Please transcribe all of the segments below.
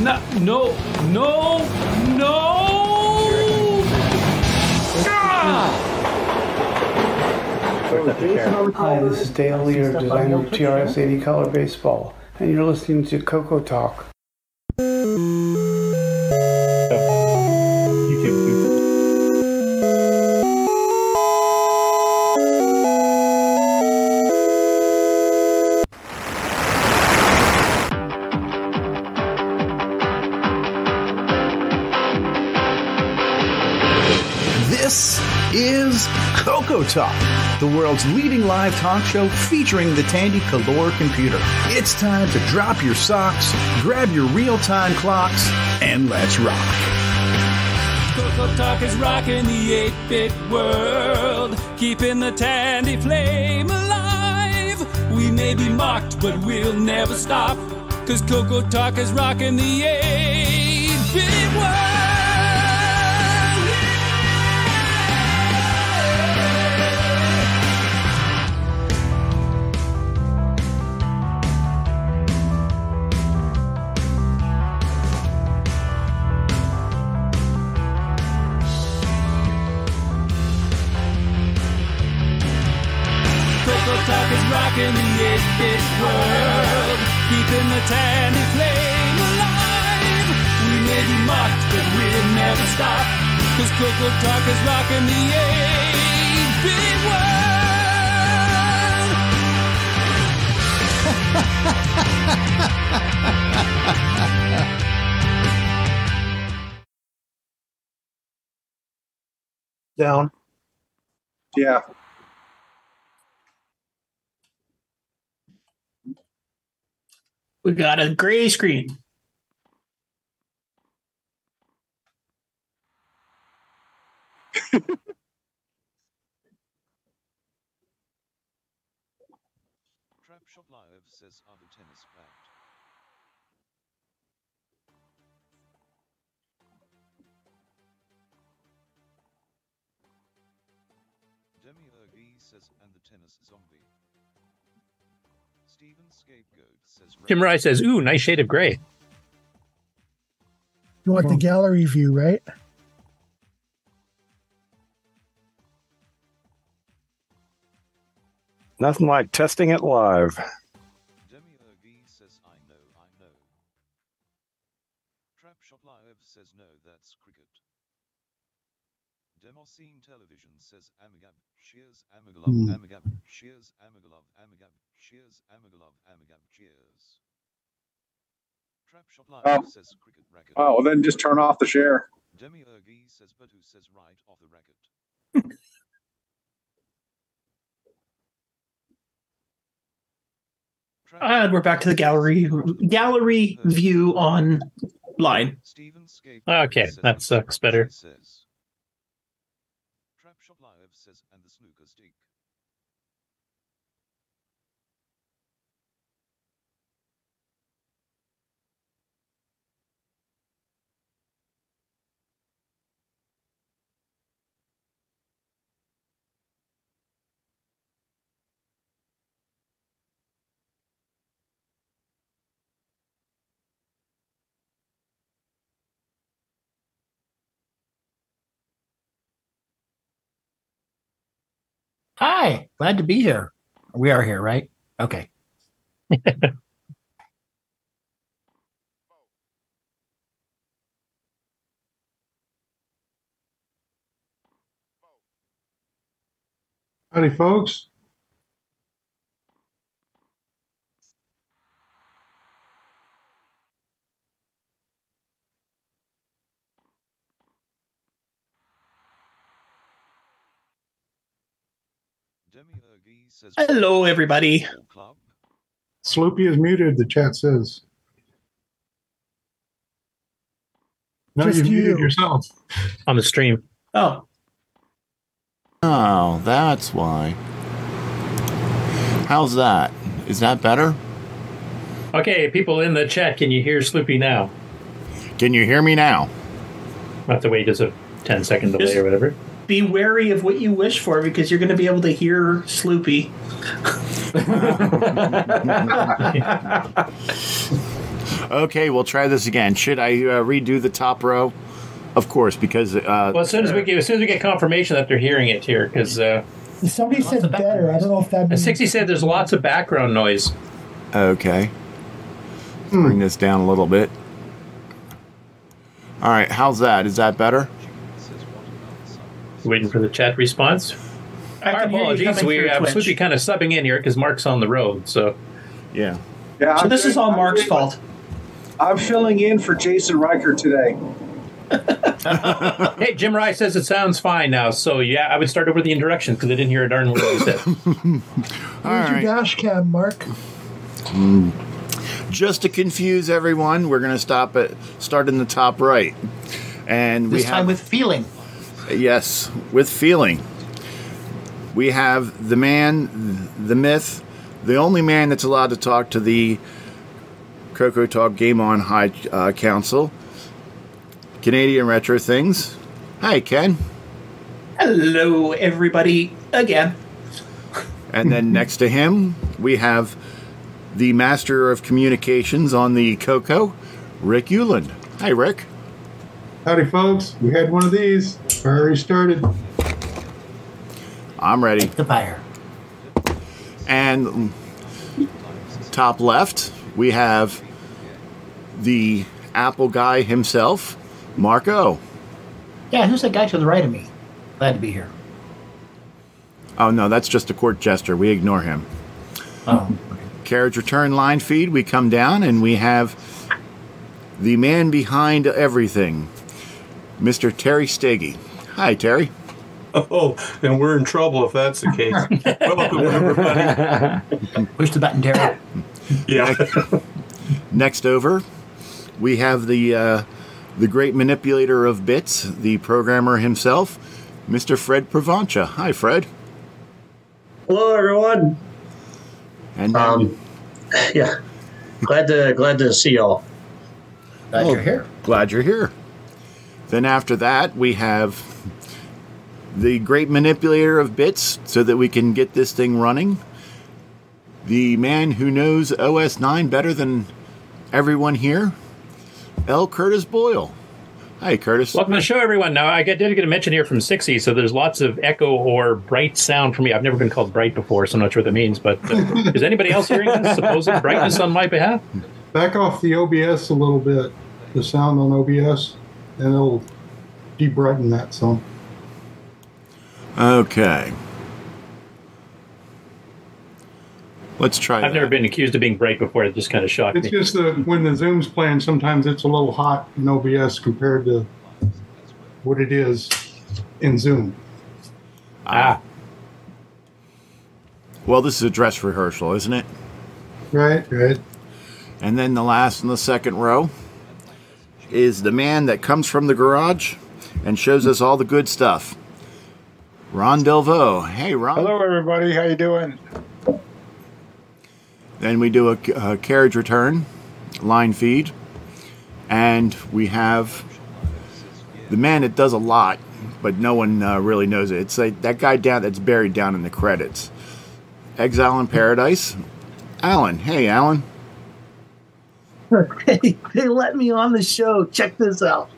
No, no, no, no! Ah! Hi, this is Dale Lear, designer of TRS 80 Color Baseball, and you're listening to Coco Talk. Talk, the world's leading live talk show featuring the Tandy Color computer. It's time to drop your socks, grab your real time clocks, and let's rock. Coco Talk is rocking the 8 bit world, keeping the Tandy flame alive. We may be mocked, but we'll never stop, cause Coco Talk is rocking the 8 keeping the tandy flame alive. We may be mocked, but we'll never stop, cause Coco Talk is rocking the 8-bit world. Down. Yeah. We got a gray screen. Tim Rye says, "Ooh, nice shade of gray." You want the gallery view, right? Nothing like testing it live. Demiurge says I know, I know. Trap Shop Live says no, that's cricket. Demoscene Television says Amigab, cheers, Amigalov, Hmm. Amigab, cheers, Amigalov, Amigab, cheers, Amigalov, Amigab, cheers. Trap Shop Live Oh. says cricket racket. Oh, well, then just turn off the share. Demiurge says but who says right off the racket. And we're back to the gallery gallery view online. Steven Scape Okay, that sucks better. says. Trap Shop Live says and the snooker stick. Hi, glad to be here. We are here, right? Okay. Howdy, folks. Says Hello, everybody. Club. Sloopy is muted, the chat says. No, Just you muted yourself. on the stream. Oh, Oh, that's why. How's that? Is that better? Okay, people in the chat, can you hear Sloopy now? Can you hear me now? We'll have to wait just a 10 second delay or whatever. Be wary of what you wish for because you're going to be able to hear Sloopy. Okay, we'll try this again. Should I uh, redo the top row? Of course, because uh, Well, as soon as we get as soon as we get confirmation that they're hearing it here, because uh, Somebody said better. I don't know if that means sixty said there's lots of background noise. Okay. Let's bring this down a little bit. All right, how's that? Is that better? Waiting for the chat response. I Our can hear you apologies. coming We through have Twitch. Sloopy kind of subbing in here because Mark's on the road. So Yeah. Yeah, So I'm this is doing- all I'm Mark's doing- fault. I'm filling in for Jason Riker today. hey, Jim Rye says it sounds fine now. So yeah, I would start over the introduction because I didn't hear a darn word you said. Where's your dash cam, Mark? Hmm. Just to confuse everyone, we're going to stop at start in the top right, and we This have time with feeling. Yes, with feeling. We have the man, the myth, the only man that's allowed to talk to the Coco Talk Game On High uh, Council, Canadian Retro Things. Hi, Ken. Hello, everybody, again. And then next to him, we have the master of communications on the Coco, Rick Ulland. Hi, Rick. Howdy, folks. We had one of these. Already started. I'm ready. The fire. And top left, we have the Apple guy himself, Marco. Yeah, who's that guy to the right of me? Glad to be here. Oh, no, that's just a court jester. We ignore him. Oh, Carriage return line feed, we come down and we have the man behind everything, Mr. Terry Steggy. Hi, Terry. Oh, then we're in trouble if that's the case. Welcome, everybody. push the button, Terry. Yeah. Next over, we have the uh, the great manipulator of bits, the programmer himself, Mr. Fred Provoncha. Hi, Fred. Hello, everyone. And then, Um, yeah, glad to glad to see y'all. Glad Oh, you're here. Glad you're here. Then after that, we have the great manipulator of bits so that we can get this thing running. The man who knows OS 9 better than everyone here, L. Curtis Boyle. Hi, Curtis. Welcome to the show, everyone. Now, I get- did get a mention here from Sixty, so there's lots of echo or bright sound for me. I've never been called bright before, so I'm not sure what that means. But uh, is anybody else hearing this supposed brightness on my behalf? Back off the OBS a little bit, the sound on OBS, and it'll de-brighten that some. Okay. Let's try I've never been accused of being bright before. It just kind of shocked It's me. It's just that when the Zoom's playing, sometimes it's a little hot in OBS compared to what it is in Zoom. Ah, Well, this is a dress rehearsal, isn't it? Right, right. And then the last in the second row is the man that comes from the garage and shows us all the good stuff. Ron Delvaux. Hey, Ron. Hello, everybody. How you doing? Then we do a, a carriage return, line feed, and we have the man that does a lot, but no one uh, really knows it. It's like that guy down that's buried down in the credits. Exile in Paradise. Alan. Hey, Alan. Hey, they let me on the show. Check this out.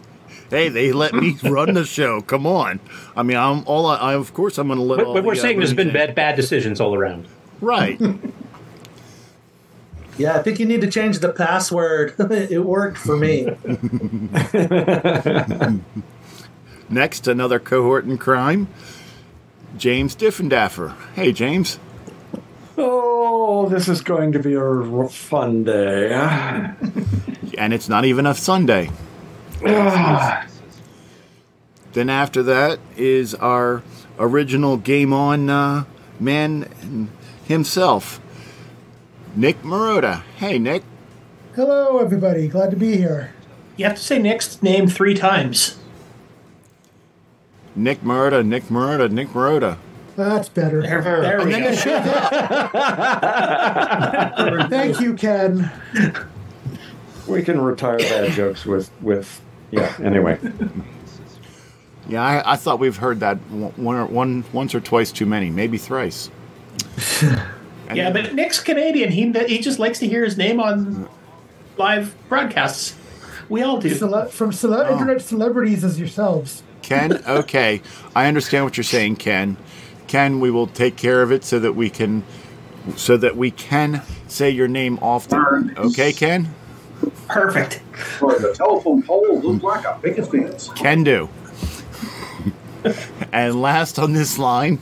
Hey, they let me run the show. Come on. I mean, I'm all. I, I of course, I'm going to let. but, all but we're saying there's been bad, bad decisions all around. Right. Yeah, I think you need to change the password. it worked for me. Next, another cohort in crime. James Diffendaffer. Hey, James. Oh, this is going to be a r- fun day. And it's not even a Sunday. Then after that is our original Game On uh, man himself, Nick Marotta. Hey, Nick. Hello, everybody. Glad to be here. You have to say Nick's name three times. Nick Marotta, Nick Marotta, Nick Marotta. That's better. There, there we go. Thank you, Ken. We can retire bad jokes with with yeah. Anyway, Yeah, I, I thought we've heard that one, one, or, one once or twice too many, maybe thrice. Yeah, but Nick's Canadian. He he just likes to hear his name on live broadcasts. We all do. Cele- from cele- Oh. internet celebrities as yourselves. Ken, okay. I understand what you're saying, Ken. Ken, we will take care of it so that we can so that we can say your name often. Okay, Ken? Perfect. Or the telephone pole looked like a picket fence. Can do. and last on this line,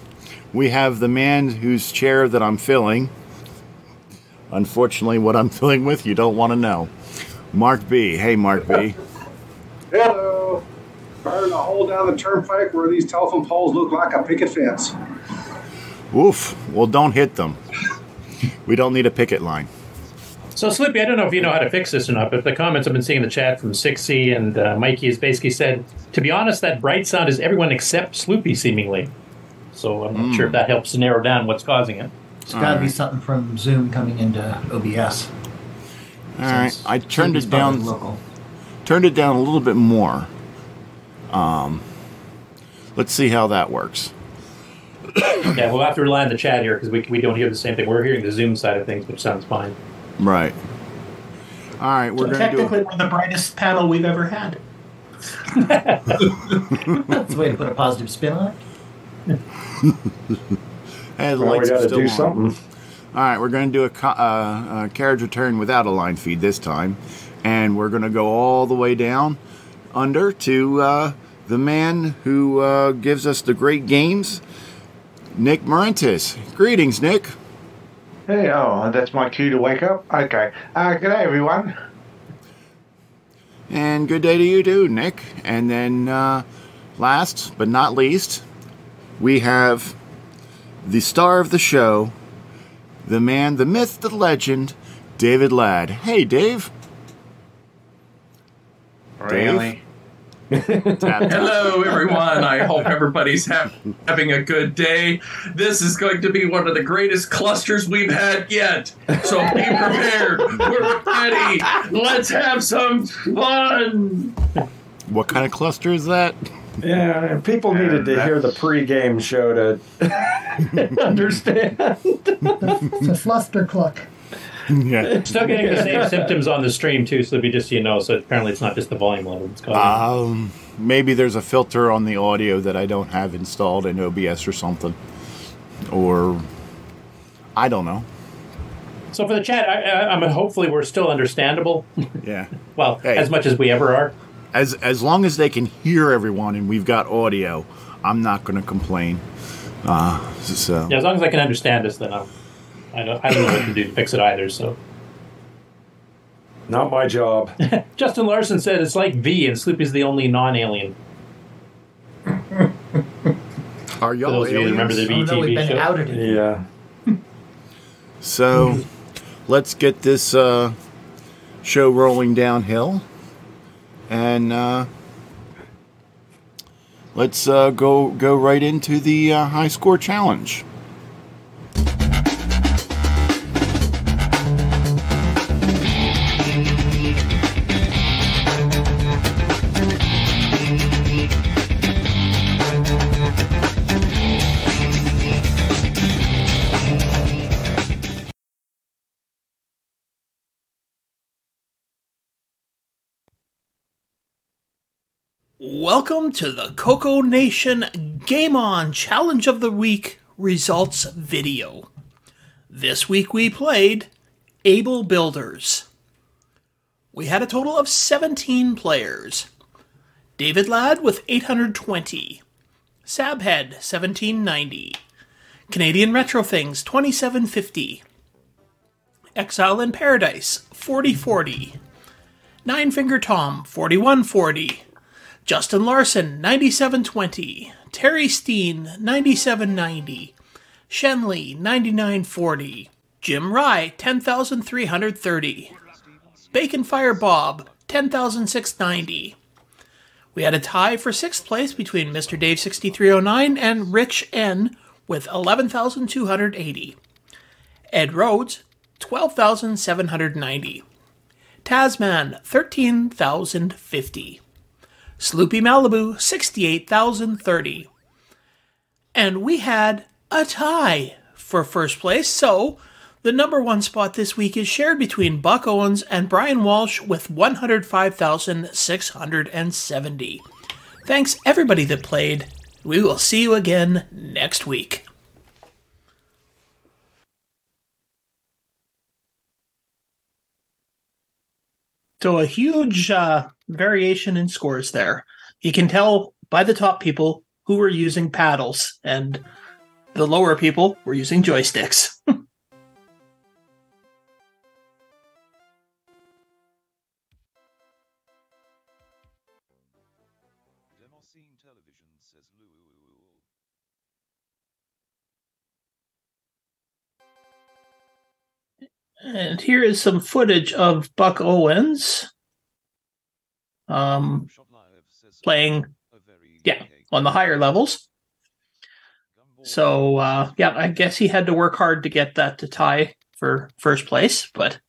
we have the man whose chair that I'm filling. Unfortunately, what I'm filling with, you don't want to know. Mark B. Hey, Mark B. Hello. Burn a hole down the turnpike where these telephone poles look like a picket fence. Woof. Well, don't hit them. We don't need a picket line. So, Slippy, I don't know if you know how to fix this or not, but the comments I've been seeing in the chat from Sixy and uh, Mikey has basically said, to be honest, that bright sound is everyone except Sloopy, seemingly. So I'm not sure if that helps to narrow down what's causing it. It's got to be something from Zoom coming into OBS. All right, I turned it down. local. Turned it down a little bit more. Um, let's see how that works. yeah, we'll have to rely on the chat here because we, we don't hear the same thing. We're hearing the Zoom side of things, which sounds fine. Right. All right, we're So going to do. technically, we're the brightest panel we've ever had. That's the way to put a positive spin on it. Hey, the Well, we lights are gotta still do on. something. All right, we're going to do a, co- uh, a carriage return without a line feed this time, and we're going to go all the way down under to uh, the man who uh, gives us the great games, Nick Marentis. Greetings, Nick. Hey, oh, that's my cue to wake up? Okay. Uh, good day, everyone. And good day to you too, Nick. And then, uh, last but not least, we have the star of the show, the man, the myth, the legend, David Ladd. Hey, Dave. Really? Hello, everyone. I hope everybody's ha- having a good day. This is going to be one of the greatest clusters we've had yet. So be prepared. We're ready. Let's have some fun. What kind of cluster is that? Yeah, people needed to hear the pre-game show to understand. It's a fluster cluck. Yeah. Still getting the same symptoms on the stream, too, Slippy, just so you know. So apparently it's not just the volume level that's causing it. Um, maybe there's a filter on the audio that I don't have installed in OBS or something. Or, I don't know. So for the chat, I, mean, hopefully we're still understandable. Yeah. well, Hey. as much as we ever are. As as long as they can hear everyone and we've got audio, I'm not going to complain. Uh, so Yeah, as long as I can understand us, then I'm, I don't, I don't know what to do to fix it either. So Not my job. Justin Larson said it's like V, and Sloopy's the only non-alien. Are y'all those of you that remember the aliens? VTV show? Yeah. So let's get this uh, show rolling downhill, and uh, let's uh, go go right into the uh, high score challenge. Welcome to the Coco Nation Game On Challenge of the Week results video. This week we played Able Builders. We had a total of 17 players. David Ladd with 820. Sabhead 1790. Canadian Retro Things 2750. Exile in Paradise 4040. Nine Finger Tom 4140. Justin Larson, 9720. Terry Steen, 9790. Shenley, 9940. Jim Rye, 10,330. Bacon Fire Bob, 10,690. We had a tie for sixth place between Mr. Dave 6309 and Rich N with 11,280. Ed Rhodes, 12,790. Tasman, 13,050. Sloopy Malibu, 68,030. And we had a tie for first place, so The number one spot this week is shared between Buck Owens and Brian Walsh with 105,670. Thanks everybody that played. We will see you again next week. So a huge uh, variation in scores there. You can tell by the top people who were using paddles, and the lower people were using joysticks. And here is some footage of Buck Owens um, playing, yeah, on the higher levels. So, uh, yeah, I guess he had to work hard to get that to tie for first place, but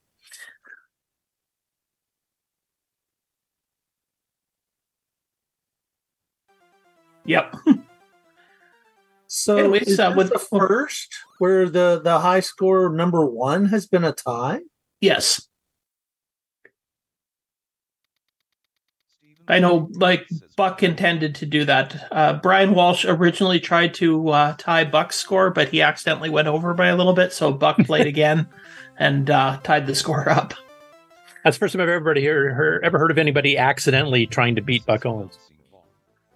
yep. So Anyways, is uh, with- the first where the the high score number one has been a tie? Yes. I know, like Buck intended to do that. Uh, Brian Walsh originally tried to uh, tie Buck's score, but he accidentally went over by a little bit, so Buck played again and uh, tied the score up. That's the first time I've ever heard, heard, ever heard of anybody accidentally trying to beat Buck Owens.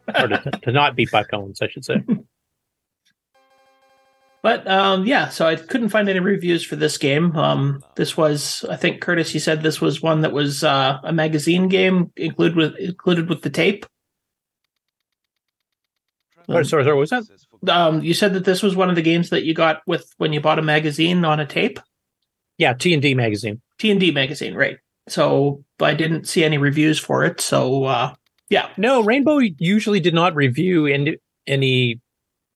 or to, to not beat Buck Owens, I should say. But um, yeah, so I couldn't find any reviews for this game. Um, this was, I think, Curtis, you said this was one that was uh, a magazine game included with included with the tape. Sorry, sorry, sorry, what was that? Um, you said that this was one of the games that you got with when you bought a magazine on a tape. Yeah, T and D magazine. T and D magazine, right? So I didn't see any reviews for it. So uh, yeah, No, Rainbow usually did not review any, any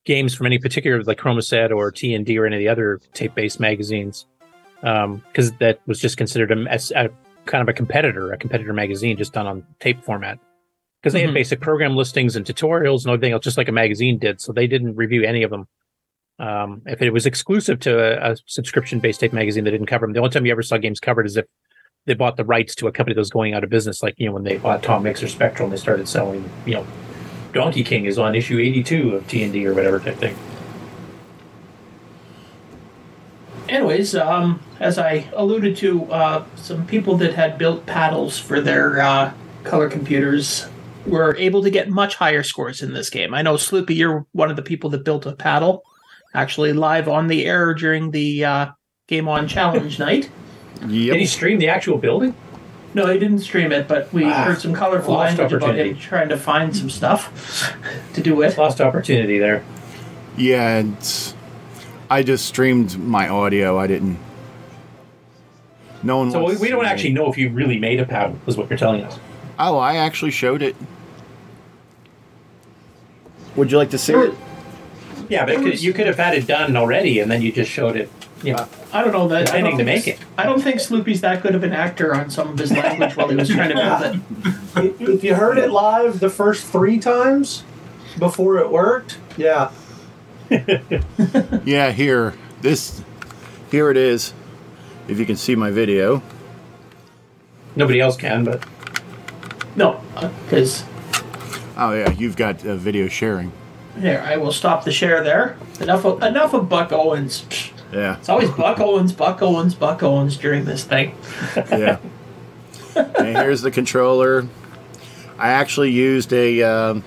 games from any particular like Chromasette or T and D or any of the other tape-based magazines, because that was just considered a, as a kind of a competitor, a competitor magazine just done on tape format. Because they Mhm. had basic program listings and tutorials and everything else, just like a magazine did. So they didn't review any of them. Um, if it was exclusive to a, a subscription-based tape magazine, they didn't cover them. The only time you ever saw games covered is if they bought the rights to a company that was going out of business, like you know when they bought Tom Mix or Spectral and they started selling you know Donkey King is on issue 82 of TND or whatever type thing. Anyways, um, as I alluded to, uh, some people that had built paddles for their uh, color computers were able to get much higher scores in this game. I know, Sloopy, you're one of the people that built a paddle, actually live on the air during the uh, Game On Challenge night. Yep. Did he stream the actual building? No, he didn't stream it, but we Ah, heard some colorful lost language about him trying to find some stuff to do with. Lost opportunity there. Yeah, and I just streamed my audio. I didn't. No one. So we, don't actually know if you really made a paddle, is what you're telling us. Oh, I actually showed it. Would you like to see it? Yeah, but it could, you could have had it done already, and then you just showed it. You know, I don't know that. I Intending don't to think- make it. I don't think Sloopy's that good of an actor on some of his language while he was trying to build it. If you heard it live the first three times before it worked, yeah. Yeah, here. This. Here it is. If you can see my video. Nobody else can, but No, because Oh yeah, you've got uh, video sharing. here I will stop the share there. Enough of enough of Buck Owens. Yeah. It's always Buck Owens, Buck Owens, Buck Owens during this thing. yeah. and here's the controller. I actually used a um,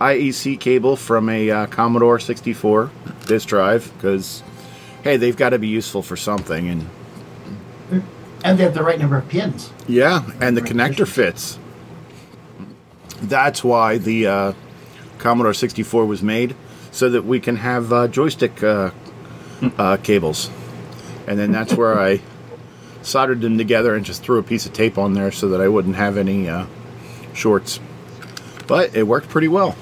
IEC cable from a uh, Commodore 64 disk drive because, hey, they've got to be useful for something. And And they have the right number of pins. yeah, and the connector fits. That's why the uh, Commodore 64 was made, so that we can have uh, joystick uh, cables. And then that's where I soldered them together and just threw a piece of tape on there so that I wouldn't have any uh, shorts. But it worked pretty well.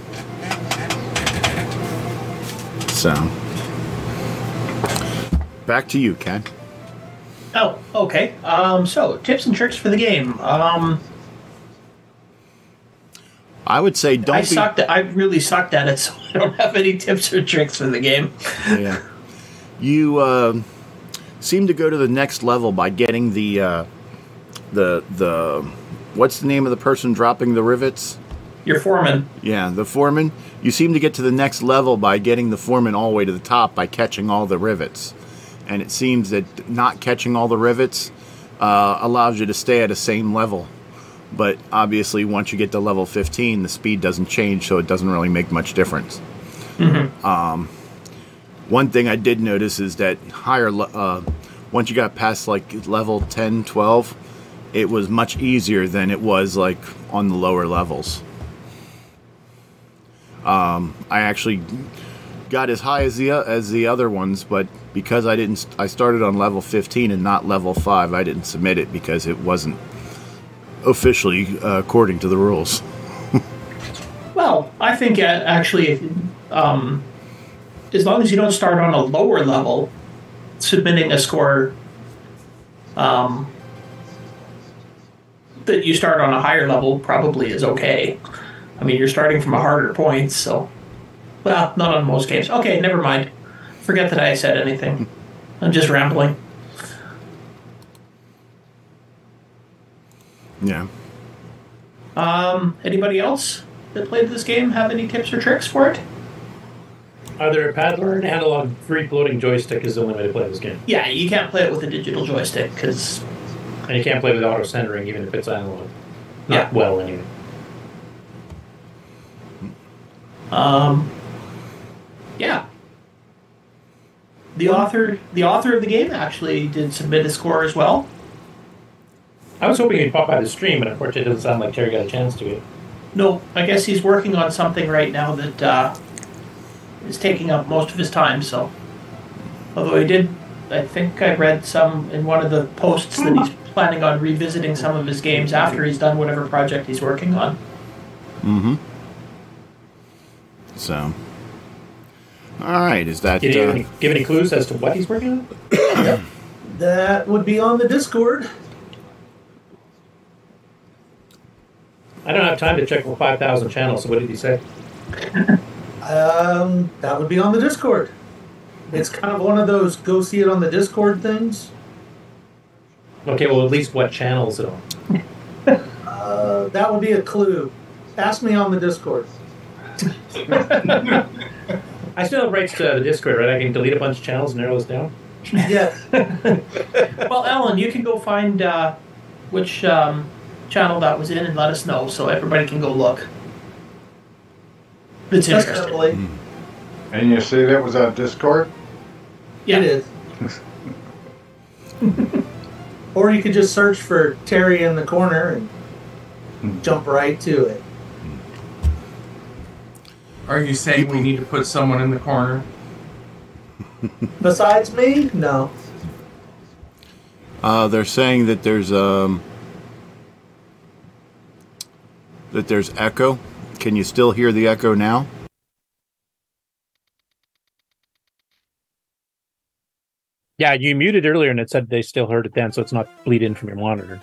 So, back to you, Ken. Oh, okay. Um, so tips and tricks for the game. Um, I would say don't I be. sucked. At, I really sucked at it, so I don't have any tips or tricks for the game. yeah. You uh, seem to go to the next level by getting the uh, the the what's the name of the person dropping the rivets? Your foreman. Yeah, the foreman. You seem to get to the next level by getting the foreman all the way to the top by catching all the rivets. And it seems that not catching all the rivets uh, allows you to stay at a same level. But obviously, once you get to level 15, the speed doesn't change, so it doesn't really make much difference. Um, one thing I did notice is that higher, uh, once you got past like level 10, 12, it was much easier than it was like on the lower levels. Um, I actually got as high as the as the other ones, but because I didn't, I started on level 15 and not level five. I didn't submit it because it wasn't officially uh, according to the rules. Well, I think actually, um, as long as you don't start on a lower level, submitting a score um, that you start on a higher level probably is okay. I mean, you're starting from a harder point, so. Well, not on most games. Okay, never mind. Forget that I said anything. I'm just rambling. Yeah. Um, anybody else that played this game have any tips or tricks for it? Either a paddler or an analog free floating joystick is the only way to play this game. Yeah, you can't play it with a digital joystick because And you can't play with auto centering even if it's analog. Not Yeah. well, anyway. Um, yeah. The author, the author of the game, actually did submit a score as well. I was hoping he'd pop by the stream, but unfortunately, it doesn't sound like Terry got a chance to it. No, I guess he's working on something right now that uh, is taking up most of his time. So, although he did, I think I read some in one of the posts that he's planning on revisiting some of his games after he's done whatever project he's working on. Mm-hmm. So. All right, is that? Did he uh, any, give any clues as to what he's working on? That would be on the Discord. I don't have time to check for 5,000 channels, so what did he say? Um, that would be on the Discord. It's kind of one of those go see it on the Discord things. Okay, well, at least what channel is it on? Uh, that would be a clue. Ask me on the Discord. I still have rights to the Discord, right? I can delete a bunch of channels and narrow this down? Yeah. Well, Ellen, you can go find uh, which um, channel that was in and let us know so everybody can go look. That's interesting. Definitely. And you see that was on Discord? Yeah. It is. or you could just search for Terry in the corner and jump right to it. Are you saying we need to put someone in the corner? Besides me, no. Uh, they're saying that there's um that there's echo. Can you still hear the echo now? Yeah, you muted earlier and it said they still heard it then, so it's not bleed in from your monitor.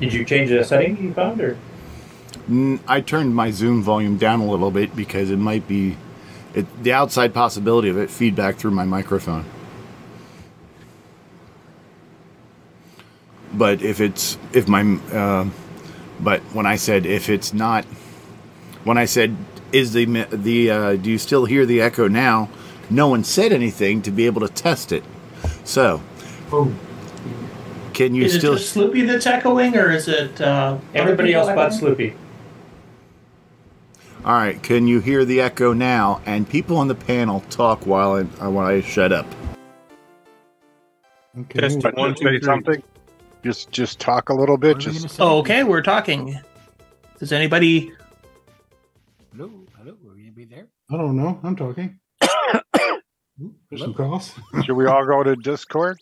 Did you change the setting you found, or? Mm, I turned my Zoom volume down a little bit because it might be it, the outside possibility of it feedback through my microphone. But if it's if my uh, but when I said if it's not when I said is the the uh, do you still hear the echo now? No one said anything to be able to test it. So, can you is still it just Sloopy that's echoing, or is it uh, Everybody else but echoing? Sloopy. All right, can you hear the echo now? And people on the panel talk while I, uh, while I shut up. Okay. Testing One, one, two, two, three. something. Just just talk a little bit. Just Oh, okay, we're talking. Does anybody? Hello, hello, are you be there? I don't know. I'm talking. There's some calls. should we all go to Discord?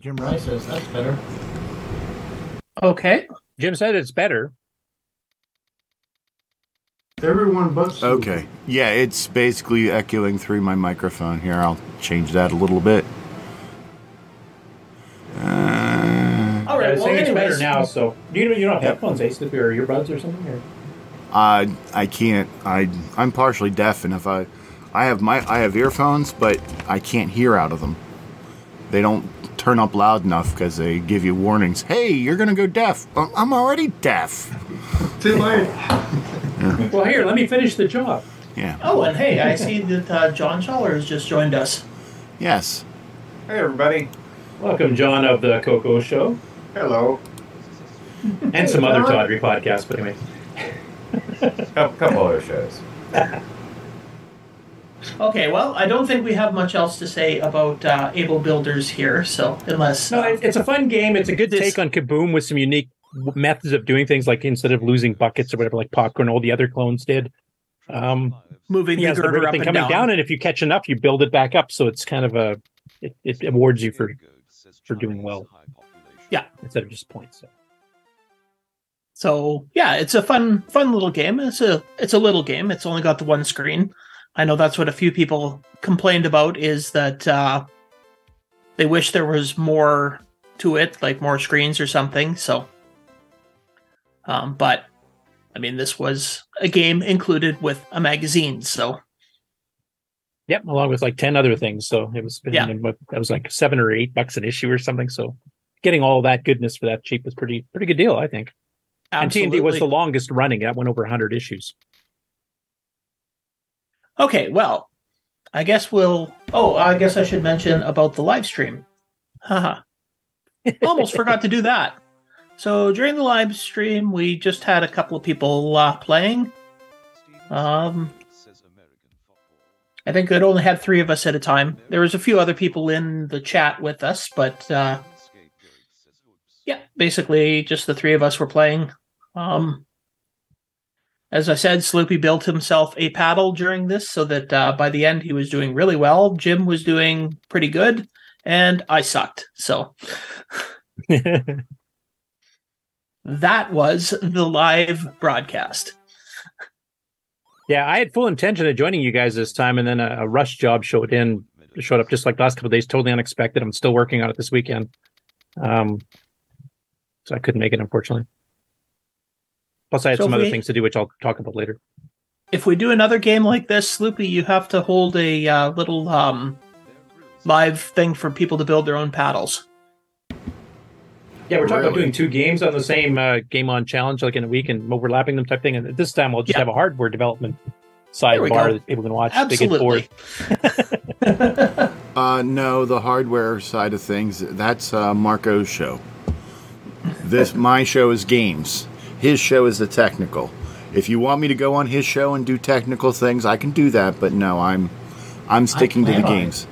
Jim Rice says that's better. Okay. Jim said it's better. Everyone but Sue. Okay. Yeah, it's basically echoing through my microphone here. I'll change that a little bit. Uh, All right. I was Well, saying it's better now, so. You, you don't have headphones, eh, Sloopy, or earbuds or something? Or? I I can't. I I'm partially deaf, and if I I have my I have earphones, but I can't hear out of them. They don't turn up loud enough because they give you warnings. Hey, you're gonna go deaf. I'm already deaf. Too late. Well, here, let me finish the job. Yeah. Oh, and hey, I see that uh, John Schaller has just joined us. Yes. Hey, everybody. Welcome, John of the Coco Show. Hello. And some other Tawdry podcasts, but anyway. couple, couple other shows. Okay, well, I don't think we have much else to say about uh, Able Builders here, so unless. No, it's a fun game. It's a good This- take on Kaboom with some unique methods of doing things, like instead of losing buckets or whatever, like popcorn, all the other clones did. Um, Moving he the has the girder up and coming down. down. and if you catch enough, you build it back up. So it's kind of a it, it awards you for for doing well. Yeah, instead of just points. So. So yeah, it's a fun, fun little game. It's a, it's a little game. It's only got the one screen. I know that's what a few people complained about is that uh, they wish there was more to it, like more screens or something. So, um, but I mean, this was a game included with a magazine, so Yep, along with like ten other things. So it was Yeah. that was like seven or eight bucks an issue or something. So getting all that goodness for that cheap was pretty pretty good deal, I think. And TNT was the longest running. That went over hundred issues. Okay, well, I guess we'll. Oh, I guess I should mention about the live stream. Haha. Almost forgot to do that. So during the live stream, we just had a couple of people uh, playing. Um, I think it only had three of us at a time. There was a few other people in the chat with us, but uh, yeah, basically just the three of us were playing. Um, as I said, Sloopy built himself a paddle during this so that uh, by the end he was doing really well. Jim was doing pretty good, and I sucked. So that was the live broadcast. Yeah, I had full intention of joining you guys this time, and then a, a rush job showed in, showed up just like the last couple of days, totally unexpected. I'm still working on it this weekend, um, so I couldn't make it unfortunately. Plus, I had So some if other we- things to do, which I'll talk about later. If we do another game like this, Sloopy, you have to hold a uh, little um, live thing for people to build their own paddles. Yeah, we're talking about doing two games on the same uh, game on challenge, like in a week, and overlapping them type thing. And this time, we'll just have a hardware development sidebar that people can watch. They get Absolutely. bored. Uh, no, the hardware side of things, that's uh, Marco's show. This my show is games. His show is the technical. If you want me to go on his show and do technical things, I can do that, but no, I'm I'm sticking to the on it. games.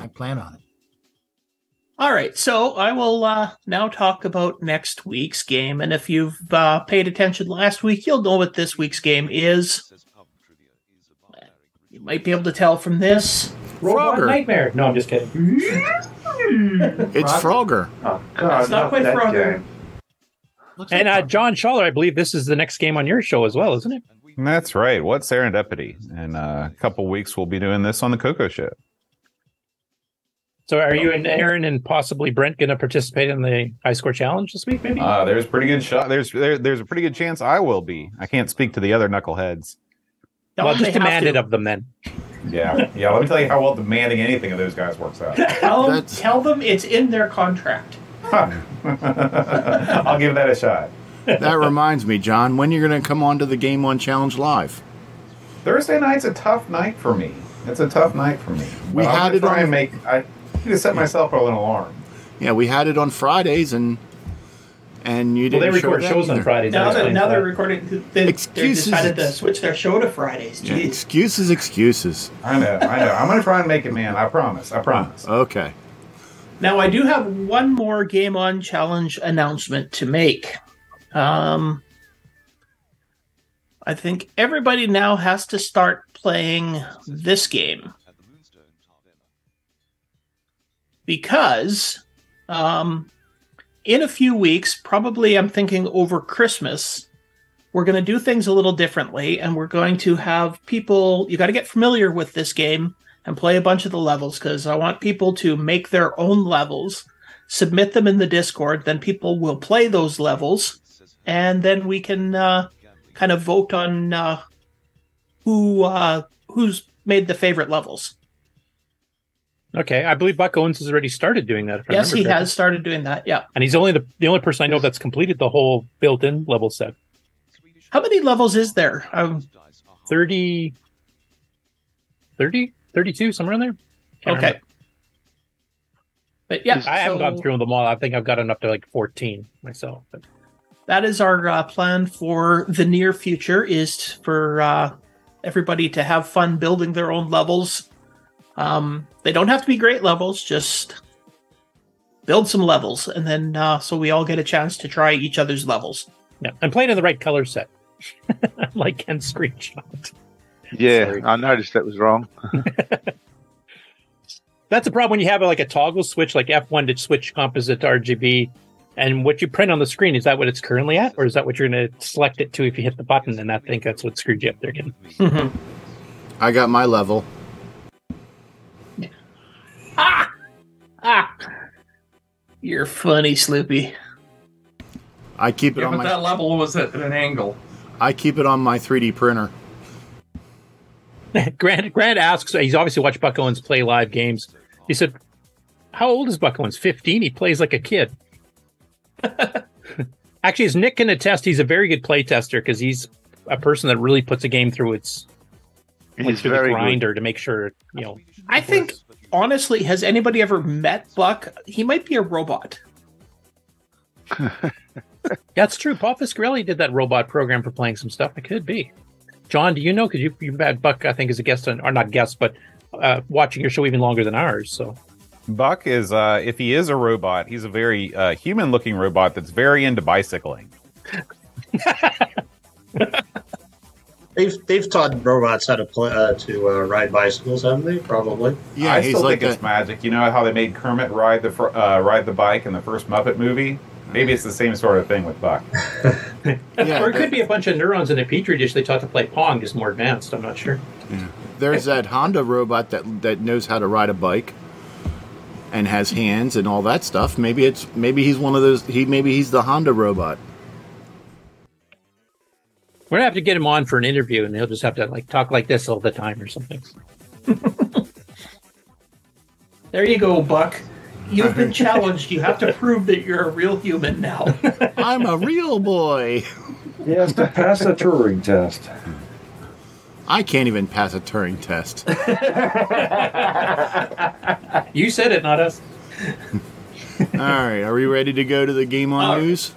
I plan on it. All right, so I will uh, now talk about next week's game. And if you've uh, paid attention last week, you'll know what this week's game is. You might be able to tell from this. Robot Nightmare. No, I'm just kidding. It's Frogger. Oh It's not quite Frogger. And uh, John Schaller, I believe this is the next game on your show as well, isn't it? That's right. What serendipity? In uh, a couple weeks, we'll be doing this on the Coco Show. So, are you and Aaron and possibly Brent going to participate in the high score challenge this week? Maybe. Uh, there's pretty good shot. There's there, there's a pretty good chance I will be. I can't speak to the other knuckleheads. Well, just demand it of them then. Yeah, yeah. Let me tell you how well demanding anything of those guys works out. Tell them, tell them it's in their contract. I'll give that a shot. that reminds me, John, when you're going to come on to the Game On Challenge live? Thursday night's a tough night for me. It's a tough night for me. We But I'm had gonna it try on- and make. I need to set myself an alarm. Yeah, we had it on Fridays and and you Well, they didn't show record that shows on either. Fridays. Now, that that, explains now they're recording. They, they decided to switch their show to Fridays. Yeah, Jeez. excuses, excuses. I know, I know. I'm gonna try and make it, man. I promise. I promise. Okay. Now I do have one more game on challenge announcement to make. Um, I think everybody now has to start playing this game because um, in a few weeks, probably I'm thinking over Christmas, we're going to do things a little differently, and we're going to have people. You got to get familiar with this game and play a bunch of the levels because I want people to make their own levels, submit them in the Discord. Then people will play those levels, and then we can uh, kind of vote on uh, who uh, whose made the favorite levels. Okay, I believe Buck Owens has already started doing that. Yes, he correctly. has started doing that. Yeah. and he's only the the only person I know that's completed the whole built-in level set. How many levels is there? Um, 30, 30, 32, somewhere in there. Can't Okay. remember. But yeah, I haven't gone through them all. I think I've gotten up to like fourteen myself. But that is our uh, plan for the near future is for uh, everybody to have fun building their own levels um, they don't have to be great levels just build some levels and then uh, so we all get a chance to try each other's levels yeah and playing in the right color set like Ken's screenshot. Yeah, I noticed that was wrong. That's the problem when you have like a toggle switch, like F1 to switch composite to RGB, and what you print on the screen is that what it's currently at, or is that what you're going to select it to if you hit the button? And I think that's what screwed you up there again. I got my level. Ah you're funny sloopy I keep it Yeah, on but my. that level was at an angle. I keep it on my 3D printer. Grant Grant asks. He's obviously watched Buck Owens play live games. He said, "How old is Buck Owens? Fifteen. He plays like a kid." Actually, as Nick can attest, he's a very good play tester because he's a person that really puts a game through its like, He's through the very good. grinder to make sure you know. i think honestly has anybody ever met buck he might be a robot That's true. Paul Fiscarelli did that robot program for playing some stuff. It could be. John, do you know? Because you you've had Buck, I think, as a guest on, or not guest, but uh, watching your show even longer than ours. So Buck is, uh, if he is a robot, he's a very uh, human-looking robot that's very into bicycling. They've they've taught robots how to play uh, to uh, ride bicycles, haven't they? Probably. Yeah, I still think it's magic. You know how they made Kermit ride the fr- uh, ride the bike in the first Muppet movie? Maybe it's the same sort of thing with Buck. or it could be a bunch of neurons in a petri dish they taught to play Pong, just more advanced. I'm not sure. Yeah. There's that Honda robot that that knows how to ride a bike and has hands and all that stuff. Maybe it's maybe he's one of those. He maybe he's the Honda robot. We're gonna have to get him on for an interview, and he'll just have to like talk like this all the time or something. there you go buck you've been challenged you have to prove that you're a real human now I'm a real boy. He has to pass a Turing test. I can't even pass a Turing test. You said it, not us. all right, are we ready to go to the game on news?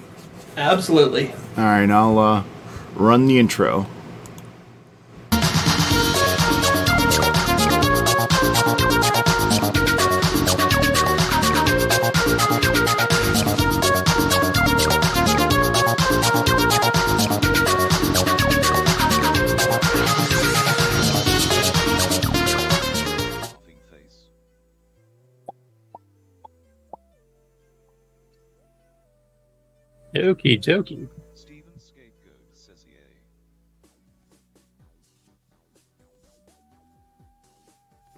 absolutely All right, I'll uh, run the intro. Okie dokie.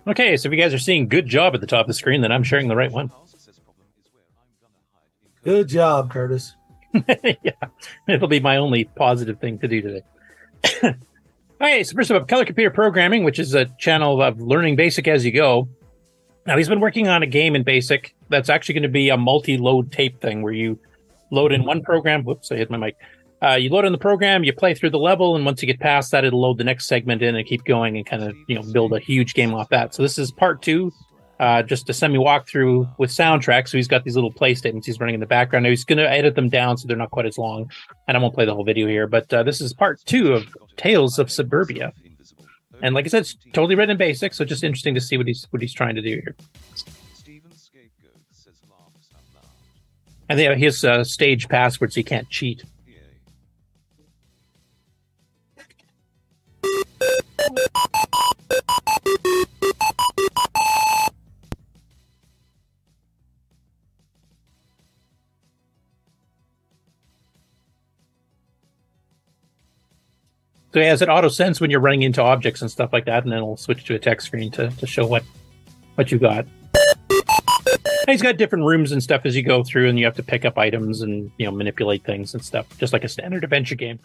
Okay, so if you guys are seeing good job at the top of the screen, then I'm sharing the right one. Good job, Curtis. yeah, it'll be my only positive thing to do today. All right, so first up, Color Computer Programming, which is a channel of learning basic as you go. Now, he's been working on a game in basic that's actually going to be a multi load tape thing where you load in one program. Whoops, I hit my mic. Uh, you load in the program, you play through the level, and once you get past that, it'll load the next segment in and keep going and kind of you know build a huge game off that. So this is part two, uh, just a semi walkthrough with soundtrack. So he's got these little play statements he's running in the background. Now he's going to edit them down so they're not quite as long, and I won't play the whole video here. But uh, this is part two of Tales of Suburbia, and like I said, it's totally written in basic, so just interesting to see what he's what he's trying to do here. And they have his uh, stage password, so you can't cheat. So it has an auto sense when you're running into objects and stuff like that, and then it'll switch to a text screen to, to show what what you got. And he's got different rooms and stuff as you go through, and you have to pick up items and you know manipulate things and stuff, just like a standard adventure game.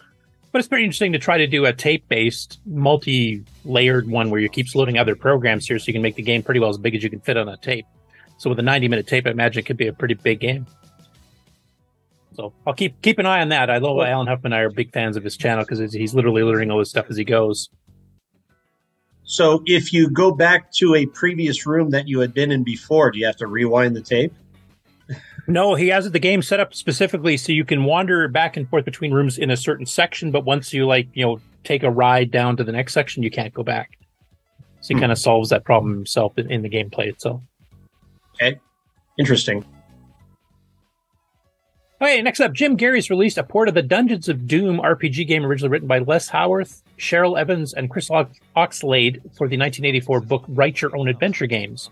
But it's pretty interesting to try to do a tape-based, multi-layered one where you keep loading other programs here, so you can make the game pretty well as big as you can fit on a tape. So with a 90-minute tape, I imagine it could be a pretty big game. So I'll keep keep an eye on that. I know Alan Huffman and I are big fans of his channel because he's literally learning all this stuff as he goes. So if you go back to a previous room that you had been in before, do you have to rewind the tape? No, he has the game set up specifically so you can wander back and forth between rooms in a certain section, but once you like, you know, take a ride down to the next section, you can't go back. So he hmm. kind of solves that problem himself in, in the gameplay itself. Okay. Interesting. Okay, next up, Jim Gerrie's released a port of the Dungeons of Doom RPG game originally written by Les Howarth, Cheryl Evans, and Chris Ox- Oxlade for the 1984 book Write Your Own Adventure Games.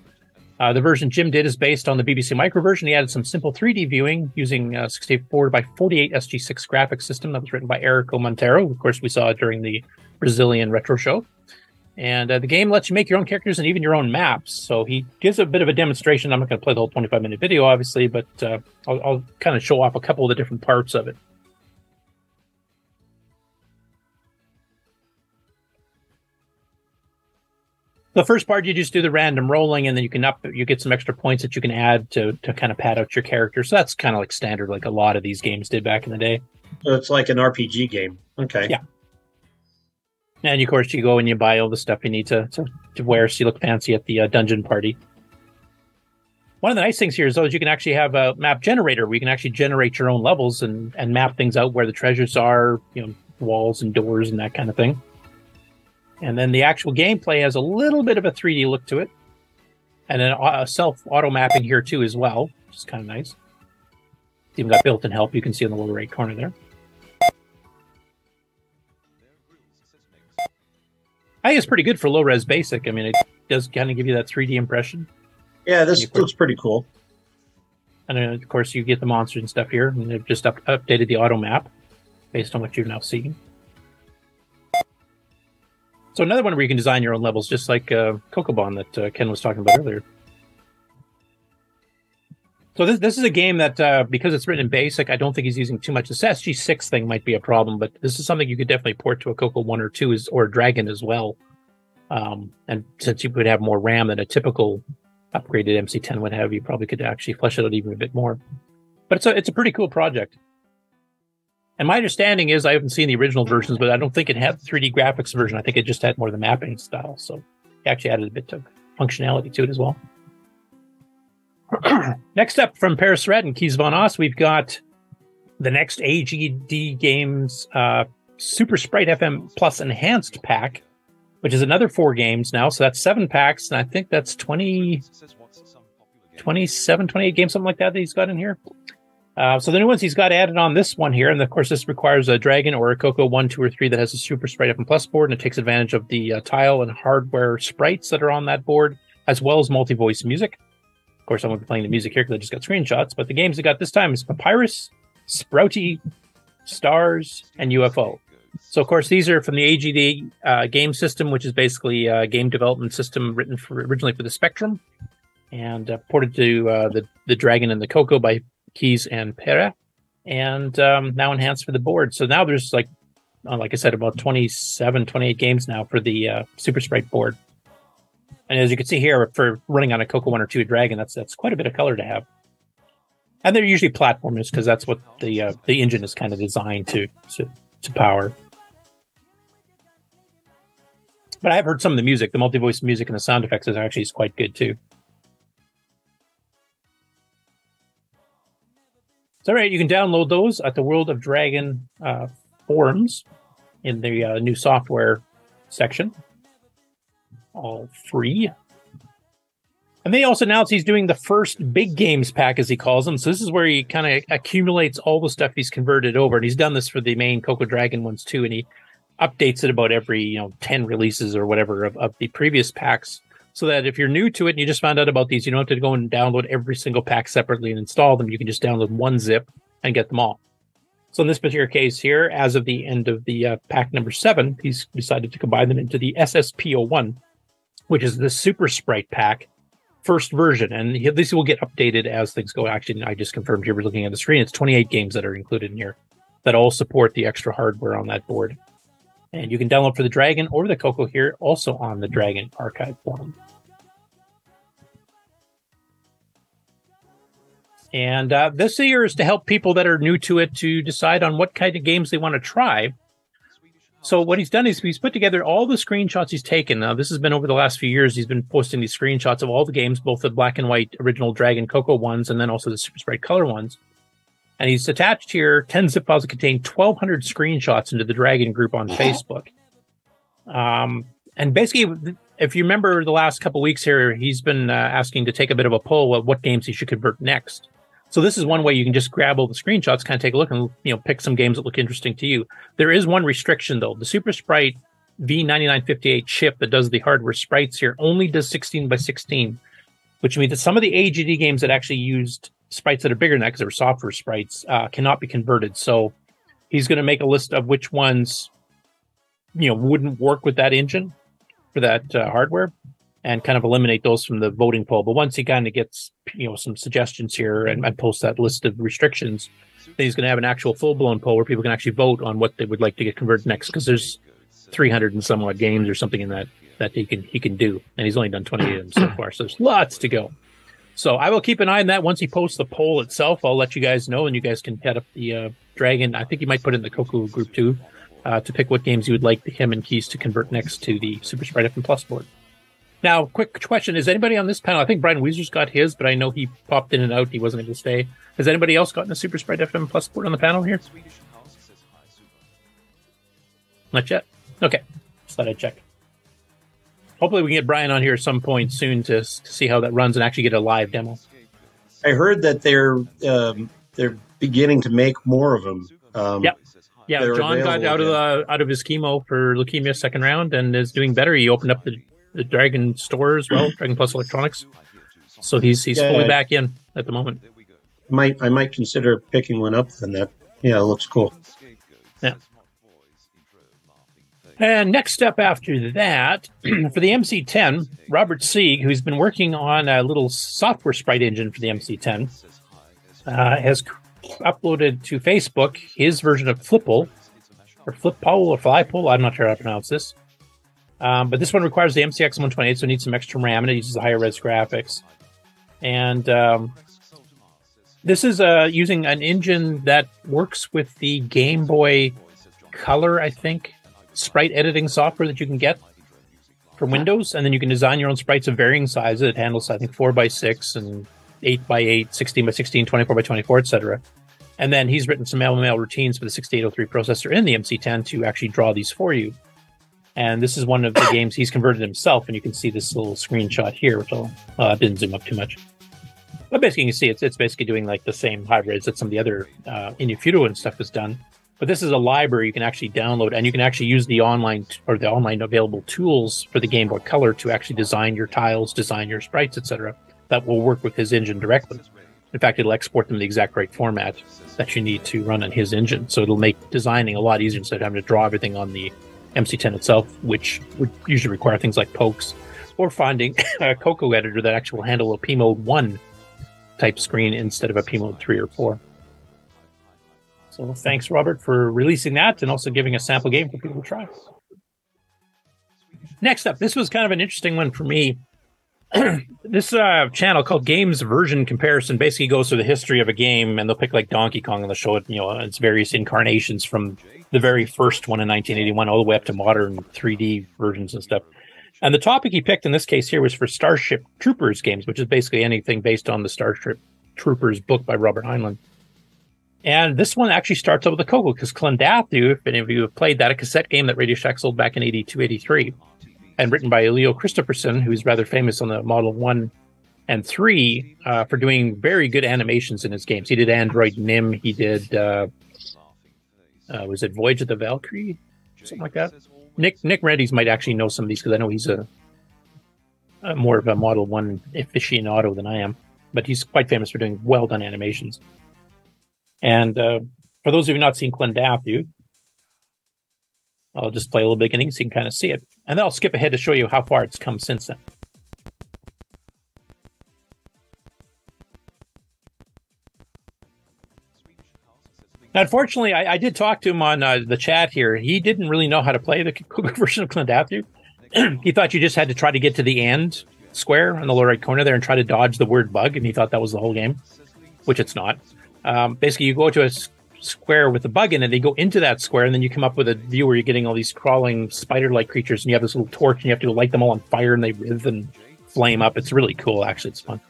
Uh, the version Jim did is based on the BBC Micro version. He added some simple 3D viewing using uh, 64 by 48 SG6 graphics system that was written by Erico Monteiro. Of course, we saw during the Brazilian retro show. And uh, the game lets you make your own characters and even your own maps. So he gives a bit of a demonstration. I'm not going to play the whole 25 minute video, obviously, but uh, I'll, I'll kind of show off a couple of the different parts of it. The first part, you just do the random rolling, and then you can up, you get some extra points that you can add to to kind of pad out your character. So that's kind of like standard, like a lot of these games did back in the day. So it's like an RPG game. Okay. Yeah. And of course, you go and you buy all the stuff you need to, to, to wear so you look fancy at the uh, dungeon party. One of the nice things here is though is you can actually have a map generator where you can actually generate your own levels and, and map things out where the treasures are, you know, walls and doors and that kind of thing. And then the actual gameplay has a little bit of a 3D look to it, and then a self auto mapping here too as well, which is kind of nice. It's even got built-in help you can see in the lower right corner there. I think it's pretty good for low res basic. I mean, it does kind of give you that 3D impression. Yeah, this looks pretty cool. And then, of course, you get the monsters and stuff here, and they've just up- updated the auto map based on what you've now seen. So another one where you can design your own levels, just like uh, Kokobon that uh, Ken was talking about earlier. So this this is a game that uh, because it's written in BASIC, I don't think he's using too much. This SG six thing might be a problem, but this is something you could definitely port to a Coco one or two is or Dragon as well. Um, and since you would have more RAM than a typical upgraded MC10 would have, you probably could actually flesh it out even a bit more. But it's a it's a pretty cool project. And my understanding is I haven't seen the original versions, but I don't think it had the 3D graphics version. I think it just had more of the mapping style. So it actually added a bit of functionality to it as well. next up from Pere Serrat and Kees van Oss, we've got the next AGD Games uh, Super Sprite FM Plus Enhanced Pack, which is another four games now. So that's seven packs, and I think that's 20, 27, 28 games, something like that, that he's got in here. Uh, so the new ones he's got added on this one here, and of course this requires a Dragon or a Coco one, two, or three that has a Super Sprite FM Plus board, and it takes advantage of the uh, tile and hardware sprites that are on that board, as well as multi-voice music. Course, I won't be playing the music here because I just got screenshots, but the games I got this time is Papyrus, Sprouty, Stars, and UFO. So, of course, these are from the AGD uh, game system, which is basically a game development system written for originally for the Spectrum, and uh, ported to uh, the the Dragon and the Coco by Kees and Pere, and um, now enhanced for the board. So now there's like, uh, like I said, about 27, 28 games now for the uh, Super Sprite board. And as you can see here, for running on a Coco One or Two Dragon, that's that's quite a bit of color to have. And they're usually platformers because that's what the uh, the engine is kind of designed to, to to power. But I've heard some of the music, the multi voice music and the sound effects is actually quite good too. So, all right, you can download those at the World of Dragon uh, forums in the uh, new software section. All free. And they also announced he's doing the first big games pack, as he calls them. So this is where he kind of accumulates all the stuff he's converted over, and he's done this for the main Coco Dragon ones too. And he updates it about every you know ten releases or whatever of, of the previous packs, so that if you're new to it and you just found out about these, you don't have to go and download every single pack separately and install them. You can just download one zip and get them all. So in this particular case here, as of the end of the uh, pack number seven, he's decided to combine them into the SSPO1, which is the Super Sprite pack first version, and this will get updated as things go. Actually, I just confirmed here. We're looking at the screen. It's 28 games that are included in here. that all support the extra hardware on that board. And you can download for the Dragon or the Coco here, also on the Dragon archive forum. And uh, this year is to help people that are new to it to decide on what kind of games they want to try. So what he's done is he's put together all the screenshots he's taken. Now this has been over the last few years. He's been posting these screenshots of all the games, both the black and white original Dragon Coco ones, and then also the Super Sprite color ones. And he's attached here ten zip files that contain 1,200 screenshots into the Dragon group on Facebook. Um, and basically, if you remember the last couple weeks here, he's been uh, asking to take a bit of a poll of what games he should convert next. So this is one way you can just grab all the screenshots, kind of take a look, and you know pick some games that look interesting to you. There is one restriction though: the Super Sprite V9958 chip that does the hardware sprites here only does 16 by 16, which means that some of the AGD games that actually used sprites that are bigger than that because they were software sprites uh, cannot be converted. So he's going to make a list of which ones you know wouldn't work with that engine for that uh, hardware and kind of eliminate those from the voting poll. But once he kind of gets you know some suggestions here and, and post that list of restrictions, then he's going to have an actual full blown poll where people can actually vote on what they would like to get converted next. Because there's 300 and some odd games or something in that that he can he can do, and he's only done 28 of them so far. So there's lots to go. So I will keep an eye on that. Once he posts the poll itself, I'll let you guys know, and you guys can head up the uh, Dragon. I think you might put in the Coco group too, uh, to pick what games you would like him and Kees to convert next to the Super Sprite FM Plus board. Now, quick question: Is anybody on this panel? I think Brian Weezer's got his, but I know he popped in and out. He wasn't able to stay. Has anybody else gotten a Super Sprite FM Plus board on the panel here? Not yet. Okay, just thought I'd check. Hopefully, we can get Brian on here at some point soon to, to see how that runs and actually get a live demo. I heard that they're um, they're beginning to make more of them. Um, Yep. Yeah, John got out of the out of his chemo for leukemia second round and is doing better. He opened up the, the Dragon store as well, Dragon Plus Electronics. So he's he's Yeah. fully back in at the moment. might I might consider picking one up. Then that yeah, it looks cool. Yeah. And next step after that, for the MC10, Robert Sieg, who's been working on a little software sprite engine for the MC10, uh, has c- uploaded to Facebook his version of Flipple, or Flippole, or Flypole. I'm not sure how to pronounce this. Um, but this one requires the MCX 128, so it needs some extra RAM, and it uses the higher res graphics. And um, this is uh, using an engine that works with the Game Boy Color, I think, sprite editing software that you can get from Windows, and then you can design your own sprites of varying sizes. It handles, I think, four by six and eight by eight, 16 by 16, 24 by 24, etc. And then he's written some LML routines for the 6803 processor in the MC10 to actually draw these for you. And this is one of the games he's converted himself, and you can see this little screenshot here, which I'll, uh, didn't zoom up too much. But basically, you can see it's, it's basically doing like the same hybrids that some of the other uh, and stuff has done. But this is a library you can actually download, and you can actually use the online t- or the online available tools for the Game Boy Color to actually design your tiles, design your sprites, etc. That will work with his engine directly. In fact, it'll export them the exact right format that you need to run on his engine. So it'll make designing a lot easier instead of having to draw everything on the MC10 itself, which would usually require things like pokes or finding a Coco editor that actually will handle a P mode 1 type screen instead of a P mode 3 or 4. So thanks, Robert, for releasing that and also giving a sample game for people to try. Next up, this was kind of an interesting one for me. this uh, channel called Games Version Comparison basically goes through the history of a game, and they'll pick like Donkey Kong and they'll show it, you know, its various incarnations from the very first one in 1981 all the way up to modern 3D versions and stuff. And the topic he picked in this case here was for Starship Troopers games, which is basically anything based on the Starship Troopers book by Robert Heinlein. And this one actually starts out with a Coco because Klendathu, if any of you have played that, a cassette game that Radio Shack sold back in 82, 83, and written by Leo Christopherson, who's rather famous on the Model 1 and 3 uh, for doing very good animations in his games. He did Android Nim, he did, uh, uh, was it Voyage of the Valkyrie? Something like that. Nick Nick Marentes might actually know some of these because I know he's a, a more of a Model 1 aficionado than I am, but he's quite famous for doing well done animations. And uh, for those of you not seen Klendathu, I'll just play a little beginning so you can kind of see it. And then I'll skip ahead to show you how far it's come since then. Now, unfortunately, I, I did talk to him on uh, the chat here. He didn't really know how to play the Coco version of Matthew. he thought you just had to try to get to the end square on the lower right corner there and try to dodge the word bug, and he thought that was the whole game, which it's not. Um, basically, you go to a square with a bug in it, they go into that square, and then you come up with a view where you're getting all these crawling spider-like creatures, and you have this little torch, and you have to light them all on fire, and they writhe and flame up. It's really cool, actually. It's fun.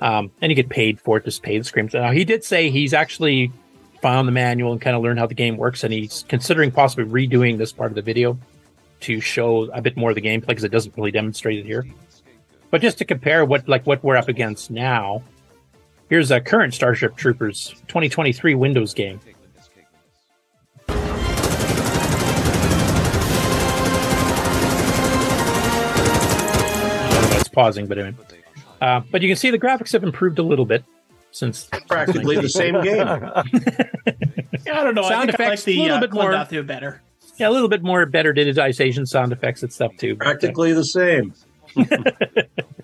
Um, and you get paid for it, just pay the screams. Now, he did say he's actually found the manual and kind of learned how the game works, and he's considering possibly redoing this part of the video to show a bit more of the gameplay because it doesn't really demonstrate it here. But just to compare what like what we're up against now, here's a current Starship Troopers 2023 Windows game. It's pausing, but anyway. Uh, but you can see the graphics have improved a little bit since Practically the same game. Yeah, I don't know. Sound I think like effects, the a little uh, bit more- Klendathu better. Yeah, a little bit more better digitization, sound effects, and stuff too. but, uh, Practically the same.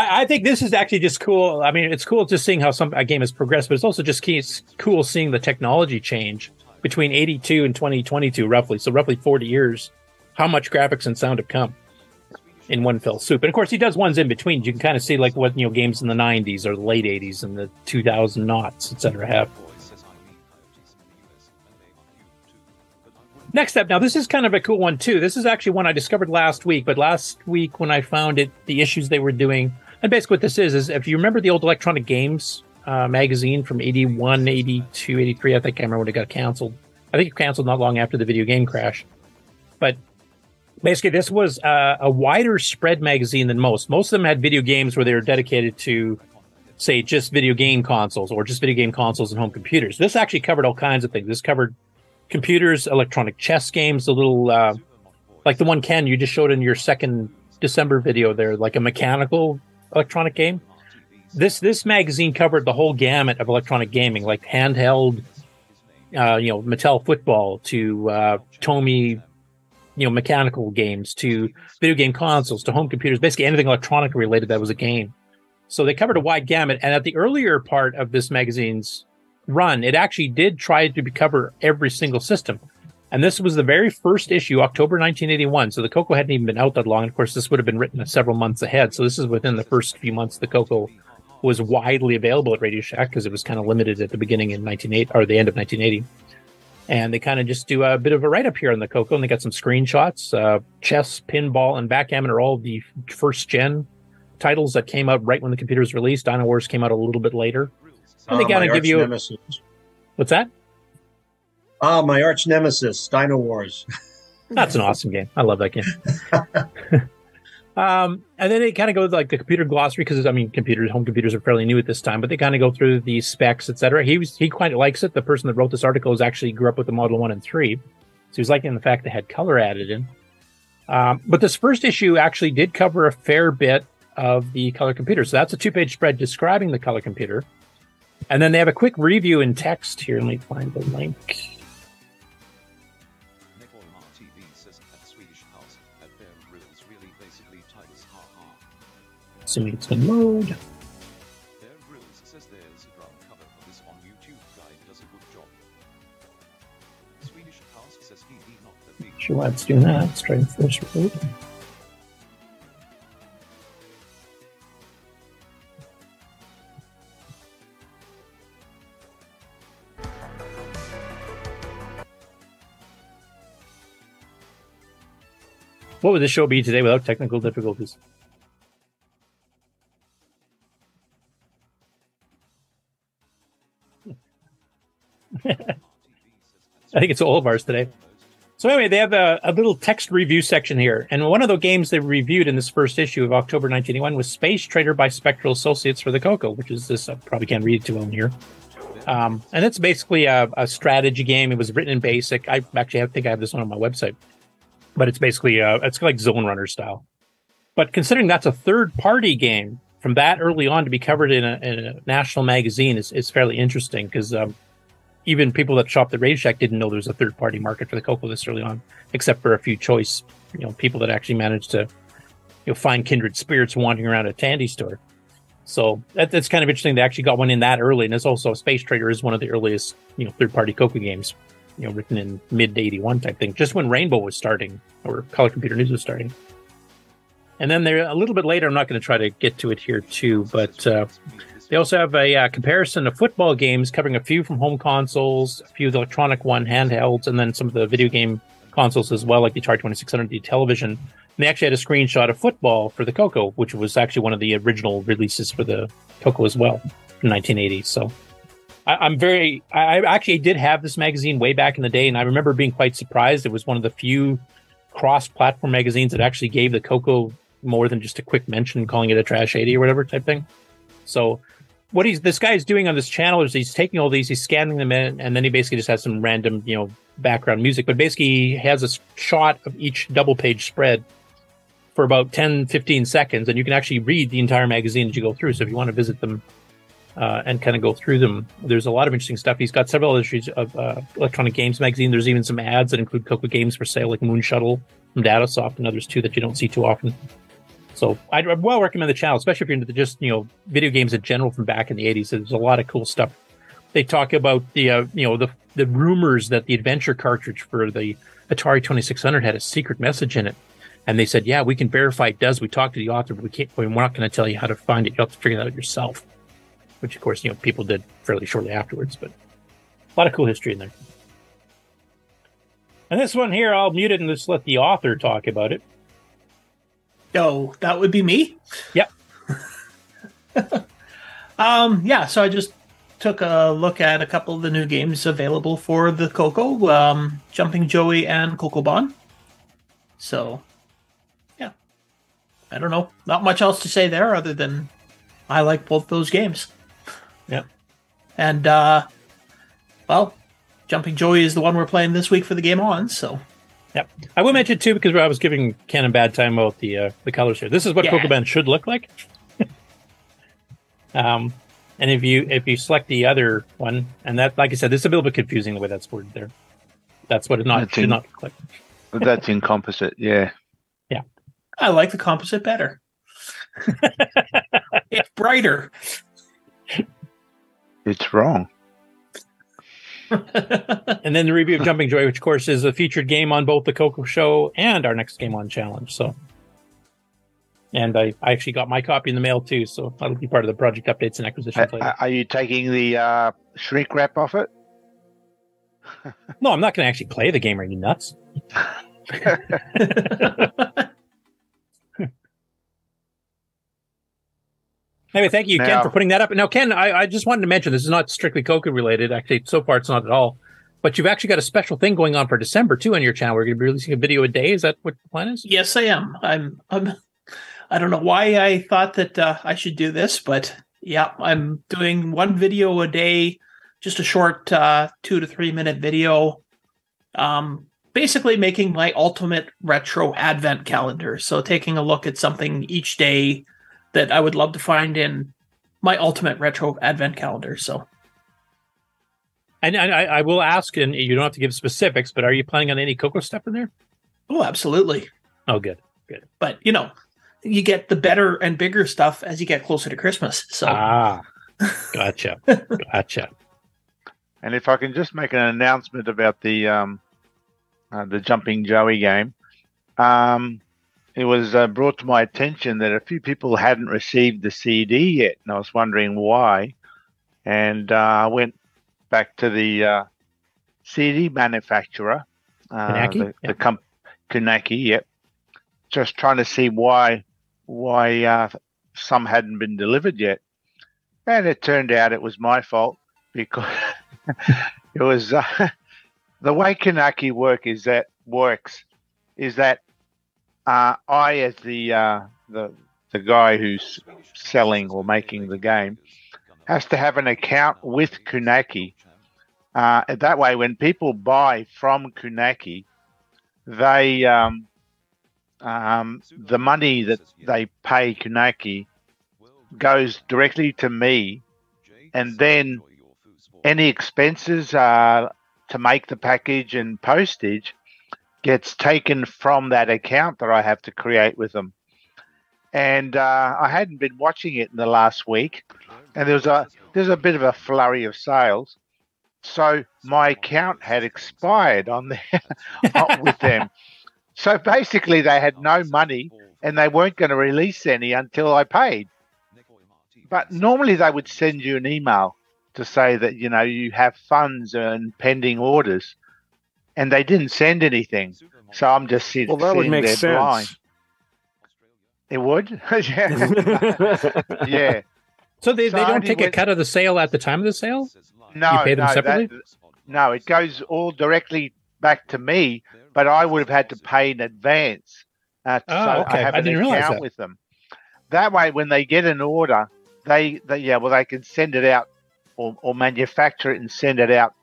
I, I think this is actually just cool. I mean, it's cool just seeing how some a game has progressed, but it's also just key, it's cool seeing the technology change between 82 and 2022, roughly. So roughly 40 years, how much graphics and sound have come in one fell swoop. And of course, he does ones in between. You can kind of see like what you know games in the 90s or the late 80s and the 2000 knots, etc. have. Next up, now this is kind of a cool one too. This is actually one I discovered last week, but last week when I found it, the issues they were doing, and basically what this is, is if you remember the old Electronic Games uh, magazine from 81, 82, 83, I think I remember when it got canceled. I think it canceled not long after the video game crash. But basically, this was uh, a wider spread magazine than most. Most of them had video games where they were dedicated to, say, just video game consoles or just video game consoles and home computers. This actually covered all kinds of things. This covered computers, electronic chess games, the little uh, like the one Ken you just showed in your second December video there, like a mechanical electronic game. This this magazine covered the whole gamut of electronic gaming, like handheld, uh, you know, Mattel football to uh, Tomy, you know, mechanical games to video game consoles to home computers, basically anything electronic related that was a game. So they covered a wide gamut. And at the earlier part of this magazine's run, it actually did try to cover every single system. And this was the very first issue, October 1981. So the Coco hadn't even been out that long. And Of course, this would have been written several months ahead. So this is within the first few months the Coco was widely available at Radio Shack because it was kind of limited at the beginning in 1980 or the end of 1980. And they kind of just do a bit of a write up here on the Coco, and they got some screenshots. Uh, chess, pinball, and backgammon are all the first gen titles that came out right when the computer was released. Dino Wars came out a little bit later. And they Ah, kind my of give you a, what's that? Ah, my arch nemesis, Dino Wars. That's an awesome game. I love that game. um, and then it kind of goes like the computer glossary because I mean, computers, home computers are fairly new at this time, but they kind of go through the specs, etc. He was he quite likes it. The person that wrote this article is actually grew up with the Model One and Three, so he was liking the fact they had color added in. Um, but this first issue actually did cover a fair bit of the color computer. So that's a two page spread describing the color computer. And then they have a quick review in text here. Let me find the link. Assuming it's to load. Sure, it's doing that. Let's try force reload. What would this show be today without technical difficulties? I think it's all of ours today. So anyway, they have a, a little text review section here, and one of the games they reviewed in this first issue of October 1981 was Space Trader by Spectral Associates for the Coco, which is this. I probably can't read it too well here. Um, and it's basically a, a strategy game. It was written in BASIC. I actually have, think I have this one on my website, but it's basically uh, it's like Zone Runner style. But considering that's a third party game from that early on to be covered in a, in a national magazine is, is fairly interesting because um, even people that shop at Radio Shack didn't know there was a third party market for the Coco this early on, except for a few choice, you know, people that actually managed to, you know, find kindred spirits wandering around a Tandy store. So that, that's kind of interesting. They actually got one in that early, and it's also Space Trader is one of the earliest you know third party Coco games, you know, written in mid '81 type thing, just when Rainbow was starting or Color Computer News was starting. And then there a little bit later, I'm not going to try to get to it here too, but uh, they also have a uh, comparison of football games covering a few from home consoles, a few of the electronic one handhelds, and then some of the video game consoles as well, like the Atari 2600, the television. And they actually had a screenshot of football for the Coco, which was actually one of the original releases for the Coco as well in 1980. So I, I'm very, I actually did have this magazine way back in the day, and I remember being quite surprised. It was one of the few cross platform magazines that actually gave the Coco more than just a quick mention, calling it a trash 80 or whatever type thing. So what he's this guy is doing on this channel is he's taking all these, he's scanning them in, and then he basically just has some random, you know, background music. But basically, he has a shot of each double page spread for about 10, 15 seconds, and you can actually read the entire magazine as you go through. So if you want to visit them uh, and kind of go through them, there's a lot of interesting stuff. He's got several issues of uh, Electronic Games magazine. There's even some ads that include Coco games for sale, like Moon Shuttle from Datasoft and others too that you don't see too often. So I'd well recommend the channel, especially if you're into just you know video games in general from back in the '80s. There's a lot of cool stuff. They talk about the uh, you know the the rumors that the adventure cartridge for the Atari 2600 had a secret message in it, and they said, yeah, we can verify it does. We talked to the author, but we can't. We're not going to tell you how to find it. You have to figure that out yourself. Which of course you know people did fairly shortly afterwards, but a lot of cool history in there. And this one here, I'll mute it and just let the author talk about it. Oh, that would be me? Yep. um, yeah, so I just took a look at a couple of the new games available for the Coco, um, Jumping Joey and Coco Bon. So, yeah. I don't know. Not much else to say there other than I like both those games. Yeah. And, uh, well, Jumping Joey is the one we're playing this week for the game on, so. Yep. I will mention too because I was giving Ken a bad time about the uh, the colors here. This is what Yeah. Coco Bon should look like. um, and if you if you select the other one, and that like I said, this is a little bit confusing the way that's worded there. That's what it not That's should in- not look like. That's in composite, yeah. yeah. I like the composite better. it's brighter. It's wrong. and then the review of Jumping Joey, which of course is a featured game on both the Coco Show and our next game on challenge. So, and I, I actually got my copy in the mail too, so that'll be part of the project updates and acquisitions. Are are you taking the uh, shrink wrap off it? No, I'm not going to actually play the game. Are you nuts? Anyway, thank you, Ken, for putting that up. Now, Ken, I, I just wanted to mention this is not strictly Coco related. Actually, so far it's not at all. But you've actually got a special thing going on for December too on your channel. We're going to be releasing a video a day. Is that what the plan is? Yes, I am. I'm. I'm. I don't know why I thought that uh, I should do this, but yeah, I'm doing one video a day, just a short uh, two to three minute video. Um, basically making my ultimate retro advent calendar. So taking a look at something each day that I would love to find in my ultimate retro advent calendar. So And, and I, I will ask, and you don't have to give specifics, but are you planning on any Coco stuff in there? Oh, absolutely. Oh, good, good. But you know, you get the better and bigger stuff as you get closer to Christmas. So Ah, gotcha, gotcha. And if I can just make an announcement about the um, uh, the Jumping Joey game, um, it was uh, brought to my attention that a few people hadn't received the CD yet, and I was wondering why. And uh, I went back to the uh, CD manufacturer, uh, Kunaki? the, the comp- Kunaki, yep. Just trying to see why why uh, some hadn't been delivered yet, and it turned out it was my fault because it was uh, the way Kunaki work is that works is that uh, I, as the uh, the the guy who's selling or making the game, has to have an account with Kunaki. Uh, that way, when people buy from Kunaki, they um, um, the money that they pay Kunaki goes directly to me, and then any expenses uh, to make the package and postage gets taken from that account that I have to create with them. and uh, I hadn't been watching it in the last week, and there was a there's a bit of a flurry of sales. So my account had expired on there with them. So basically, they had no money, and they weren't going to release any until I paid. But normally, they would send you an email to say that you know you have funds and pending orders, and they didn't send anything. So I'm just sitting, Well, that would make there sense. blind. It would, yeah, yeah. So they, they don't only take a cut of the sale at the time of the sale? No, You pay them no, separately? that- no, it goes all directly back to me, but I would have had to pay in advance. Uh, Oh, so okay. I have I an didn't realize account that. with them. That way, when they get an order, they, they yeah, well, they can send it out or, or manufacture it and send it out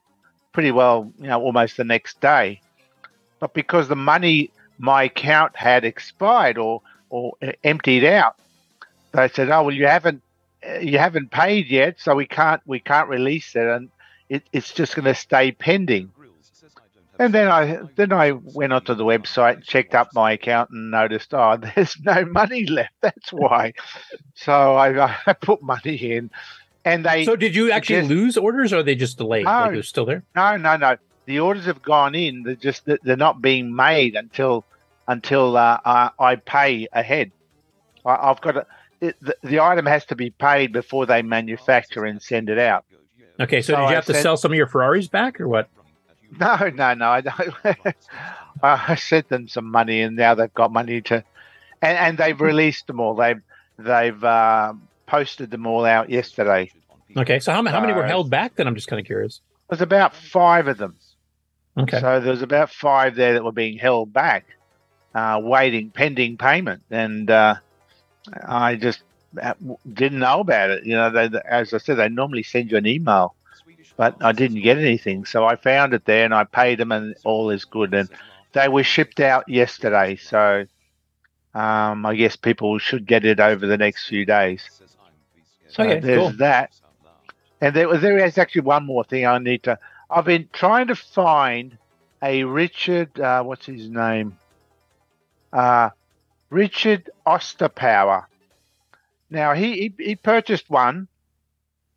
pretty well, you know, almost the next day. But because the money my account had expired or or uh, emptied out, they said, "Oh well, you haven't uh, you haven't paid yet, so we can't we can't release it, and it, it's just going to stay pending." And then I then I went onto the website, checked up my account, and noticed, oh, there's no money left. That's why. so I, I put money in, and they. So did you actually suggest- lose orders or are they just delayed? No. Like they're still there? no, no, no. The orders have gone in. They're just they're not being made until until uh, I, I pay ahead. I, I've got to, it, the, the item has to be paid before they manufacture and send it out. Okay, so, So did you I have to sell some of your Ferraris back or what? No, no, no. I don't. I sent them some money, and now they've got money to, and, and they've released them all. They've they've uh, posted them all out yesterday. Okay, so how, how many were held back then? I'm just kind of curious. There's about five of them. Okay. So there's about five there that were being held back, uh, waiting, pending payment, and uh, I just uh, didn't know about it. You know, they, as I said, they normally send you an email, but I didn't get anything. So I found it there, and I paid them, and all is good. And they were shipped out yesterday, so um, I guess people should get it over the next few days. So Okay, there's cool. that. And there, there is actually one more thing I need to. I've been trying to find a Richard. Uh, what's his name? Uh, Richard Osterpower. Now he, he he purchased one,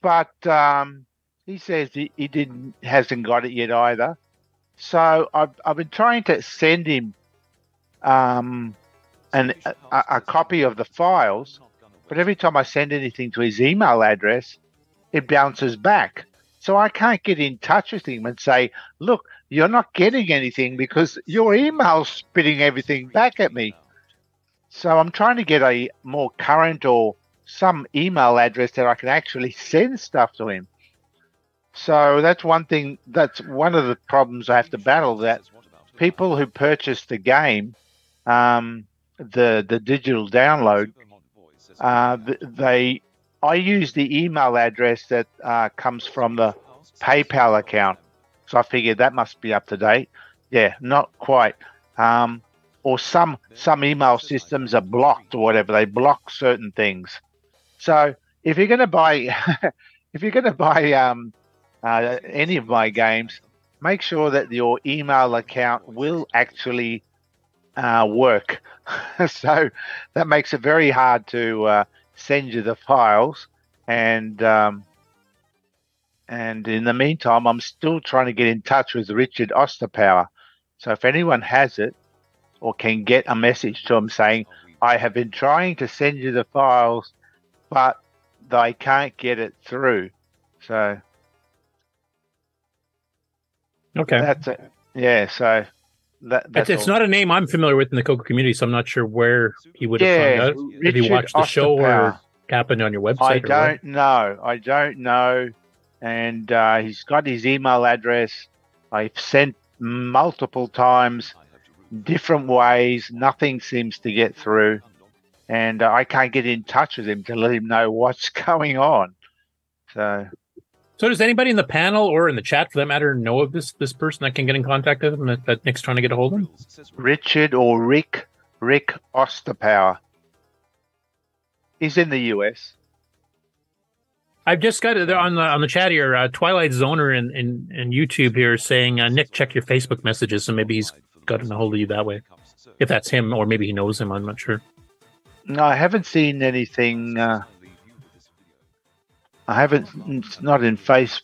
but um, he says he, he didn't hasn't got it yet either. So I've I've been trying to send him um, an a, a copy of the files, but every time I send anything to his email address, it bounces back. So I can't get in touch with him and say, look, you're not getting anything because your email's spitting everything back at me. So I'm trying to get a more current or some email address that I can actually send stuff to him. So that's one thing. That's one of the problems I have to battle. That people who purchase the game, um, the the digital download, uh, they I use the email address that uh, comes from the PayPal account. So I figured that must be up to date. Yeah, not quite. Um, or some some email systems are blocked or whatever. They block certain things. So if you're going to buy, if you're going to buy um, uh, any of my games, make sure that your email account will actually uh, work. so that makes it very hard to uh, send you the files. And um, and in the meantime, I'm still trying to get in touch with Richard Osterpower. So if anyone has it or can get a message to him saying, I have been trying to send you the files, but they can't get it through. So Okay. that's it. Yeah. So that, It's, it's not a name I'm familiar with in the Coco community, so I'm not sure where he would have Yeah, found out. Did he Richard watch the show or happened on your website? I don't know. I don't know. And uh, he's got his email address. I've sent multiple times, different ways. Nothing seems to get through. And uh, I can't get in touch with him to let him know what's going on. So, So does anybody in the panel or in the chat, for that matter, know of this this person that can get in contact with him that, that Nick's trying to get a hold of? Richard or Rick, Rick Osterpower. He's in the US. I've just got it on the on the chat here. Uh, Twilight Zoner in, in, in YouTube here saying, uh, Nick, check your Facebook messages. So maybe he's gotten a hold of you that way. If that's him, or maybe he knows him, I'm not sure. No, I haven't seen anything. Uh, I haven't. It's not in face.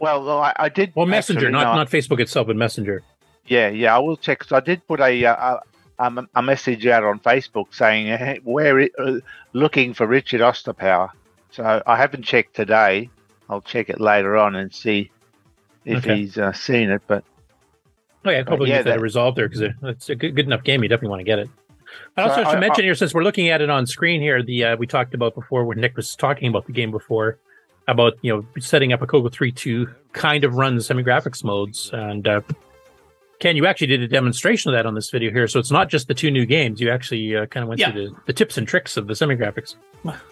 Well, I, I did. Well, Messenger, not not Facebook itself, but Messenger. Yeah, yeah, I will check. 'cause I did put a, uh, a, um, a message out on Facebook saying hey, we're uh, looking for Richard Osterpower. So I haven't checked today. I'll check it later on and see if Okay. he's uh, seen it. But Oh yeah, probably yeah, get that, that- resolved there because it's a good, good enough game. You definitely want to get it. I So also should I- mention I- here, since we're looking at it on screen here, the uh, we talked about before when Nick was talking about the game before about you know setting up a Coco three to kind of run the semi graphics modes. And uh, Ken, you actually did a demonstration of that on this video here, so it's not just the two new games. You actually uh, kind of went Yeah. through the, the tips and tricks of the semi graphics.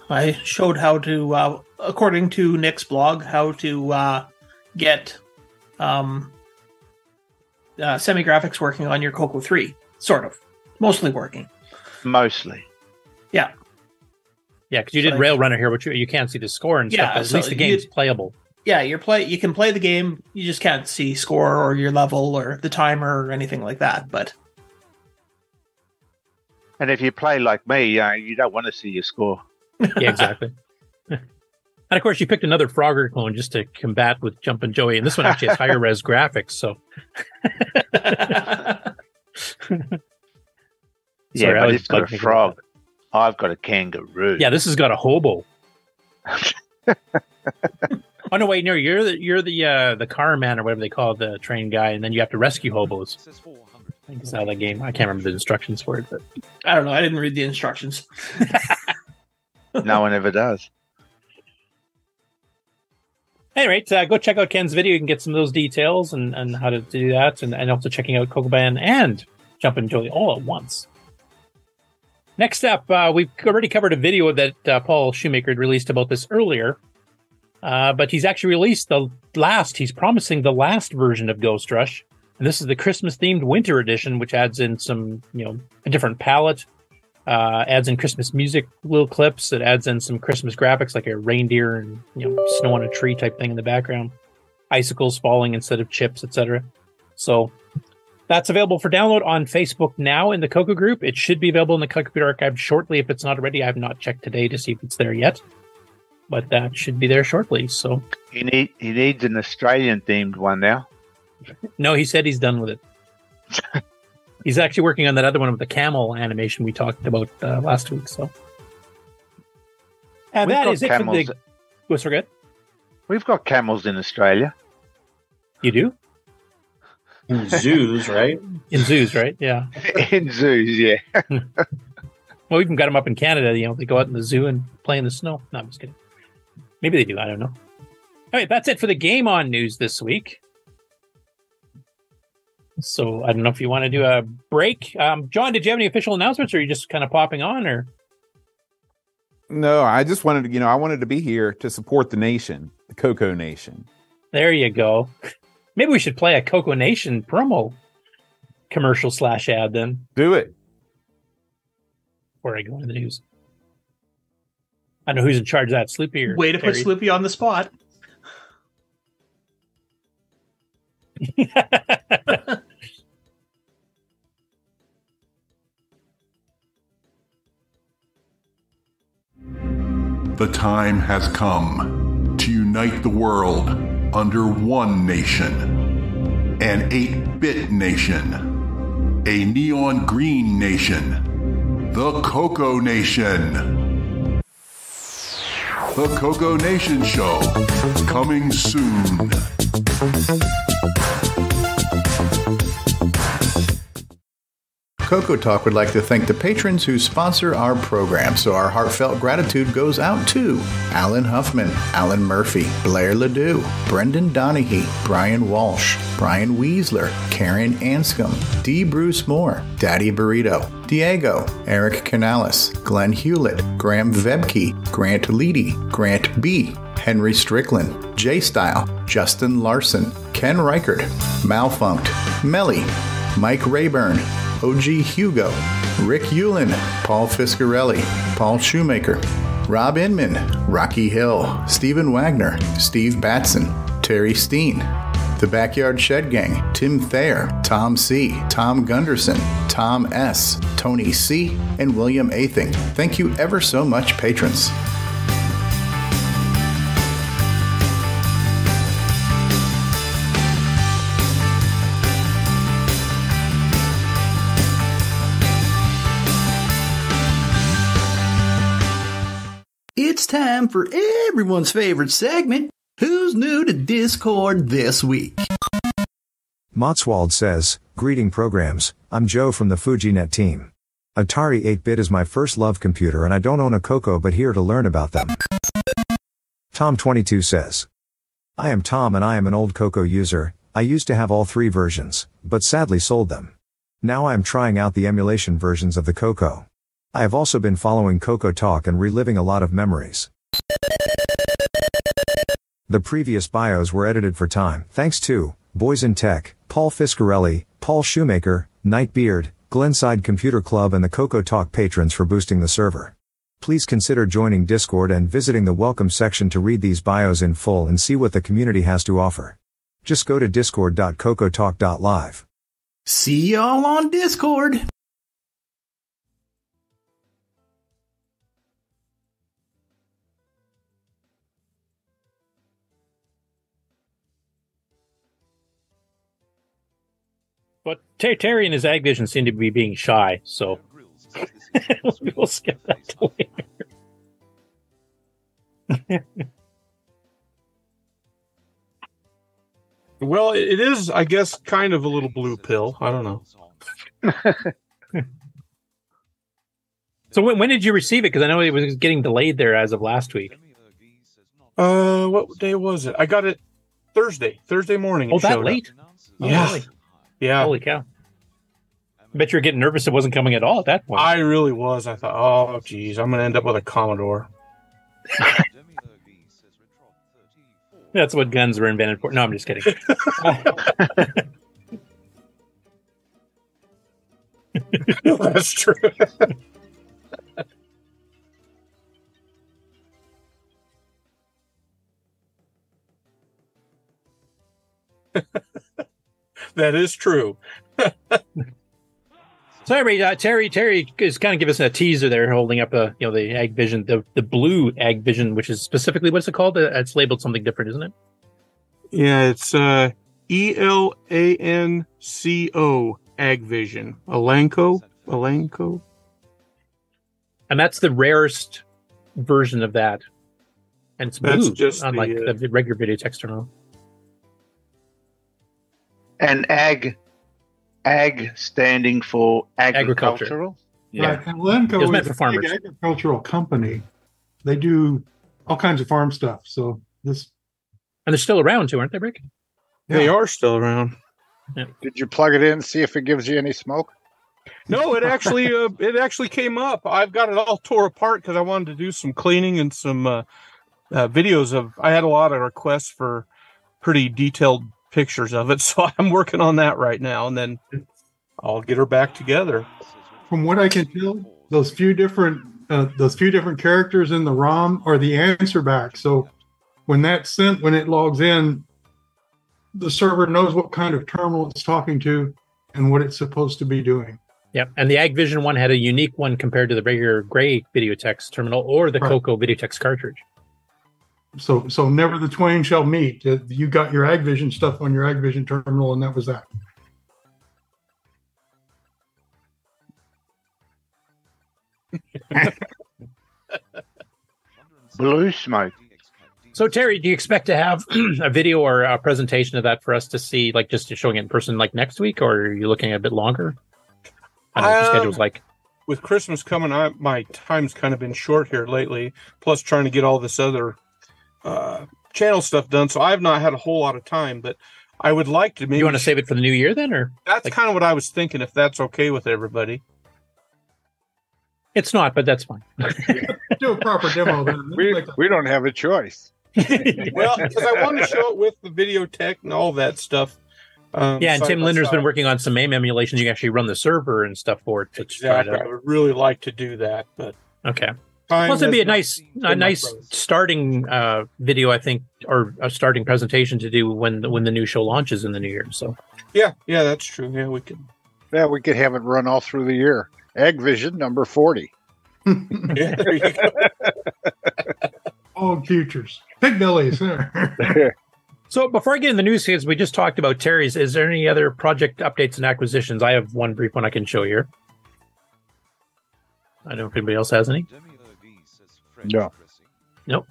I showed how to, uh, according to Nick's blog, how to uh, get um, uh, semi graphics working on your Coco 3. Sort of. Mostly working. mostly. Yeah. Yeah, because you did So- Rail Runner here, which you, you can't see the score and Yeah, stuff. But at so least the game's playable. Yeah, you're play. You can play the game. You just can't see score or your level or the timer or anything like that. But And if you play like me, uh, you don't want to see your score. yeah, exactly. and of course, you picked another Frogger clone just to combat with Jumpin' Joey, and this one actually has higher res graphics. So, Yeah, Sorry, I but was it's got a frog. I've got a kangaroo. yeah, this has got a hobo. oh no, wait, no, you're the you're the uh, the car man or whatever they call the train guy, and then you have to rescue hobos. I think it's how that game. I can't remember the instructions for it, but I don't know. I didn't read the instructions. no one ever does. Anyway, uh, go check out Ken's video. You can get some of those details and, and how to do that, and, and also checking out Coco Bon and Jumpin' Joey all at once. Next up, uh, we've already covered a video that uh, Paul Shoemaker had released about this earlier, uh, but he's actually released the last. He's promising the last version of Ghost Rush, and this is the Christmas themed winter edition, which adds in some, you know, a different palette, uh, adds in Christmas music, little clips. It adds in some Christmas graphics like a reindeer and you know snow on a tree type thing in the background, icicles falling instead of chips, etc. So that's available for download on Facebook now in the Coco group. It should be available in the Coco Computer Archive shortly if it's not already. I have not checked today to see if it's there yet, but that should be there shortly. So He need he needs an Australian themed one now. no, he said he's done with it. he's actually working on that other one with the camel animation we talked about uh, last week. So. And We've that is it for camels- the. What's forget? We've got camels in Australia. You do? In zoos, right? In zoos, right? Yeah. in zoos, yeah. well, we even got them up in Canada. You know, they go out in the zoo and play in the snow. No, I'm just kidding. Maybe they do. I don't know. All right, that's it for the game on news this week. So I don't know if you want to do a break. Um, John, did you have any official announcements, or are you just kind of popping on? Or No, I just wanted to, you know, I wanted to be here to support the nation, the Coco Nation. there you go. Maybe we should play a Coco Nation promo commercial slash ad then. Do it. Before I go into the news. I know who's in charge of that. Sloopy or Way to put Sloopy on the spot. The time has come to unite the world under one nation. An 8 bit nation. A neon green nation. The Coco Nation. The Coco Nation Show. Coming soon. Coco Talk would like to thank the patrons who sponsor our program, so our heartfelt gratitude goes out to Alan Huffman, Alan Murphy, Blair Ledoux, Brendan Donahue, Brian Walsh, Brian Weasler, Karen Anscombe, D. Bruce Moore, Daddy Burrito, Diego, Eric Canales, Glenn Hewlett, Graham Vebke, Grant Leedy, Grant B., Henry Strickland, J Style, Justin Larson, Ken Reichert, Malfunct, Melly, Mike Rayburn, OG Hugo, Rick Hewlin, Paul Fiscarelli, Paul Shoemaker, Rob Inman, Rocky Hill, Stephen Wagner, Steve Batson, Terry Steen, The Backyard Shed Gang, Tim Thayer, Tom C., Tom Gunderson, Tom S., Tony C., and William Athing. Thank you ever so much, patrons. Time for everyone's favorite segment Who's New to Discord This Week? Motswald says, Greeting programs, I'm Joe from the FujiNet team. Atari 8-bit is my first love computer and I don't own a Coco but here to learn about them. Tom22 says, I am Tom and I am an old Coco user, I used to have all three versions, but sadly sold them. Now I am trying out the emulation versions of the Coco. I have also been following Coco Talk and reliving a lot of memories. The previous bios were edited for time, thanks to Boys in Tech, Paul Fiscarelli, Paul Shoemaker, Nightbeard, Glenside Computer Club and the Coco Talk patrons for boosting the server. Please consider joining Discord and visiting the welcome section to read these bios in full and see what the community has to offer. Just go to discord.cocotalk.live. See y'all on Discord. But Ter- Terry and his ag vision seem to be being shy, so we'll skip that to later. Well, it is, I guess, kind of a little blue pill. I don't know. So when, when did you receive it? Because I know it was getting delayed there as of last week. Uh, what day was it? I got it Thursday, Thursday morning. Oh, it that showed up. late? Oh, Yeah, really? Yeah. Holy cow! I bet you're getting nervous it wasn't coming at all at that point. I really was. I thought, oh, geez, I'm gonna end up with a Commodore. That's what guns were invented for. No, I'm just kidding. That's true. that is true. So anyway, uh, Terry Terry is kind of giving us a teaser there, holding up a you know the Ag Vision, the the blue Ag Vision, which is specifically what's it called? Uh, It's labeled something different, isn't it? Yeah, it's uh, E L A N C O Ag Vision. Elanco? Elanco? And that's the rarest version of that, and it's That's blue, just unlike the, uh, the, regular video text terminal. And ag, ag standing for Agriculture. agricultural. Right. And Elanco It was meant is for a big agricultural company. They do all kinds of farm stuff. So this And they're still around too, aren't they, Rick? They are still around. Did you plug it in and see if it gives you any smoke? No, it actually uh, it actually came up. I've got it all tore apart because I wanted to do some cleaning and some uh, uh, videos of. I had a lot of requests for pretty detailed pictures of it, so I'm working on that right now, and then I'll get her back together. from what I can tell, those few different uh, those few different characters in the ROM are the answer back. So when that's sent, when it logs in, the server knows what kind of terminal it's talking to and what it's supposed to be doing. Yep. And the Ag Vision one had a unique one compared to the regular gray video text terminal or the Right. Coco video text cartridge. So so never the twain shall meet. Uh, You got your AgVision stuff on your AgVision terminal, and that was that. Blue smoke. So Terry, do you expect to have a video or a presentation of that for us to see, like just showing it in person, like next week, or are you looking a bit longer? I don't know what your Um, schedule's like. With Christmas coming, I, my time's kind of been short here lately. Plus, trying to get all this other uh, channel stuff done, so I've not had a whole lot of time. But I would like to. Maybe You want to save it for the new year then, or That's kind of what I was thinking. If that's okay with everybody. it's not, but that's fine. Do a proper demo. Then. We, we don't have a choice. well, because I want to show it with the video tech and all that stuff. Um, yeah, and Tim by Lindner's been working on some MAME emulations. You can actually run the server and stuff for it. To try Exactly. I would really like to do that, but okay. Plus, it'd be a nice, a nice friend. starting uh, video, I think, or a starting presentation to do when the, when the new show launches in the new year. So, Yeah, yeah, that's true. Yeah, we could. Yeah, we could have it run all through the year. Egg Vision number 40. Yeah, there you go. All futures. Big bellies. so before I get in the news, because we just talked about Terry's, is there any other project updates and acquisitions? I have one brief one I can show here. I don't know if anybody else has any. No. Nope.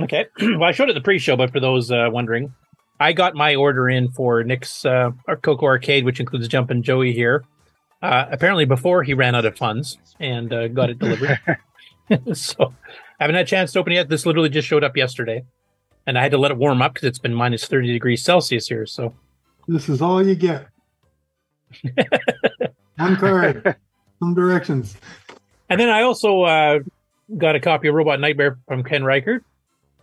Okay. well, I showed it in the pre-show, but for those uh, wondering, I got my order in for Nick's uh, Coco Arcade, which includes Jumping Joey here. Uh, apparently, before he ran out of funds and uh, got it delivered. so, I haven't had a chance to open it yet. This literally just showed up yesterday, and I had to let it warm up because it's been minus thirty degrees Celsius here. So, this is all you get. One card, some directions. And then I also uh, got a copy of Robot Nightmare from Ken Reichert.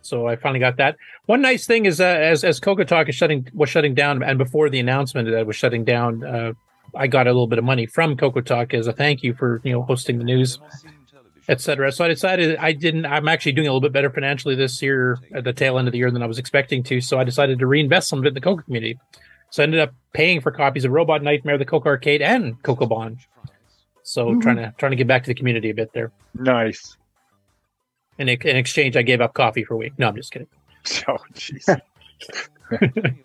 So I finally got that. One nice thing is uh, as as Coco Talk is shutting was shutting down, and before the announcement that it was shutting down, uh, I got a little bit of money from Coco Talk as a thank you for you know hosting the news, etc. So I decided I didn't. I'm actually doing a little bit better financially this year at the tail end of the year than I was expecting to. So I decided to reinvest some of it in the Coco community. So I ended up paying for copies of Robot Nightmare, the Coco Arcade, and Coco Bon. So trying to trying to get back to the community a bit there. Nice. In, in exchange, I gave up coffee for a week. No, I'm just kidding. Oh, jeez.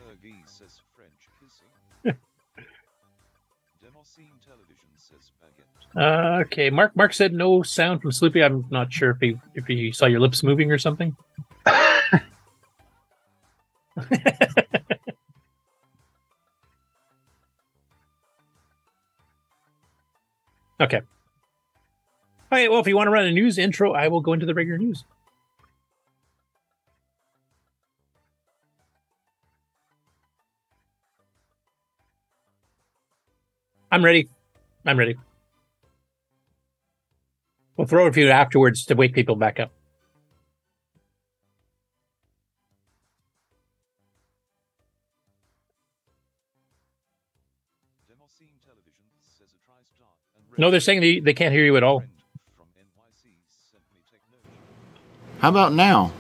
Uh, okay, Mark. Mark said no sound from Sloopy. I'm not sure if he if he saw your lips moving or something. okay. All right. Well, if you want to run a news intro, I will go into the regular news. I'm ready. I'm ready. We'll throw a few afterwards to wake people back up. No, they're saying they, they can't hear you at all. How about now?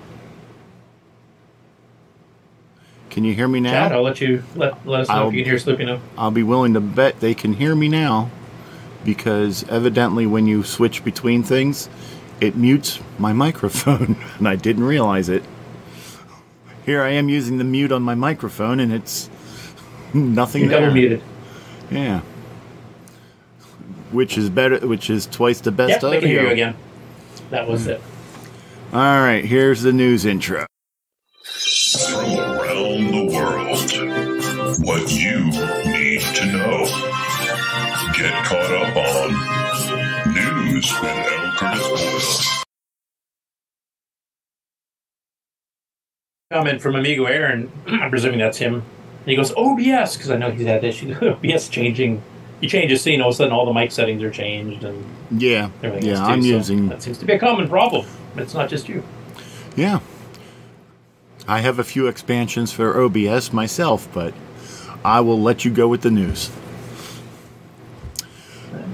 Can you hear me now? Chad, I'll let you let, let us know I'll- if you can hear Sloopy now. I'll be willing to bet they can hear me now because evidently when you switch between things, it mutes my microphone and I didn't realize it. Here I am using the mute on my microphone and it's nothing double muted. Yeah. Which is better which is twice the best Yep, they audio. can hear you again. That was it. All right, here's the news intro. From around the world, what you need to know. Get caught up on News with L. Curtis Boyle. Comment from Amigo Aaron. I'm presuming that's him. And he goes, oh, OBS, because I know he's had issues. OBS changing. You change a scene, all of a sudden all the mic settings are changed and Yeah. everything Yeah. I'm So using That seems to be a common problem. It's not just you. Yeah. I have a few expansions for OBS myself, but I will let you go with the news.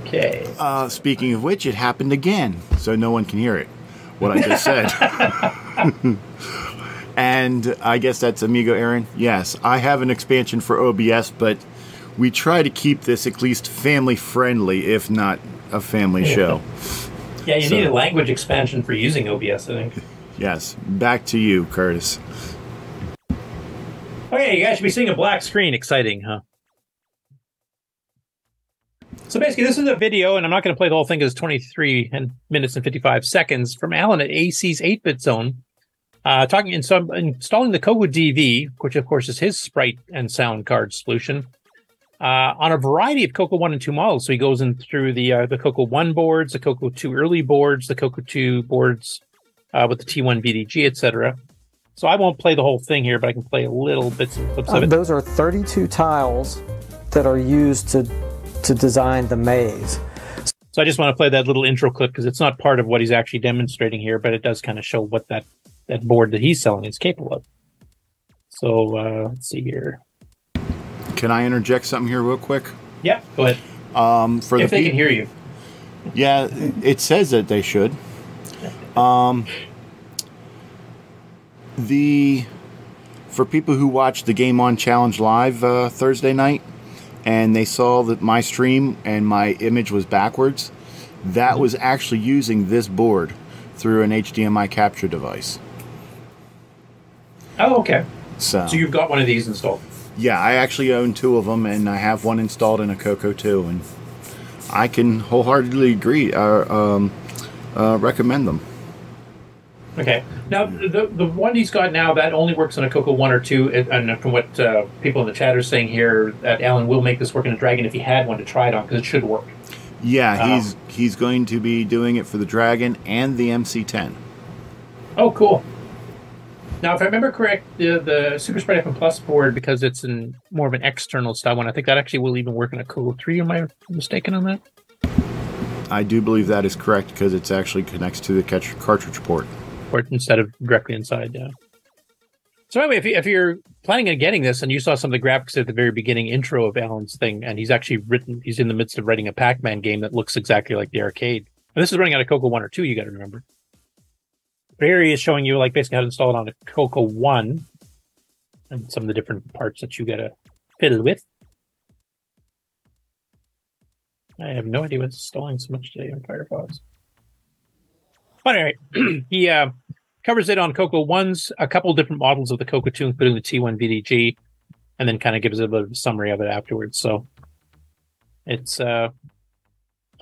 Okay. Uh, speaking of which, it happened again, so no one can hear it. What I just said. and I guess that's Amigo Aaron. Yes, I have an expansion for OBS, but we try to keep this at least family friendly, if not a family show. Yeah, you So- need a language expansion for using OBS, I think. Yes, back to you, Curtis. Okay, you guys should be seeing a black screen. Exciting, huh? So basically, this is a video, and I'm not going to play the whole thing because it's 23 and minutes and 55 seconds from Alan at AC's 8-bit zone, uh, talking in some installing the Coco DV, which of course is his sprite and sound card solution, uh, on a variety of Coco 1 and 2 models. So he goes in through the uh, the Coco 1 boards, the Coco 2 early boards, the Coco 2 boards uh, with the T1 VDG, etc. So I won't play the whole thing here, but I can play a little bits and clips of Um, it. those are 32 tiles that are used to to design the maze. So I just want to play that little intro clip because it's not part of what he's actually demonstrating here, but it does kind of show what that that board that he's selling is capable of. So uh, let's see here. Can I interject something here real quick? Yeah, go ahead. Um, for if the they peop- can hear you. Yeah, it says that they should. Um, the for people who watched the Game On Challenge live uh, Thursday night, and they saw that my stream and my image was backwards, that was actually using this board through an HDMI capture device. Oh, okay. So, So you've got one of these installed. Yeah, I actually own two of them, and I have one installed in a Coco too, and I can wholeheartedly agree, uh, um, uh, recommend them. Okay. Now, the the one he's got now that only works on a Coco one or two, and- from what uh, people in the chat are saying here, that Alan will make this work in a Dragon if he had one to try it on because it should work. Yeah, Um, he's he's going to be doing it for the Dragon and the MC10. Oh, cool. Now, if I remember correct, the the Super Sprite FM Plus board because it's in more of an external style one. I think that actually will even work in a Coco three. Am I mistaken on that? I do believe that is correct because it's actually connects to the catch- cartridge port. Or instead of directly inside. Yeah. So anyway, if, you, if you're planning on getting this, and you saw some of the graphics at the very beginning intro of Alan's thing, and he's actually written, he's in the midst of writing a Pac-Man game that looks exactly like the arcade. And this is running on a Coco One or Two. You got to remember. He is showing you like basically how to install it on a Coco One, and some of the different parts that you got to fiddle with. I have no idea what's stalling so much today on Firefox. But anyway, he uh, covers it on Coco Ones, a couple different models of the Coco 2, including the T1 VDG, and then kind of gives a bit of a summary of it afterwards. So it's, uh,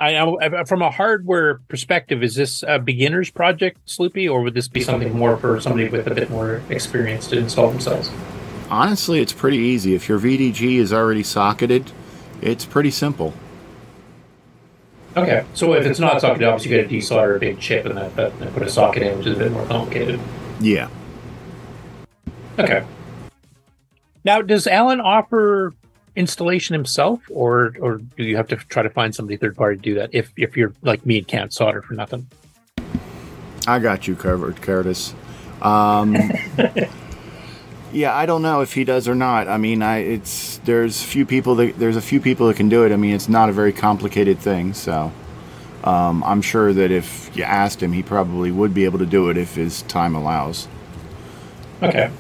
I uh, from a hardware perspective, is this a beginner's project, Sloopy, or would this be something more for somebody with a bit more experience to install themselves? Honestly, it's pretty easy. If your VDG is already socketed, it's pretty simple. Okay, so if it's not socketed, obviously you got to desolder a big chip and that, that, and put a socket in, which is a bit more complicated. Yeah. Okay. Now, does Alan offer installation himself, or or do you have to try to find somebody third party to do that? If if you're like me and can't solder for nothing. I got you covered, Curtis. Um, yeah, I don't know if he does or not. I mean, I it's there's few people that there's a few people that can do it. I mean, it's not a very complicated thing, so um, I'm sure that if you asked him, he probably would be able to do it if his time allows. Okay.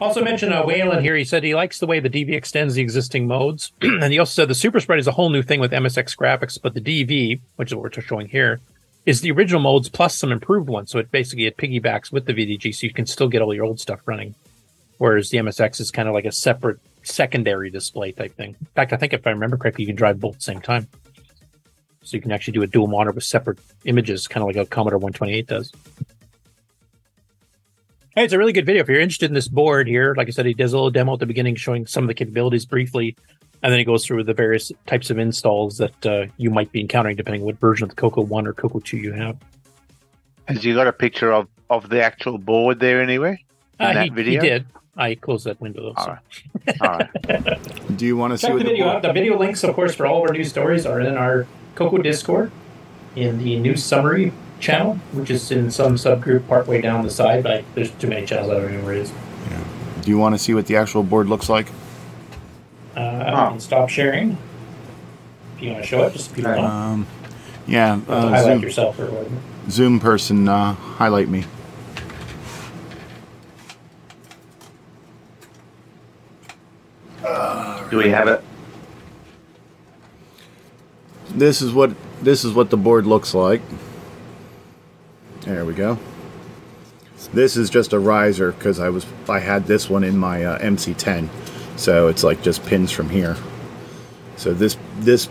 Also mentioned uh, Waylon here. He said he likes the way the DV extends the existing modes, and he also said the Super Sprite is a whole new thing with MSX graphics, but the DV, which is what we're showing here, is the original modes plus some improved ones. So it basically it piggybacks with the VDG, so you can still get all your old stuff running. Whereas the MSX is kind of like a separate secondary display type thing. In fact, I think if I remember correctly, you can drive both at the same time. So you can actually do a dual monitor with separate images, kind of like a Commodore 128 does. Hey, it's a really good video. If you're interested in this board here, like I said, he does a little demo at the beginning showing some of the capabilities briefly, and then he goes through the various types of installs that uh, you might be encountering depending on what version of the Coco 1 or Coco 2 you have. Has you got a picture of, of the actual board there anywhere? In Uh, that he, video? he did. I closed that window though. so. Do you want to see Check what the the video board- The video links, of course, for all of our news stories are in our Coco Discord in the news summary channel, which is in some subgroup partway down the side. But there's too many channels. I don't know where it is. Do you want to see what the actual board looks like? Uh, I can stop sharing. If you want to show it, just if you don't. Um, yeah, You uh, highlight Zoom, yourself or whatever. Zoom person, uh, highlight me. Do we have it? This is what this is what the board looks like. There we go. This is just a riser because I was I had this one in my uh, MC10, so it's like just pins from here. So this this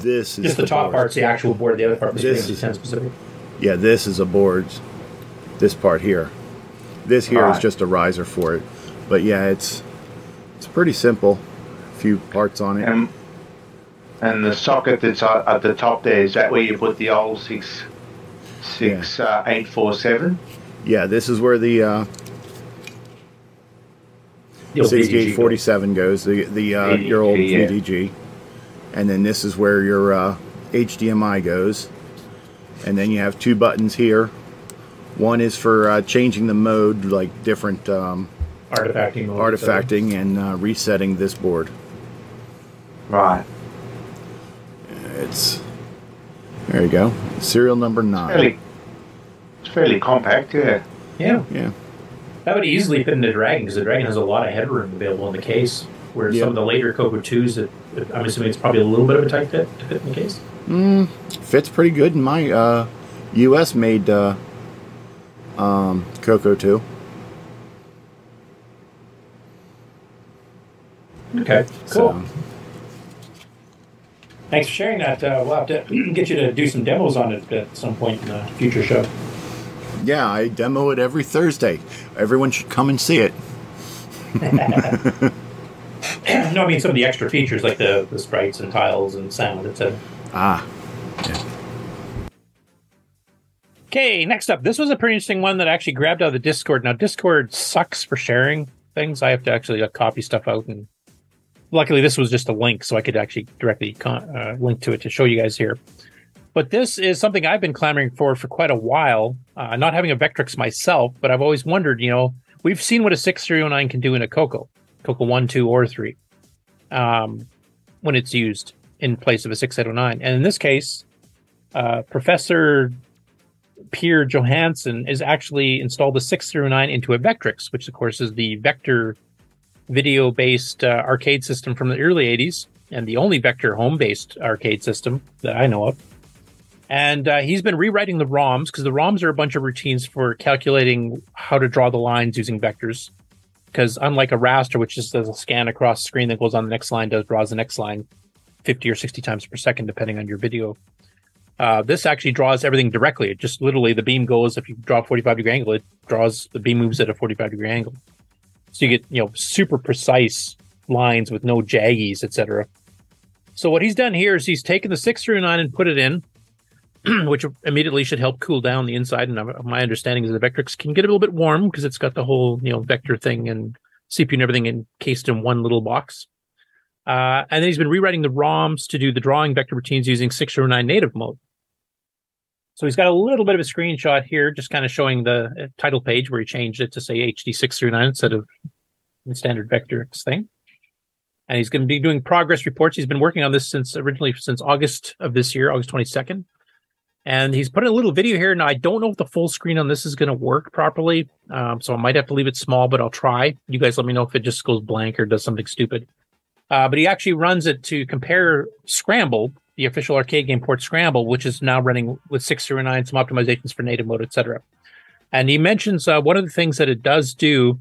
this is Just the, top board. part's the actual board. The other part was This this is- 10 specific. Yeah, this is a board. This part here. This here is Alright. just a riser for it. But yeah, it's it's pretty simple. A few parts on it. And, and the socket that's at at the top there, is that where you put the old six six uh, eight four seven? Yeah, this is where the uh, The six VDG forty seven goes. The the uh, your old VDG, yeah. VDG, and then this is where your uh, HDMI goes, and then you have two buttons here. One is for uh, changing the mode, like different um, Artifacting mode, artifacting, and uh, resetting this board. Right. It's There you go. Serial number nine. Fairly, it's fairly compact, yeah. Yeah. Yeah. That would easily fit in the Dragon because the Dragon has a lot of headroom available in the case. Where some of the later Coco 2s, it, it- I'm assuming it's probably a little bit of a tight fit to fit in the case. Mm, fits pretty good in my uh, U.S. made uh, um, Coco 2. Okay, cool. So, Thanks for sharing that. Uh, we'll have to get you to do some demos on it at some point in a future show. yeah, I demo it every Thursday. Everyone should come and see it. no, I mean some of the extra features like the, the sprites and tiles and sound, etc. Ah. Okay, next up. This was a pretty interesting one that I actually grabbed out of the Discord. Now, Discord sucks for sharing things. I have to actually uh, copy stuff out, and luckily, this was just a link, so I could actually directly con- uh, link to it to show you guys here. But this is something I've been clamoring for for quite a while. Uh, not having a Vectrex myself, but I've always wondered. You know, we've seen what a six three zero nine can do in a Coco, Coco one, two, or three, um, when it's used in place of a six eight zero nine, and in this case, uh, Professor Pierre Johansson is actually installed a 609 into a Vectrex, which of course is the vector video based uh, arcade system from the early 80s and the only vector home based arcade system that I know of. And uh, he's been rewriting the ROMs because the ROMs are a bunch of routines for calculating how to draw the lines using vectors. Because unlike a raster, which just does a scan across the screen that goes on the next line, does draws the next line 50 or 60 times per second, depending on your video. Uh, this actually draws everything directly. It just literally the beam goes. If you draw a 45 degree angle, it draws the beam moves at a 45 degree angle. So you get you know super precise lines with no jaggies, etc. So what he's done here is he's taken the six through nine and put it in, which immediately should help cool down the inside. And my understanding is the Vectrex can get a little bit warm because it's got the whole you know vector thing and CPU and everything encased in one little box. Uh, and then he's been rewriting the ROMs to do the drawing vector routines using 609 native mode. So he's got a little bit of a screenshot here, just kind of showing the uh, title page where he changed it to say HD639 instead of the standard Vectrex thing. And he's going to be doing progress reports. He's been working on this since originally since August of this year, August 22nd. And he's put a little video here. Now, I don't know if the full screen on this is going to work properly. Um, so I might have to leave it small, but I'll try. You guys let me know if it just goes blank or does something stupid. Uh, but he actually runs it to compare Scramble, the official arcade game port Scramble, which is now running with 609, some optimizations for native mode, etc. And he mentions uh, one of the things that it does do,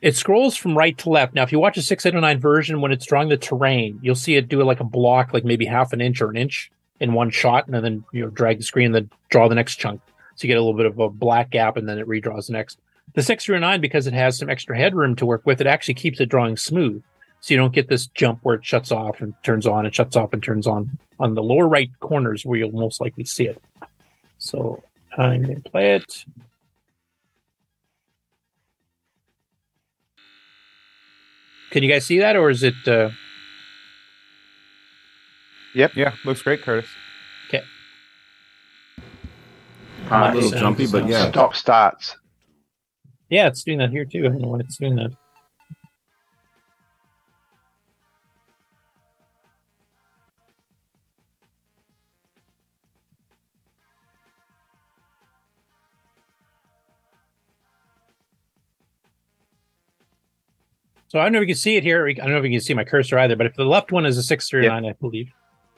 it scrolls from right to left. Now, if you watch a 609 version, when it's drawing the terrain, you'll see it do like a block, like maybe half an inch or an inch in one shot, and then you know drag the screen and then draw the next chunk. So you get a little bit of a black gap, and then it redraws the next. The 609, because it has some extra headroom to work with, it actually keeps it drawing smooth. So you don't get this jump where it shuts off and turns on and shuts off and turns on on the lower right corners where you'll most likely see it. So I'm going to play it. Can you guys see that, or is it? Uh... Yep. Yeah. Looks great, Curtis. Okay. a little jumpy, but yeah. Stop starts. Yeah, it's doing that here too. I don't know why it's doing that. So I don't know if you can see it here. I don't know if you can see my cursor either, but if the left one is a 639, I believe.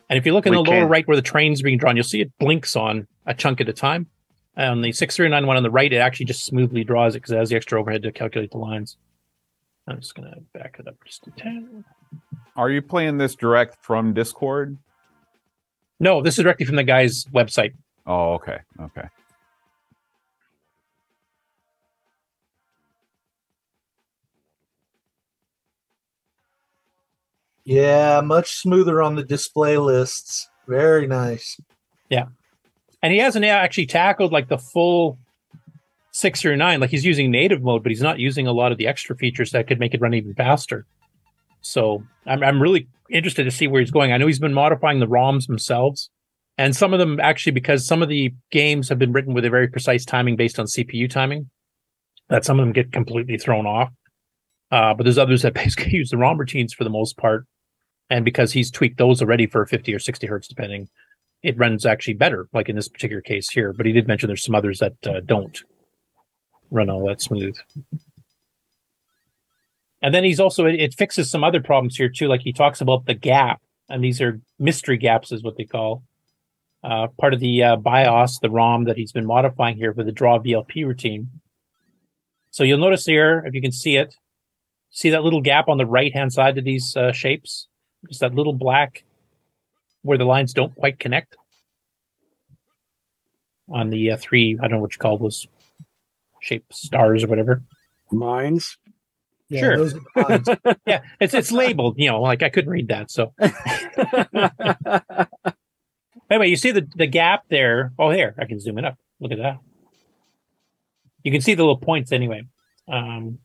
And if you look in We the lower can. right where the train's being drawn, you'll see it blinks on a chunk at a time. On the 639 one on the right, it actually just smoothly draws it because it has the extra overhead to calculate the lines. I'm just going to back it up just a tad. Are you playing this direct from Discord? No, this is directly from the guy's website. Oh, okay. Okay. Yeah, much smoother on the display lists. Very nice. Yeah. And he hasn't actually tackled like the full six or nine. Like he's using native mode, but he's not using a lot of the extra features that could make it run even faster. So I'm I'm really interested to see where he's going. I know he's been modifying the ROMs themselves. And some of them actually because some of the games have been written with a very precise timing based on CPU timing, that some of them get completely thrown off. Uh, but there's others that basically use the ROM routines for the most part. And because he's tweaked those already for 50 or 60 hertz, depending, it runs actually better, like in this particular case here. But he did mention there's some others that uh, don't run all that smooth. And then he's also it, it fixes some other problems here too. Like he talks about the gap, and these are mystery gaps, is what they call uh, part of the uh, BIOS, the ROM that he's been modifying here for the draw VLP routine. So you'll notice here, if you can see it, see that little gap on the right hand side of these uh, shapes, just that little black where the lines don't quite connect on the uh, three. I don't know what you call those shape stars or whatever. Mines. Yeah, sure. those yeah, it's it's labeled. You know, like I couldn't read that. So anyway, you see the the gap there. Oh, here I can zoom it up. Look at that. You can see the little points anyway. Um,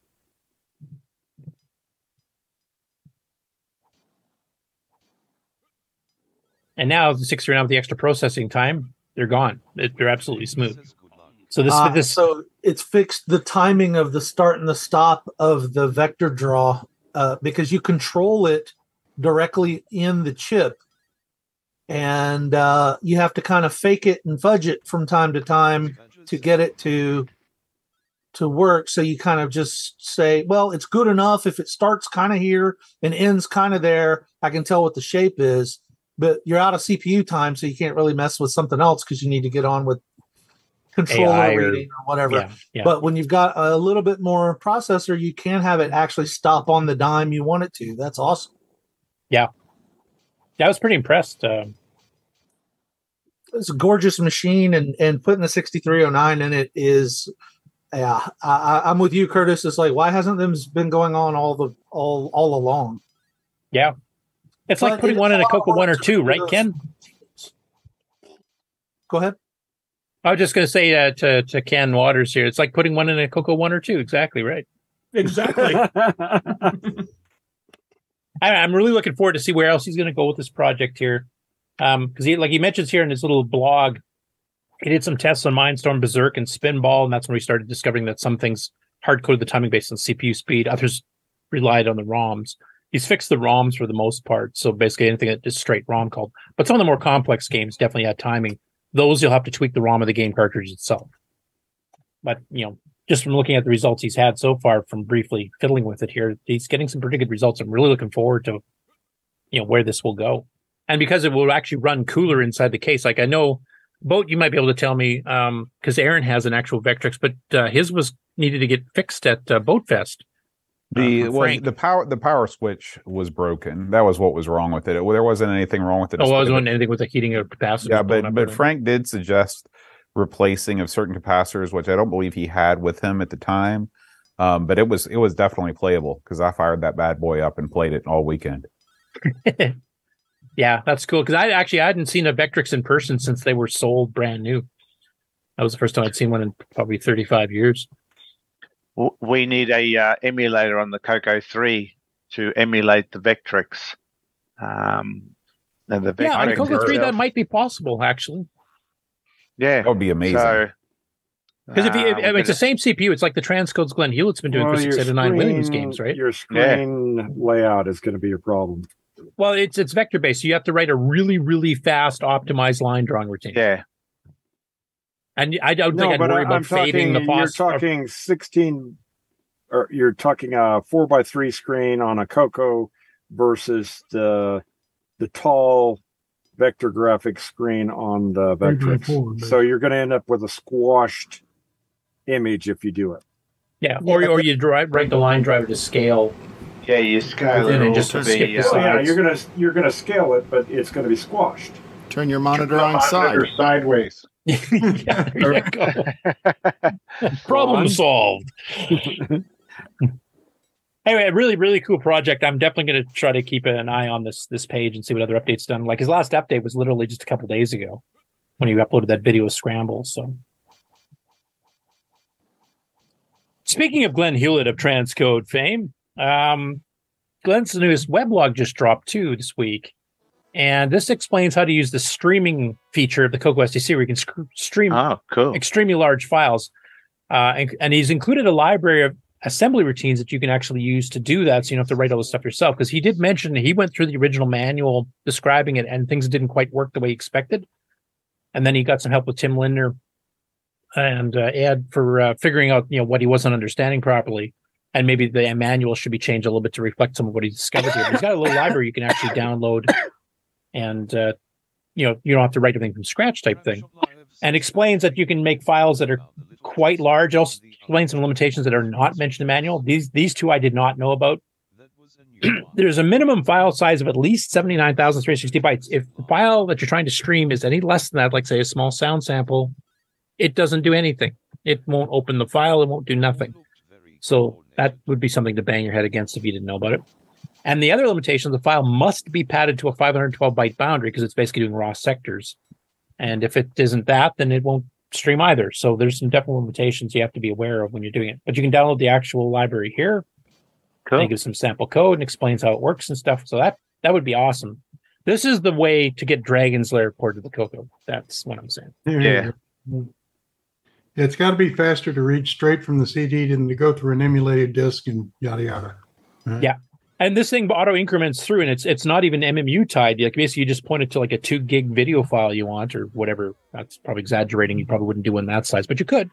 and now the six three nine with the extra processing time, they're gone. They're absolutely smooth. So this Uh, this so it's fixed the timing of the start and the stop of the vector draw uh, because you control it directly in the chip, and uh, you have to kind of fake it and fudge it from time to time to get it to to work. So you kind of just say, well, it's good enough if it starts kind of here and ends kind of there. I can tell what the shape is, but you're out of CPU time, so you can't really mess with something else because you need to get on with controller AI or- reading or whatever. yeah, yeah. But when you've got a little bit more processor, you can have it actually stop on the dime you want it to. That's awesome. yeah, yeah, I was pretty impressed. Uh, It's a gorgeous machine, and and putting the 6309 in it is, yeah, I, I- I'm with you, Curtis. It's like why hasn't this been going on all the all all along? yeah, it's But like putting one in a Coco one or two, right, Ken? Go ahead. I was just going to say uh, to to Ken Waters here. It's like putting one in a Coco one or two. Exactly right. Exactly. I, I'm really looking forward to see where else he's going to go with this project here, because he like he mentions here in his little blog, he did some tests on Mine Storm, Berserk, and Spinball, and that's when we started discovering that some things hard coded the timing based on CPU speed, others relied on the ROMs. He's fixed the ROMs for the most part, so basically anything that is straight ROM called. But some of the more complex games definitely had timing. Those you'll have to tweak the ROM of the game cartridge itself. But you know, just from looking at the results he's had so far, from briefly fiddling with it here, he's getting some pretty good results. I'm really looking forward to, you know, where this will go, and because it will actually run cooler inside the case. Like I know, boat, you might be able to tell me, um, because Aaron has an actual Vectrex, but uh, his was needed to get fixed at uh, Boat Fest. The for well, the power the power switch was broken. That was what was wrong with it. It- there wasn't anything wrong with it. Oh, I was But- wondering anything with the heating of capacity. yeah, but but Frank did suggest replacing of certain capacitors, which I don't believe he had with him at the time. Um, but it was it was definitely playable because I fired that bad boy up and played it all weekend. yeah, that's cool. Because I actually I hadn't seen a Vectrex in person since they were sold brand new. That was the first time I'd seen one in probably 35 years. W- We need a uh, emulator on the Coco 3 to emulate the Vectrex. Um, and the Yeah, on Coco 3, that might be possible, actually. Yeah, that would be amazing. So, Because if, you, uh, if, we're if it's the gonna- same CPU, it's like the Transcodes Glenn Hewlett's been doing Well, for your 689 Williams games, right? Your screen layout is going to be a problem. Well, it's it's vector based. So you have to write a really, really fast, optimized line drawing routine. Yeah. And I don't think no, I'd but worry I, about I'm fading talking. the You're phos- talking 16, or you're talking a four by three screen on a Coco versus the the tall vector graphic screen on the Three Vectrex. four, So you're going to end up with a squashed image if you do it. Yeah, or or you drive write the line driver to scale. Yeah, you scale And it then all just to skip be. the uh, So yeah, sides. you're gonna you're gonna scale it, but it's going to be squashed. Turn your monitor on side. Monitor sideways. yeah, there you go. Problem solved. anyway, a really, really cool project. I'm definitely going to try to keep an eye on this this page and see what other updates done. Like his last update was literally just a couple days ago when he uploaded that video of Scramble. So, speaking of Glenn Hewlett of Transcode fame, um, Glenn's newest weblog just dropped too this week. And this explains how to use the streaming feature of the Coco SDC where you can sc- stream Oh, cool. extremely large files. Uh, and, and he's included a library of assembly routines that you can actually use to do that. So you don't have to write all this stuff yourself. Because he did mention he went through the original manual describing it and things didn't quite work the way he expected. and then he got some help with Tim Lindner and uh, Ed for uh, figuring out you know what he wasn't understanding properly, and maybe the manual should be changed a little bit to reflect some of what he discovered here. But he's got a little library you can actually download, and uh, you know you don't have to write everything from scratch type thing, and explains that you can make files that are quite large. Also explains some limitations that are not mentioned in the manual. These these two I did not know about. There's a minimum file size of at least 79,360 bytes. If the file that you're trying to stream is any less than that, like say a small sound sample, it doesn't do anything. It won't open the file. It won't do nothing. So that would be something to bang your head against if you didn't know about it. And the other limitation, the file must be padded to a 512 byte boundary because it's basically doing raw sectors. And if it isn't that, then it won't stream either. So there's some definite limitations you have to be aware of when you're doing it. But you can download the actual library here. Cool. And give some sample code and explains how it works and stuff. So that that would be awesome. This is the way to get Dragon's Lair ported to the Coco. That's what I'm saying. Yeah. It's got to be faster to read straight from the CD than to go through an emulated disk and yada yada. Right? Yeah. And this thing auto increments through, and it's it's not even MMU tied. Like basically, you just point it to like a two gig video file you want, or whatever. That's probably exaggerating. You probably wouldn't do one that size, but you could.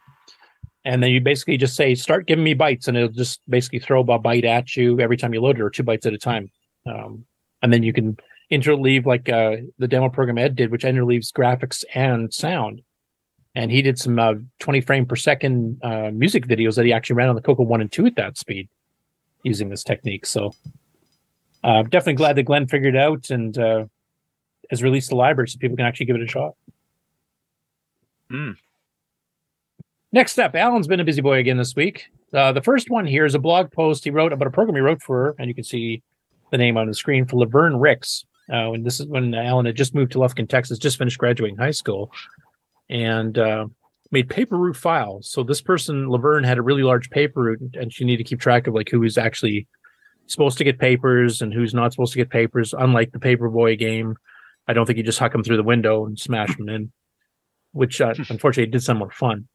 And then you basically just say, "Start giving me bytes," and it'll just basically throw a byte at you every time you load it, or two bytes at a time. Um, and then you can interleave like uh, the demo program Ed did, which interleaves graphics and sound and he did some uh, 20 frame per second uh, music videos that he actually ran on the Coco 1 and 2 at that speed using this technique. So uh, I'm definitely glad that Glenn figured it out and uh, has released the library so people can actually give it a shot. Mm. Next up, Alan's been a busy boy again this week. Uh, the first one here is a blog post he wrote about a program he wrote for, and you can see the name on the screen for Laverne Ricks. Uh, when this is when Alan had just moved to Lufkin, Texas, just finished graduating high school, and uh, made paper route files. So this person, Laverne, had a really large paper route, and she needed to keep track of like who is actually supposed to get papers and who's not supposed to get papers. Unlike the Paperboy game, I don't think you just huck them through the window and smash them in, which uh, unfortunately did sound more fun.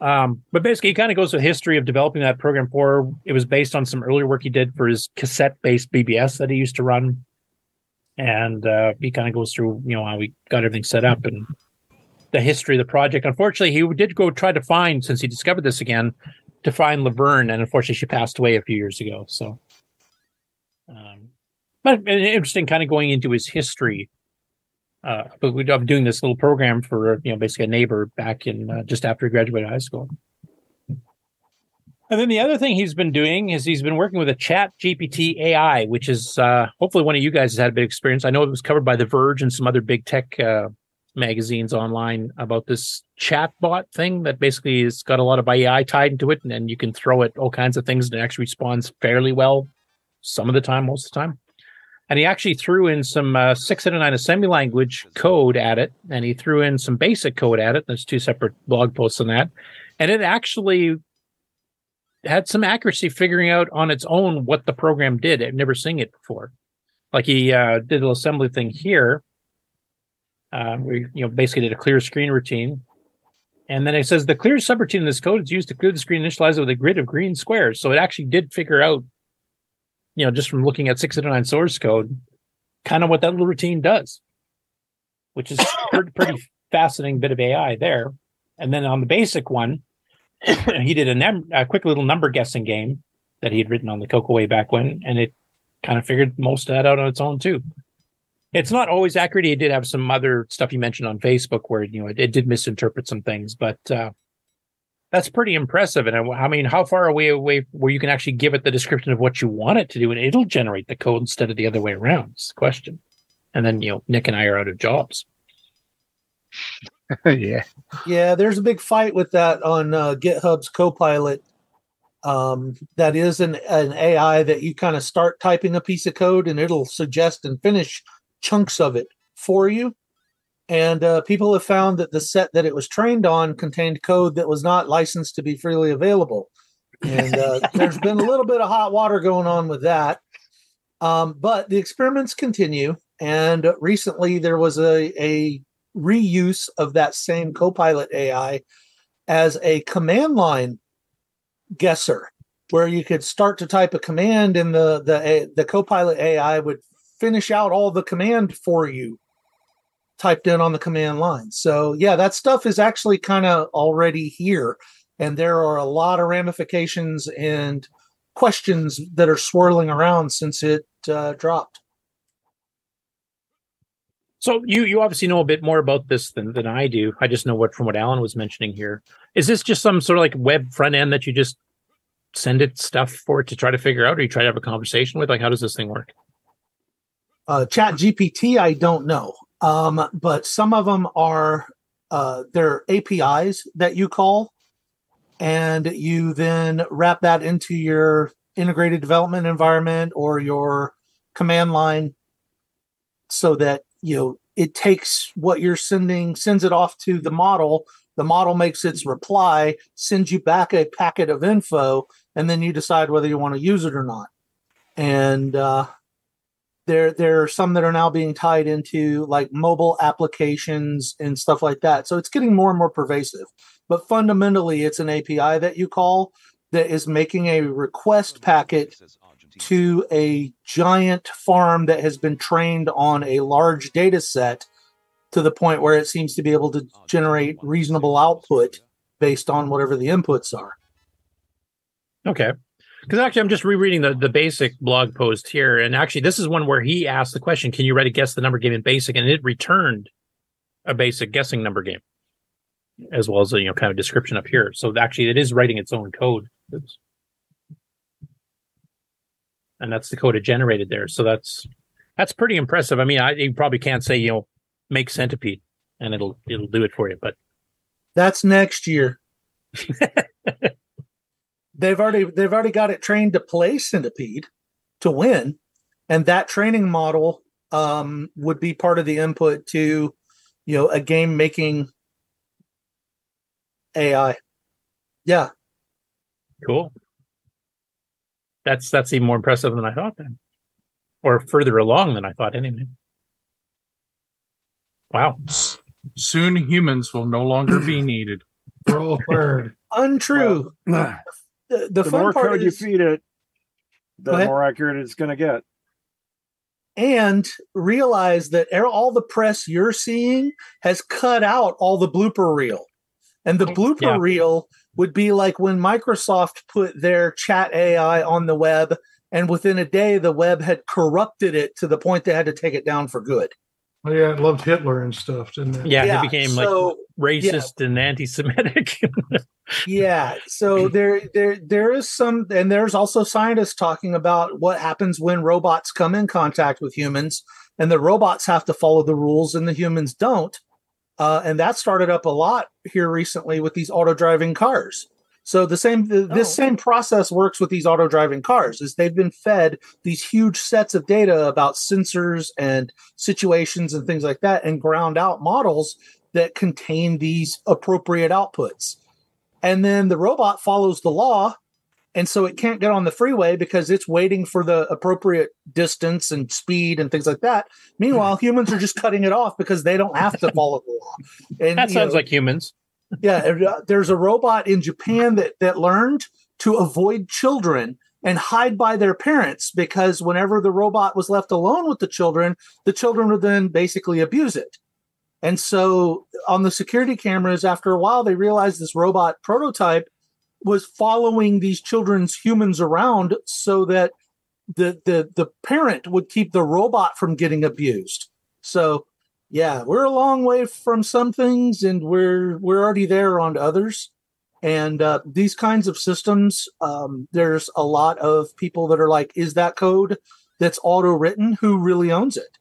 Um, but basically, he kind of goes to the history of developing that program for. It was based on some earlier work he did for his cassette-based BBS that he used to run, and uh, he kind of goes through, you know, how he got everything set up and the history of the project. Unfortunately, he did go try to find, since he discovered this again, to find Laverne, and unfortunately, she passed away a few years ago. So, um, but an interesting kind of going into his history. Uh, but we, I'm doing this little program for you know basically a neighbor back in uh, just after he graduated high school. And then the other thing he's been doing is he's been working with a Chat GPT AI, which is uh, hopefully one of you guys has had a big experience. I know it was covered by The Verge and some other big tech uh, magazines online about this chatbot thing that basically has got a lot of AI tied into it, and then you can throw it all kinds of things and it actually responds fairly well some of the time, most of the time. And he actually threw in some uh, 609 assembly language code at it, and he threw in some basic code at it. There's two separate blog posts on that. And it actually had some accuracy figuring out on its own what the program did. I've never seen it before. Like he uh, did an assembly thing here, uh, we you know basically did a clear screen routine, and then it says the clear subroutine in this code is used to clear the screen initialize it with a grid of green squares. So it actually did figure out, you know, just from looking at 609 source code, kind of what that little routine does, which is pretty, pretty fascinating bit of AI there. And then on the basic one, he did a, num- a quick little number guessing game that he had written on the Coco way back when, and it kind of figured most of that out on its own too it's not always accurate. He did have some other stuff he mentioned on Facebook where you know it, it did misinterpret some things, but uh, that's pretty impressive. And I, I, mean, how far away away where you can actually give it the description of what you want it to do, and it'll generate the code instead of the other way around? Is the question. And then you know, Nick and I are out of jobs. yeah, yeah. There's a big fight with that on uh, GitHub's Copilot. Um, that is an, an AI that you kind of start typing a piece of code and it'll suggest and finish chunks of it for you. And uh, people have found that the set that it was trained on contained code that was not licensed to be freely available. And uh, there's been a little bit of hot water going on with that. Um, but the experiments continue. And recently there was a, a reuse of that same Copilot AI as a command line guesser where you could start to type a command and the the the Copilot AI would finish out all the command for you. typed in on the command line. So yeah, that stuff is actually kind of already here, and there are a lot of ramifications and questions that are swirling around since it uh, dropped. So you you obviously know a bit more about this than, than I do. I just know what from what Alan was mentioning here. Is this just some sort of like web front end that you just send it stuff for it to try to figure out, or you try to have a conversation with? Like, how does this thing work? Uh, Chat GPT, I don't know, um, but some of them are uh, they're APIs that you call, and you then wrap that into your integrated development environment or your command line, so that you know it takes what you're sending, sends it off to the model. The model makes its reply, sends you back a packet of info, and then you decide whether you want to use it or not. And uh, there, there are some that are now being tied into like mobile applications and stuff like that. So it's getting more and more pervasive. But fundamentally, it's an API that you call that is making a request packet to a giant farm that has been trained on a large data set to the point where it seems to be able to generate reasonable output based on whatever the inputs are. Okay. Because actually, I'm just rereading the, the basic blog post here. And actually, this is one where he asked the question Can you write a guess the number game in basic? And it returned a basic guessing number game, as well as a you know kind of description up here. So actually, it is writing its own code. And that's the code it generated there. So that's that's pretty impressive. I mean, I you probably can't say you know make centipede and it'll it'll do it for you, but That's next year. they've already they've already got it trained to play centipede to win, and that training model um, would be part of the input to you know a game making AI. Yeah, Cool. That's that's even more impressive than I thought then. Or further along than I thought anyway. Wow. Soon humans will no longer be needed. Roll word. Untrue. the the, the more part code is, you feed it, the more accurate it's going to get. and realize that er- all the press you're seeing has cut out all the blooper reel. And the blooper Yeah. reel would be like when Microsoft put their chat AI on the web, and within a day, the web had corrupted it to the point they had to take it down for good. Oh, yeah, it loved Hitler and stuff, didn't it? Yeah, Yeah, it became so- racist and anti-Semitic. yeah. So there there there is some and there's also scientists talking about what happens when robots come in contact with humans and the robots have to follow the rules and the humans don't. Uh, and that started up a lot here recently with these auto driving cars. So the same th- this same process works with these auto driving cars is they've been fed these huge sets of data about sensors and situations and things like that and ground out models that contain these appropriate outputs. And then the robot follows the law and so it can't get on the freeway because it's waiting for the appropriate distance and speed and things like that. Meanwhile humans are just cutting it off because they don't have to follow the law. And that sounds know, like humans. yeah uh, there's a robot in japan that that learned to avoid children and hide by their parents because whenever the robot was left alone with the children the children would then basically abuse it and so on the security cameras, after a while, they realized this robot prototype was following these children's humans around so that the the the parent would keep the robot from getting abused. So yeah, we're a long way from some things and we're we're already there on others. And uh, these kinds of systems, um, there's a lot of people that are like, is that code that's auto written? Who really owns it?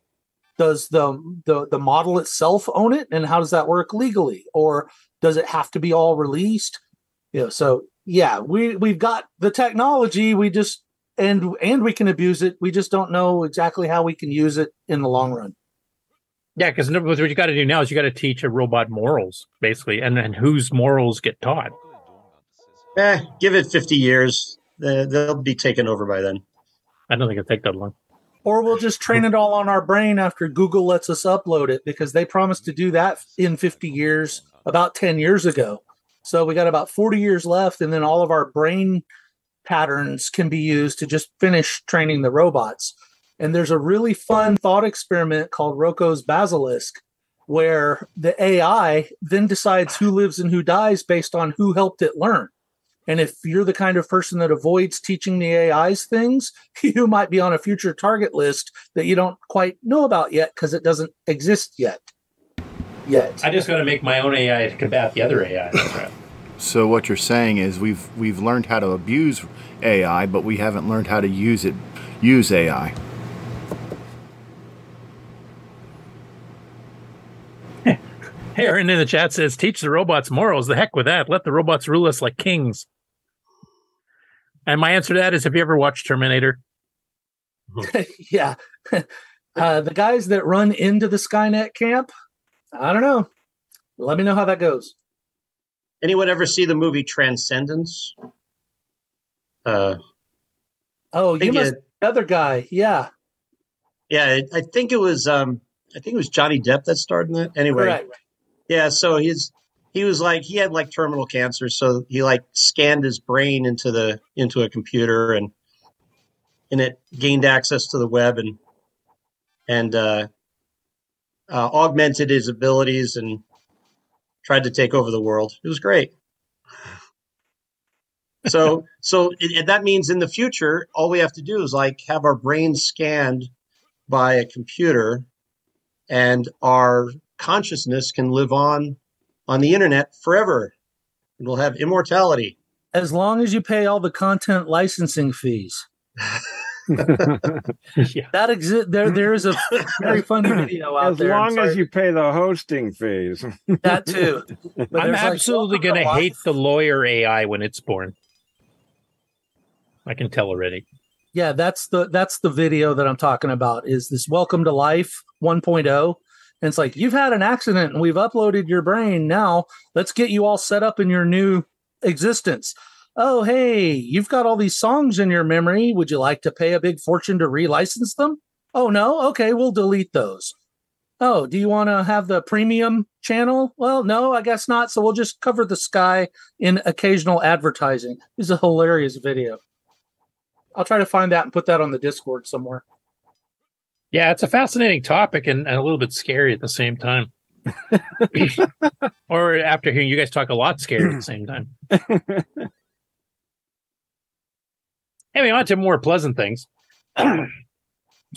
Does the, the the model itself own it and how does that work legally or does it have to be all released you know so yeah we we've got the technology we just and and we can abuse it we just don't know exactly how we can use it in the long run Yeah, because what you got to do now is you got to teach a robot morals, basically, and then whose morals get taught. Eh, give it 50 years. They- They'll be taken over by then. I don't think it'll take that long. Or we'll just train it all on our brain after google lets us upload it because they promised to do that in 50 years about 10 years ago so we got about 40 years left and then all of our brain patterns can be used to just finish training the robots and there's a really fun thought experiment called Roko's Basilisk where the AI then decides who lives and who dies based on who helped it learn. And if you're the kind of person that avoids teaching the AIs things, you might be on a future target list that you don't quite know about yet because it doesn't exist yet. Yet. I just got to make my own AI to combat the other AI. Right. So what you're saying is we've we've learned how to abuse AI, but we haven't learned how to use it use AI. Aaron in the chat says, "Teach the robots morals. The heck with that. Let the robots rule us like kings." And my answer to that is, have you ever watched Terminator? yeah. Uh, the guys that run into the Skynet camp, I don't know. Let me know how that goes. Anyone ever see the movie Transcendence? Uh, Oh, you think must it- the other guy. Yeah. yeah, I- I think it was. Um, I think it was Johnny Depp that starred in it. Anyway, Correct. yeah. So he's he was like he had like terminal cancer, so he like scanned his brain into the into a computer and and it gained access to the web and and uh, uh, augmented his abilities and tried to take over the world. It was great. So so it, that means in the future, all we have to do is like have our brains scanned by a computer, and our consciousness can live on on the internet forever. And we'll have immortality. As long as you pay all the content licensing fees. That exists. There, there is a very funny video out as there. I'm long as you pay the hosting fees. that too. But I'm there's, like, absolutely going to hate the lawyer AI when it's born. I can tell already. Yeah, that's the that's the video that I'm talking about. Is this Welcome to Life 1.0? And it's like you've had an accident and we've uploaded your brain. Now let's get you all set up in your new existence. Oh, hey, you've got all these songs in your memory. Would you like to pay a big fortune to relicense them? Oh no, okay, we'll delete those. Oh, do you want to have the premium channel? Well, no, I guess not. So we'll just cover the sky in occasional advertising. This is a hilarious video. I'll try to find that and put that on the Discord somewhere. Yeah, it's a fascinating topic and, and a little bit scary at the same time. or after hearing you guys talk a lot scary at the same time. anyway, on to more pleasant things. so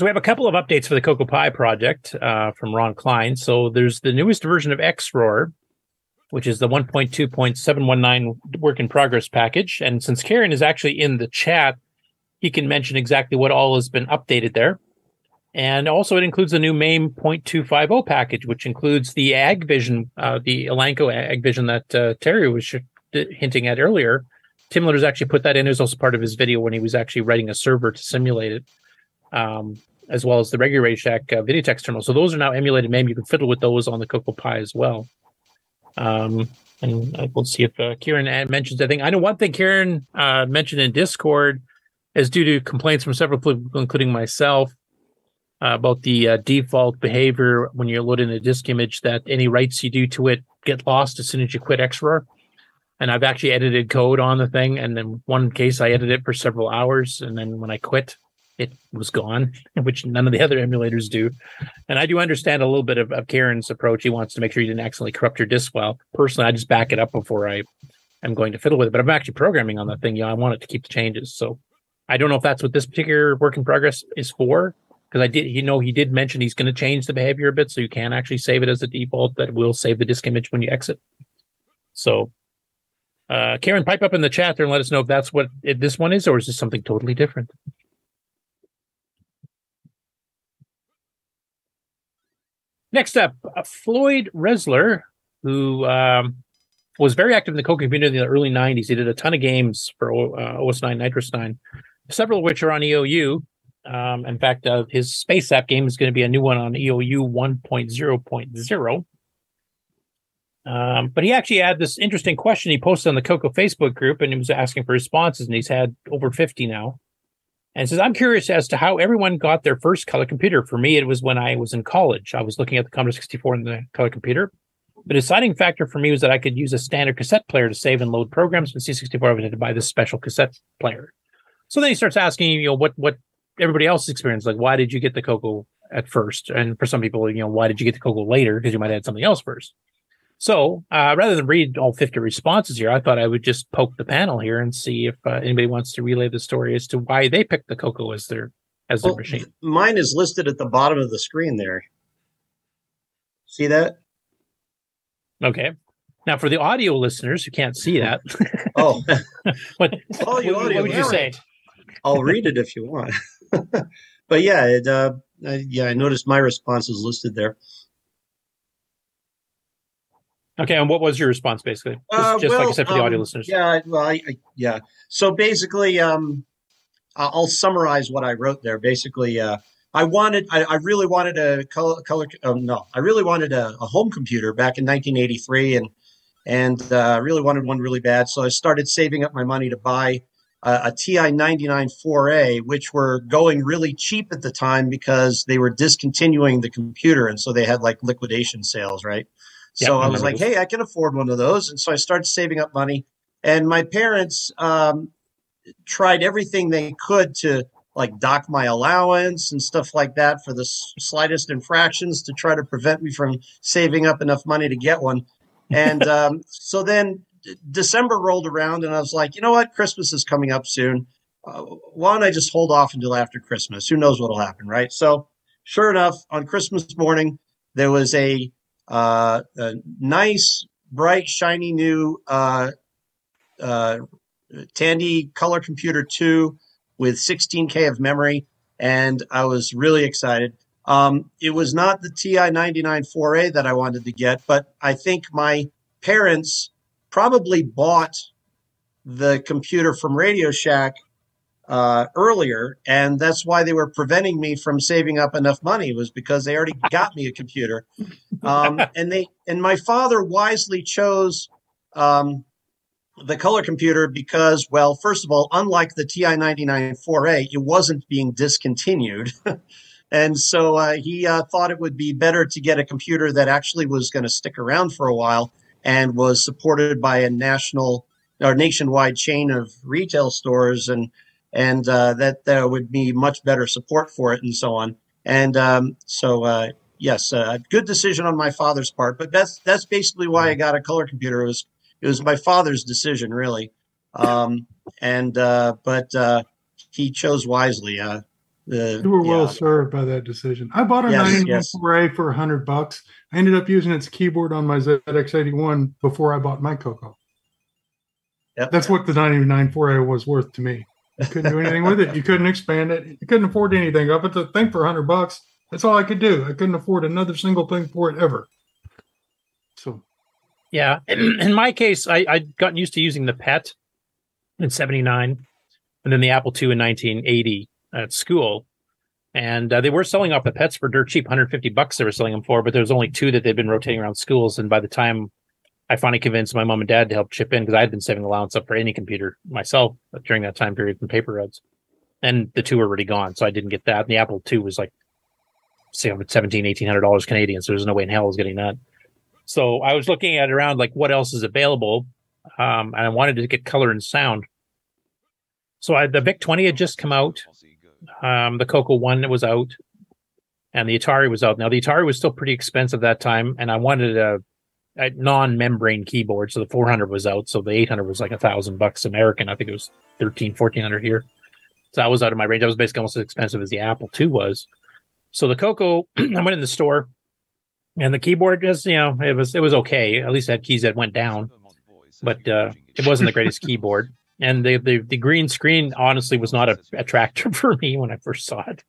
we have a couple of updates for the Coco Pi project uh, from Ron Klein. So there's the newest version of XRoar, which is the 1.2.719 work in progress package. And since Ciaran is actually in the chat, he can mention exactly what all has been updated there. And also, it includes the new MAME 0.250 package, which includes the Ag Vision, uh, the Elanco Ag Vision that uh, Terry was sh- hinting at earlier. Tim Miller's actually put that in as also part of his video when he was actually writing a server to simulate it, um, as well as the regular Shack uh, video text terminal. So those are now emulated MAME. You can fiddle with those on the Coco Pi as well. Um, and we'll see if uh, Ciaran uh, mentions. I think I know one thing Ciaran uh, mentioned in Discord is due to complaints from several people, including myself, uh, about the uh, default behavior when you're loading a disk image that any writes you do to it get lost as soon as you quit XRoar. And I've actually edited code on the thing, and then one case I edited it for several hours, and then when I quit, it was gone, which none of the other emulators do. And I do understand a little bit of, of Ciaran's approach. He wants to make sure you didn't accidentally corrupt your disk file. Personally, I just back it up before I am going to fiddle with it. But I'm actually programming on that thing. Yeah, I want it to keep the changes. So I don't know if that's what this particular work in progress is for. Because I did, you know, he did mention he's going to change the behavior a bit, so you can actually save it as a default. That will save the disk image when you exit. So, uh, Ciaran, pipe up in the chat there and let us know if that's what this one is, or is this something totally different? Next up, uh, Floyd Resler, who um, was very active in the Coco community in the early 90s. He did a ton of games for uh, OS9, NitrOS-9, several of which are on EOU. Um, in fact, uh, his Space App game is going to be a new one on EOU 1.0.0. Um, but he actually had this interesting question he posted on the Coco Facebook group and he was asking for responses, and he's had over 50 now. And says, I'm curious as to how everyone got their first color computer. For me, it was when I was in college. I was looking at the Commodore 64 and the color computer. The deciding factor for me was that I could use a standard cassette player to save and load programs. With C64, I had to buy this special cassette player. So then he starts asking, you know, what what everybody else's experience. Like, why did you get the Coco at first. And for some people, you know, why did you get the Coco later? Because you might have had something else first. So uh, rather than read all 50 responses here, I thought I would just poke the panel here and see if uh, anybody wants to relay the story as to why they picked the Coco as their as their Well, machine. Mine is listed at the bottom of the screen there. See that? Okay. Now, for the audio listeners who can't see that, oh, what, Oh, you what, audio what would you say? I'll read it if you want. but yeah, it, uh, uh, yeah, I noticed my response is listed there. Okay, and what was your response basically? Just, Uh, just like I said for the audio um, listeners. Yeah, well, I, I, yeah. So basically, um, I'll summarize what I wrote there. Basically, uh, I wanted, I, I really wanted a color, color um, no, I really wanted a, a home computer back in 1983, and and uh, I really wanted one really bad. So I started saving up my money to buy uh, a TI 99 4A, which were going really cheap at the time because they were discontinuing the computer, and so they had like liquidation sales, right? So I I was like, hey, I can afford one of those. And so I started saving up money. And my parents um, tried everything they could to like dock my allowance and stuff like that for the s- slightest infractions to try to prevent me from saving up enough money to get one. And um, so then December rolled around and I was like, you know what? Christmas is coming up soon. Uh, why don't I just hold off until after Christmas? Who knows what'll happen, right? So sure enough, on Christmas morning, there was a, uh, a nice, bright, shiny new uh, uh, Tandy Color Computer 2 with 16K of memory, and I was really excited. Um, it was not the TI 99 4A that I wanted to get, but I think my parents probably bought the computer from Radio Shack uh, earlier, and that's why they were preventing me from saving up enough money was because they already got me a computer, um, and they and my father wisely chose um, the color computer because, well, first of all, unlike the TI 99 4A, it wasn't being discontinued. and so uh, he uh, thought it would be better to get a computer that actually was going to stick around for a while and was supported by a national or nationwide chain of retail stores and and uh, that there would be much better support for it and so on. And um, so, uh, yes, uh, good decision on my father's part. But that's that's basically why I got a color computer. It was it was my father's decision, really. Um, and uh, but uh, he chose wisely. Uh, the, You were well yeah. served by that decision. I bought a Yes, 99 yes. 4A for 100 bucks. I ended up using its keyboard on my ZX81 before I bought my Coco. That's what the 99 4A was worth to me. You couldn't do anything with it. You couldn't expand it. You couldn't afford anything of it. The thing for 100 bucks, that's all I could do. I couldn't afford another single thing for it ever. So Yeah. In, in my case, I, I'd gotten used to using the PET in 79 and then the Apple II in 1980 at school. And uh, they were selling off the pets for dirt cheap, 150 bucks they were selling them for, but there was only two that they'd been rotating around schools. And by the time I finally convinced my mom and dad to help chip in, because I had been saving allowance up for any computer myself during that time period from paper roads. And the two were already gone. So I didn't get that. And the Apple II was like say, 17 $1,800 Canadian. So there's no way in hell I was getting that. So I was looking at around like what else is available, um, and I wanted to get color and sound. So I, the VIC 20 had just come out. Um, the Coco One was out, and the Atari was out. Now the Atari was still pretty expensive that time, and I wanted a, a non-membrane keyboard. So the 400 was out. So the 800 was like a thousand bucks American. I think it was 13, 1400 here. So that was out of my range. That was basically almost as expensive as the Apple II was. So the Coco, I went in the store, and the keyboard just you know it was it was okay. At least had keys that went down, but uh, it wasn't the greatest keyboard. And the, the the green screen honestly was not a attractor for me when I first saw it.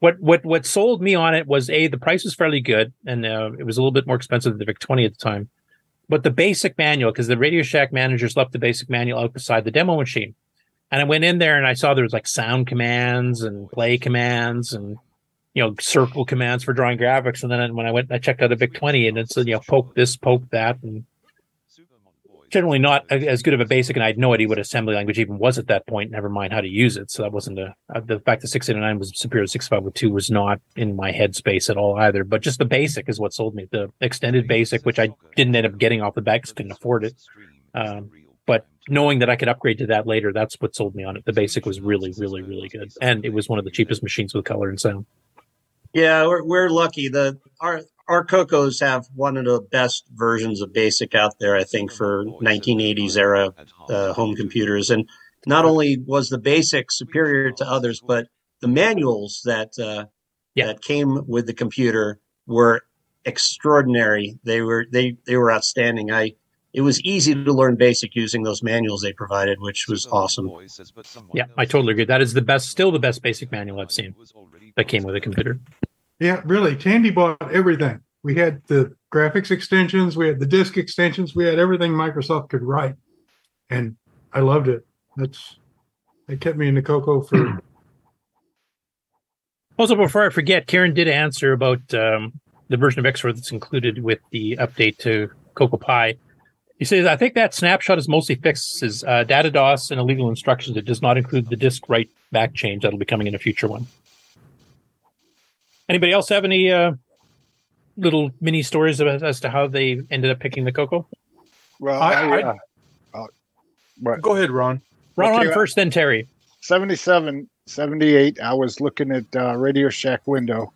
What what what sold me on it was a the price was fairly good, and uh, it was a little bit more expensive than the VIC 20 at the time. But the basic manual, because the Radio Shack managers left the basic manual out beside the demo machine, and I went in there and I saw there was like sound commands and play commands and you know circle commands for drawing graphics. And then when I went, I checked out the VIC 20 and it said you know poke this, poke that, and generally not as good of a basic, and I had no idea what assembly language even was at that point. Never mind how to use it. So that wasn't a uh, the fact that six eighty nine was superior to six five two was not in my headspace at all either. But just the basic is what sold me. The extended basic, which I didn't end up getting off the back, couldn't afford it. Um, but knowing that I could upgrade to that later, that's what sold me on it. The basic was really, really, really good, and it was one of the cheapest machines with color and sound. Yeah, we're, we're lucky. The our our Cocos have one of the best versions of BASIC out there. I think for 1980s era uh, home computers, and not only was the BASIC superior to others, but the manuals that uh, that came with the computer were extraordinary. They were they they were outstanding. I it was easy to learn BASIC using those manuals they provided, which was awesome. Yeah, I totally agree. That is the best, still the best basic manual I've seen that came with a computer. Yeah, really. Tandy bought everything. We had the graphics extensions, we had the disk extensions, we had everything Microsoft could write, and I loved it. That's it kept me in the Coco for. Also, before I forget, Ciaran did answer about um, the version of XRoar that's included with the update to Coco Pi. He says, I think that snapshot is mostly fixes uh, data DOS and illegal instructions. It does not include the disk write back change that'll be coming in a future one. Anybody else have any uh, little mini stories about, as to how they ended up picking the Coco? Well, I- I, I- uh, uh. Go ahead, Ron. Ron Okay, on first, then Terry. 77, 78, I was looking at uh, Radio Shack window,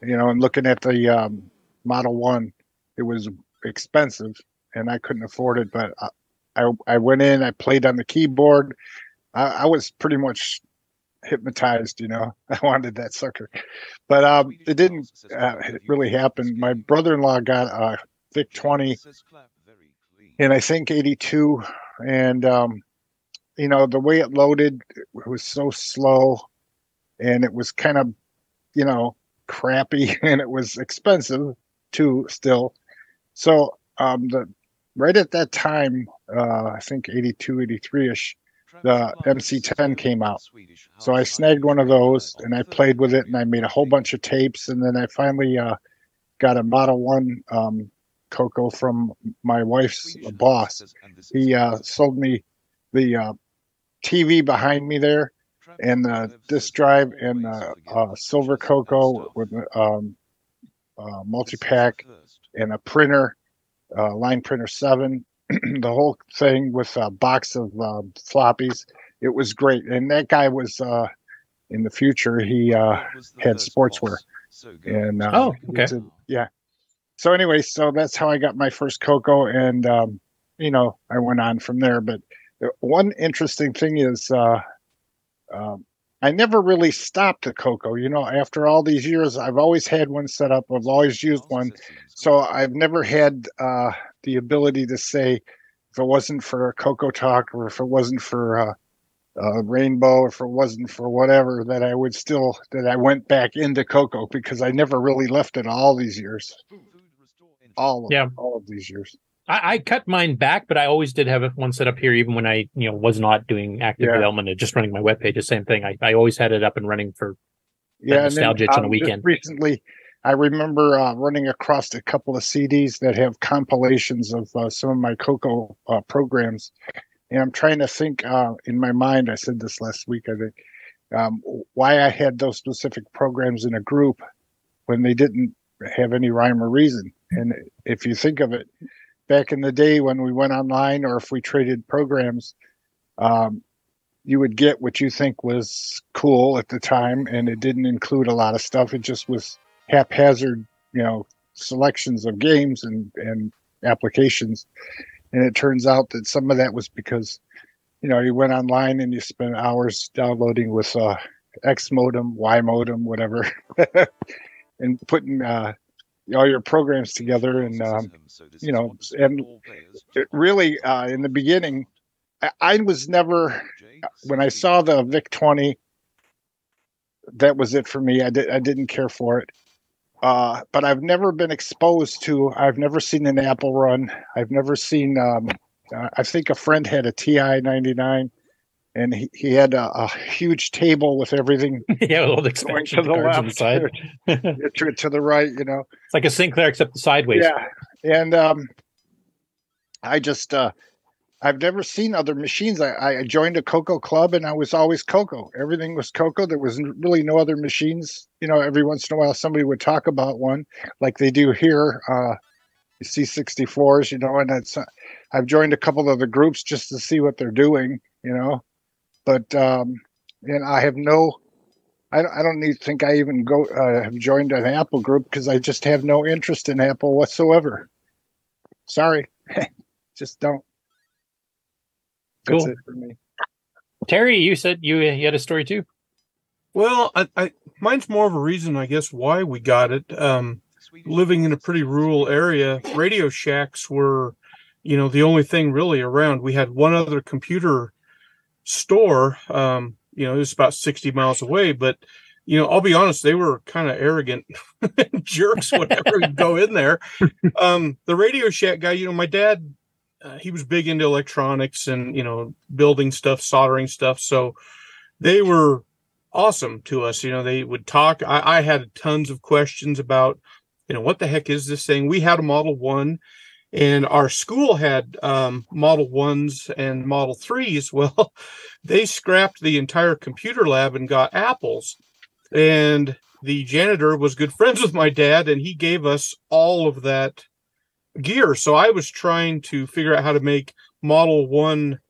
you know, and looking at the um, Model 1. It was expensive and I couldn't afford it, but I, I, I went in, I played on the keyboard. I, I was pretty much hypnotized, you know. I wanted that sucker. But um, it didn't uh, really happen. My brother in law got a VIC 20 in, I think, 82. And, um, you know, the way it loaded it was so slow and it was kind of, you know, crappy and it was expensive too, still. So, um, the right at that time, uh, I think 82, 83 ish, the MC10 came out. So I snagged one of those and I played with it and I made a whole bunch of tapes. And then I finally uh, got a Model 1 um, Coco from my wife's boss. He uh, sold me the uh, TV behind me there and the disk drive and the uh, silver Coco with um, uh, multi pack and a printer, uh, line printer seven, the whole thing with a box of uh, floppies. It was great, and that guy was uh, in the future. He uh, had sportswear, and uh, Oh, okay. a- yeah. So anyway, so that's how I got my first Coco, and um, you know I went on from there. But uh, one interesting thing is. Uh, um, I never really stopped a Coco. You know, after all these years, I've always had one set up. I've always used one, so I've never had uh, the ability to say if it wasn't for a Coco Talk or if it wasn't for uh, uh, Rainbow, or if it wasn't for whatever, that I would still that I went back into Coco because I never really left it all these years. All of, Yeah. all of these years. I, I cut mine back, but I always did have one set up here, even when I, you know, was not doing active Yeah. development and just running my webpage. The same thing. I, I always had it up and running for yeah, then, nostalgia itch on a um, weekend. recently, I remember uh, running across a couple of CDs that have compilations of uh, some of my Coco uh, programs, and I'm trying to think uh, in my mind. I said this last week, I think, um, why I had those specific programs in a group when they didn't have any rhyme or reason. And if you think of it, back in the day when we went online or if we traded programs, um, you would get what you think was cool at the time, and it didn't include a lot of stuff. It just was haphazard, you know, selections of games and and applications. And it turns out that some of that was because, you know, you went online and you spent hours downloading with uh, X modem, Y modem, whatever, and putting uh, all your programs together. And um, you know, and it really uh, in the beginning, I, I was never when I saw the Vic twenty. That was it for me. I did. I didn't care for it. Uh, but I've never been exposed to. I've never seen an Apple run. I've never seen. Um, I think a friend had a TI ninety nine, and he, he had a, a huge table with everything. yeah, with all the going expansion to the on the left, side. to, to the right. You know. It's like a Sinclair except sideways. Yeah, and um, I just uh, I've never seen other machines. I, I joined a Coco club and I was always Coco. Everything was Coco. There was really no other machines. You know, every once in a while somebody would talk about one like they do here. Uh, you see 64s, you know, and it's uh, I've joined a couple of the groups just to see what they're doing, you know, but um, and I have no I, don't- I don't need, think I even go uh, have joined an Apple group because I just have no interest in Apple whatsoever. Sorry, just don't. That's Cool. it for me. Terry, you said you you had a story too. Well, I, I mine's more of a reason, I guess, why we got it. Um, living in a pretty rural area, Radio Shacks were, you know, the only thing really around. We had one other computer store. Um, you know, it was about sixty miles away, but you know, I'll be honest, they were kind of arrogant jerks whenever we go in there. Um, the Radio Shack guy, you know, my dad, uh, he was big into electronics and you know, building stuff, soldering stuff. So they were awesome to us. You know, they would talk. I, I had tons of questions about, you know, what the heck is this thing? We had a Model One, and our school had um, Model Ones and Model Threes. Well, they scrapped the entire computer lab and got apples. And the janitor was good friends with my dad, and he gave us all of that gear. So I was trying to figure out how to make Model One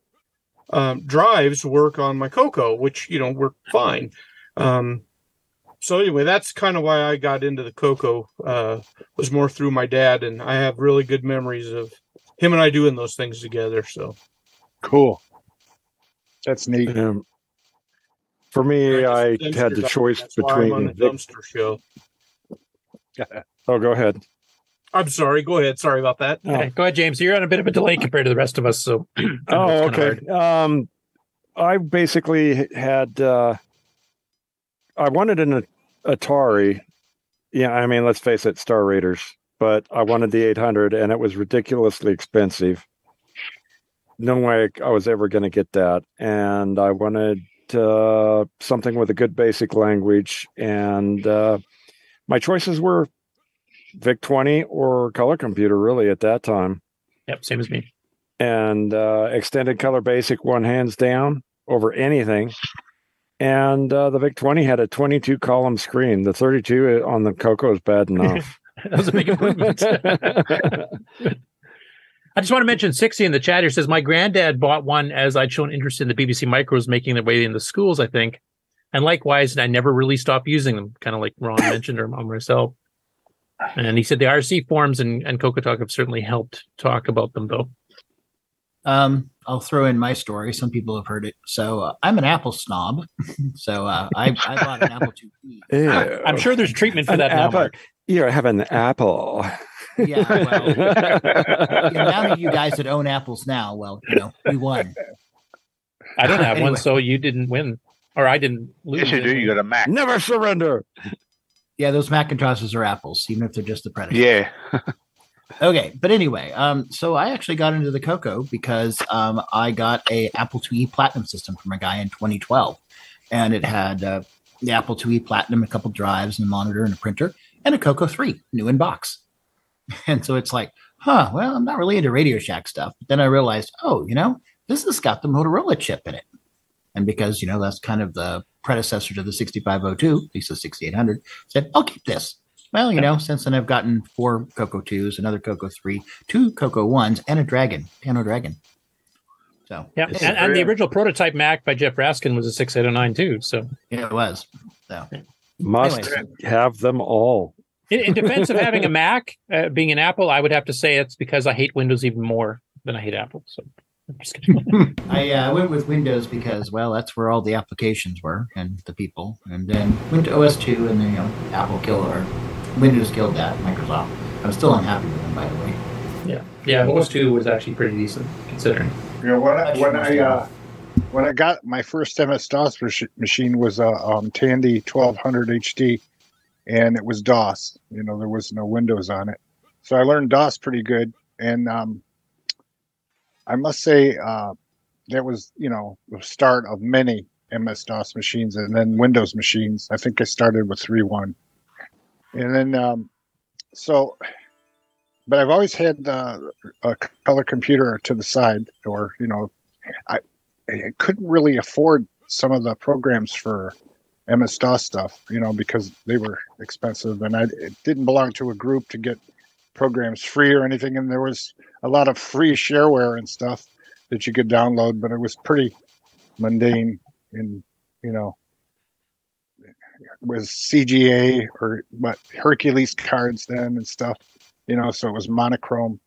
um, drives work on my Coco, which you know work fine. Um, so anyway, that's kind of why I got into the Coco. Uh, was more through my dad, and I have really good memories of him and I doing those things together. So cool. That's neat. Um, for me, I had the choice That's why I'm on the between. dumpster show. Oh, go ahead. I'm sorry. Go ahead. Sorry about that. Okay, go ahead, James. You're on a bit of a delay compared to the rest of us, so. Oh, okay. Um, I basically had. Uh, I wanted an Atari. Yeah, I mean, let's face it, Star Raiders. But I wanted the 800, and it was ridiculously expensive. No way I was ever going to get that, and I wanted uh, something with a good basic language. And uh, my choices were VIC 20 or color computer, really, at that time Yep, same as me. and uh, extended color basic one hands down over anything. And uh, the VIC 20 had a 22 column screen. The 32 on the Coco is bad enough. that was a big improvement. I just want to mention 60 in the chat here says my granddad bought one as I'd shown interest in the BBC micros making their way into schools, I think. And likewise, I never really stopped using them, kind of like Ron mentioned or or myself. And he said the RC forums and, and Coco Talk have certainly helped talk about them, though. Um, I'll throw in my story. Some people have heard it. So uh, I'm an Apple snob. so uh, I, I bought an Apple IIe. Ew. I'm sure there's treatment for An that now. apple. Mark. You have an apple. Yeah, well, you know, now that you guys that own apples now, well, you know, we won. I don't have one, so you didn't win. Or I didn't lose. Yes, you do. You got a Mac. Never surrender. Yeah, those Macintoshes are apples, even if they're just the predecessor. Yeah. Okay, but anyway, um, so I actually got into the Coco because um, I got a Apple IIe Platinum system from a guy in 2012, and it had uh, the Apple IIe Platinum, a couple drives, and a monitor and a printer, and a Coco 3, new in box. And so it's like, huh, well, I'm not really into Radio Shack stuff. But then I realized, oh, you know, this has got the Motorola chip in it. And because, you know, that's kind of the predecessor to the 6502, at least the 6800, said, I'll keep this. Well, you know, since then I've gotten four Coco 2s, another Coco 3, two Coco 1s, and a Dragon, Piano Dragon. So, Yeah, and, and the original prototype Mac by Jeff Raskin was a 6809 too. So yeah, it was. So Must Anyways. have them all. in, in defense of having a Mac, uh, being an Apple, I would have to say it's because I hate Windows even more than I hate Apple. So I'm just kidding. I uh, went with Windows because, well, that's where all the applications were and the people. And then went to OS 2, and then, you know, Apple killed or Windows killed that, Microsoft. I'm still unhappy with them, by the way. yeah, yeah, OS two was actually pretty decent considering. You know, when I, when I uh, when I got my first MS DOS machine was a um, Tandy 1200 HD, and it was DOS. You know, there was no Windows on it, so I learned DOS pretty good. And um, I must say uh, that was you know the start of many MS DOS machines, and then Windows machines. I think I started with 3.1, and then um, so. But I've always had uh, a color computer to the side, or you know, I, I couldn't really afford some of the programs for MS DOS stuff, you know, because they were expensive, and I it didn't belong to a group to get programs free or anything. And there was a lot of free shareware and stuff that you could download, but it was pretty mundane, and you know, was CGA or what Hercules cards then and stuff. You know, so it was monochrome,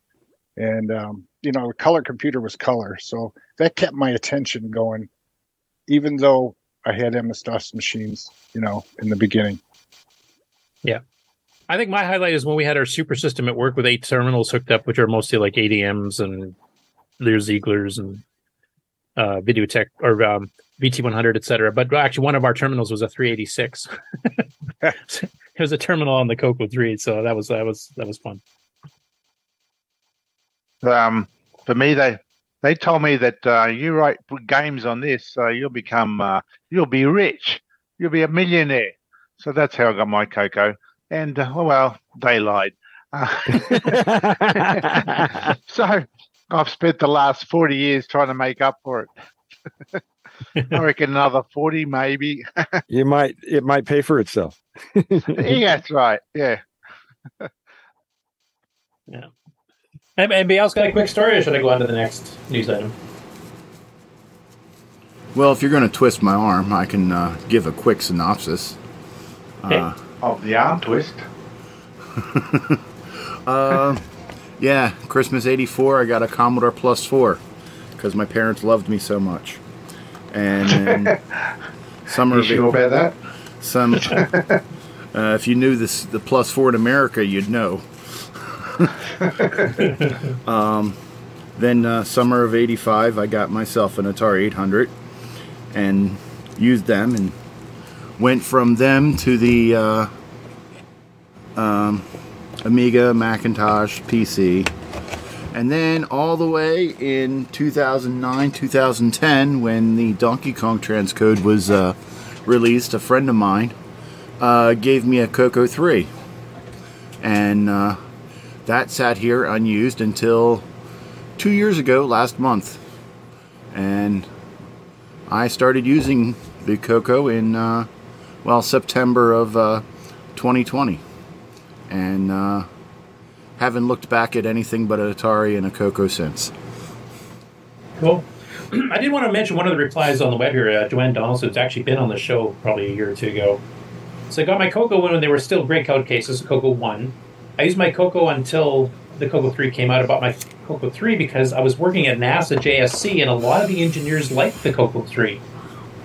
and um, you know, the color computer was color, so that kept my attention going, even though I had MS DOS machines. You know, in the beginning. Yeah. I think my highlight is when we had our super system at work with eight terminals hooked up, which are mostly like ADMs and Lear Sieglers and uh, Videotech or um, VT100, et cetera. But actually, one of our terminals was a 386. it was a terminal on the Coco 3, so that was that was that was fun. Um, for me, they they told me that uh, you write games on this, uh, you'll become uh, you'll be rich, you'll be a millionaire. So that's how I got my Coco. And uh, well, they lied. Uh, so I've spent the last forty years trying to make up for it. I reckon another forty, maybe. you might it might pay for itself. yeah, that's right. Yeah. Yeah. Anybody else got a quick story, or should I go on to the next news item? Well, if you're going to twist my arm, I can uh, give a quick synopsis. Uh, of the arm twist. uh, yeah, Christmas '84. I got a Commodore Plus Four because my parents loved me so much. And summer of sure about that? Some, uh, if you knew this, the Plus Four in America, you'd know. um, then uh, summer of '85, I got myself an Atari 800 and used them and went from them to the uh, um, Amiga, Macintosh, PC, and then all the way in 2009, 2010, when the Donkey Kong transcode was uh, released, a friend of mine uh, gave me a Coco 3, and uh, that sat here unused until two years ago, last month, and I started using the Coco in uh, well September of uh, 2020, and uh, haven't looked back at anything but an Atari and a Coco since. Cool. I did want to mention one of the replies on the web here. Uh, Joanne Donaldson's actually been on the show probably a year or two ago. So I got my Coco when they were still breakout cases, Coco 1. I used my Coco until the Coco 3 came out. I bought my Coco 3 because I was working at NASA JSC, and a lot of the engineers liked the Coco 3.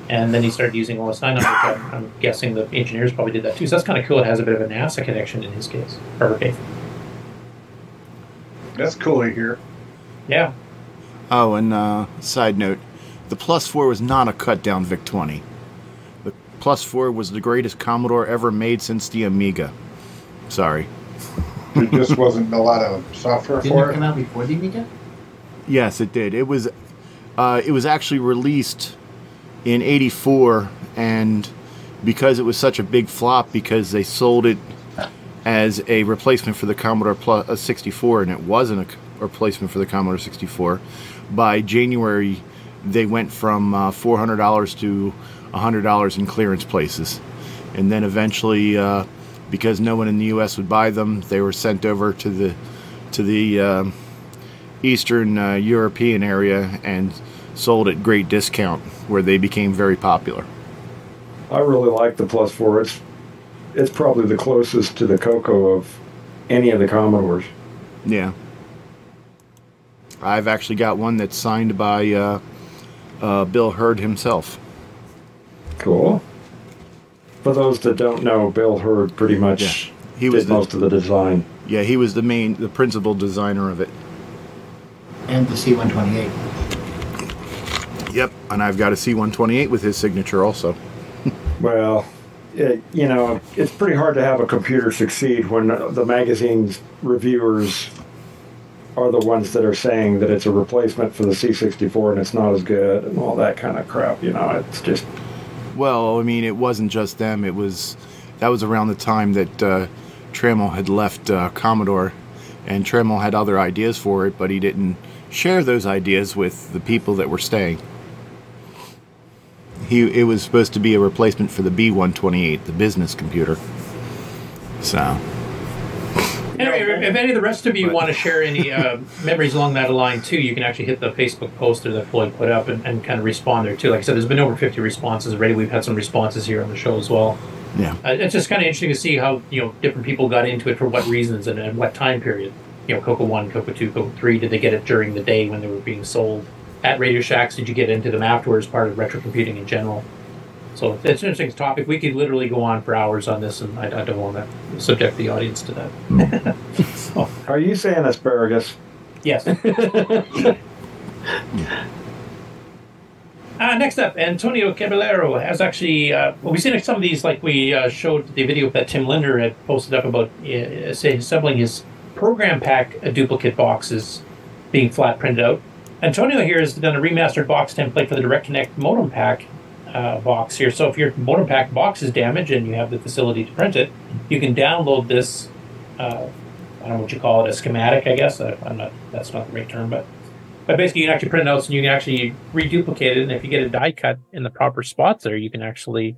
And then he started using OS 9 on it. I'm- guessing the engineers probably did that too. So that's kind of cool. It has a bit of a NASA connection in his case, or case. That's cool to hear. Yeah. Oh, and uh, side note, the Plus 4 was not a cut down VIC 20. The Plus 4 was the greatest Commodore ever made since the Amiga. Sorry. There just wasn't a lot of software Didn't for it it. come out before the Amiga? Yes, it did. It was uh, it was actually released in 84 and because it was such a big flop because they sold it as a replacement for the Commodore Plus, uh, 64 and it wasn't a replacement for the Commodore 64 by January they went from uh, $400 to $100 in clearance places and then eventually uh, because no one in the US would buy them they were sent over to the to the um Eastern uh, European area and sold at great discount, where they became very popular. I really like the Plus Four. It's it's probably the closest to the Coco of any of the Commodores. Yeah. I've actually got one that's signed by uh, uh, Bil Herd himself. Cool. For those that don't know, Bil Herd pretty much He was did the- most of the design. Yeah, he was the main, the principal designer of it. And the C128. Yep, and I've got a C128 with his signature also. Well, it, you know, it's pretty hard to have a computer succeed when the magazine's reviewers are the ones that are saying that it's a replacement for the C64 and it's not as good and all that kind of crap. You know, it's just Well, I mean, it wasn't just them. It was that was around the time that uh, Tramiel had left uh, Commodore, and Tramiel had other ideas for it, but he didn't share those ideas with the people that were staying. He it was supposed to be a replacement for the B128, the business computer. So Anyway, if any of the rest of you want to share any uh, memories along that line too, you can actually hit the Facebook poster that Floyd put up and, and kind of respond there too. Like I said, there's been over 50 responses already. We've had some responses here on the show as well. Yeah. Uh, it's just kind of interesting to see how you know different people got into it for what reasons and, and what time period. You know, Coco One, Coco Two, Coco Three. Did they get it during the day when they were being sold at Radio Shacks? Did you get into them afterwards? Part of retro computing in general. So it's an interesting topic. We could literally go on for hours on this, and I, I don't want to subject the audience to that. Are you saying asparagus? Yes. Uh, next up, Antonio Caballero has actually. Uh, well, we've seen some of these, like we uh, showed the video that Tim Lindner had posted up about, uh, assembling his program pack uh, duplicate boxes being flat printed out. Antonio here has done a remastered box template for the Direct Connect modem pack uh, box here. So if your modem pack box is damaged and you have the facility to print it, you can download this. Uh, I don't know what you call it, a schematic, I guess. I, I'm not. That's not the right term, but but basically, you can actually print out and you can actually reduplicate it. And if you get a die cut in the proper spots there, you can actually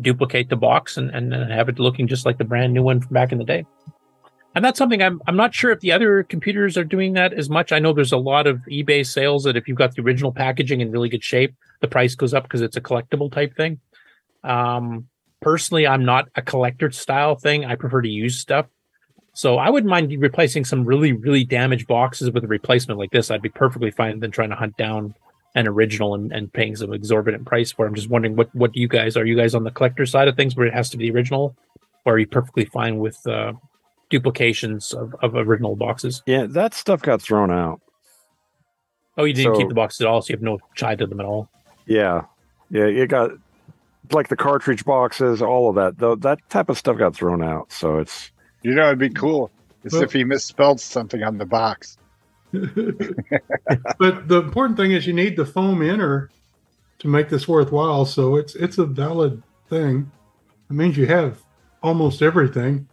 duplicate the box and, and, and have it looking just like the brand new one from back in the day. And that's something I'm I'm not sure if the other computers are doing that as much. I know there's a lot of eBay sales that if you've got the original packaging in really good shape, the price goes up because it's a collectible type thing. Um, personally, I'm not a collector style thing. I prefer to use stuff. So I wouldn't mind replacing some really, really damaged boxes with a replacement like this. I'd be perfectly fine than trying to hunt down an original and, and paying some exorbitant price for. I'm just wondering what what do you guys are you guys on the collector side of things where it has to be the original, or are you perfectly fine with uh, duplications of, of original boxes? Yeah, that stuff got thrown out. Oh, you didn't So- keep the boxes at all, so you have no tie to them at all. Yeah, yeah, it got like the cartridge boxes, all of that. Though that type of stuff got thrown out. So it's You know, it'd be cool is if he misspelled something on the box. but the important thing is you need the foam inner to make this worthwhile. So it's it's a valid thing. It means you have almost everything.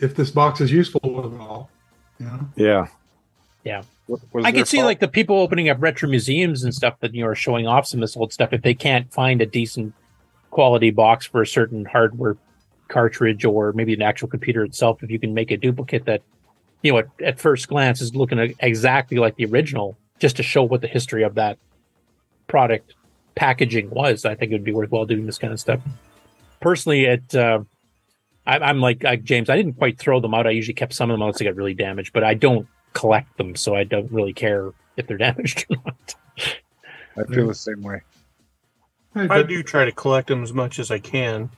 If this box is useful at all, you know. yeah. Yeah. Was I there could see fault- like the people opening up retro museums and stuff that you know are showing off some of this old stuff. If they can't find a decent quality box for a certain hardware cartridge or maybe an actual computer itself, if you can make a duplicate that you know at, at first glance is looking exactly like the original, just to show what the history of that product packaging was, I think it would be worthwhile doing this kind of stuff. Personally, it uh, I, I'm like, like James. I didn't quite throw them out. I usually kept some of them out so they got really damaged, but I don't collect them, so I don't really care if they're damaged or not. I feel the same way. I do try to collect them as much as I can.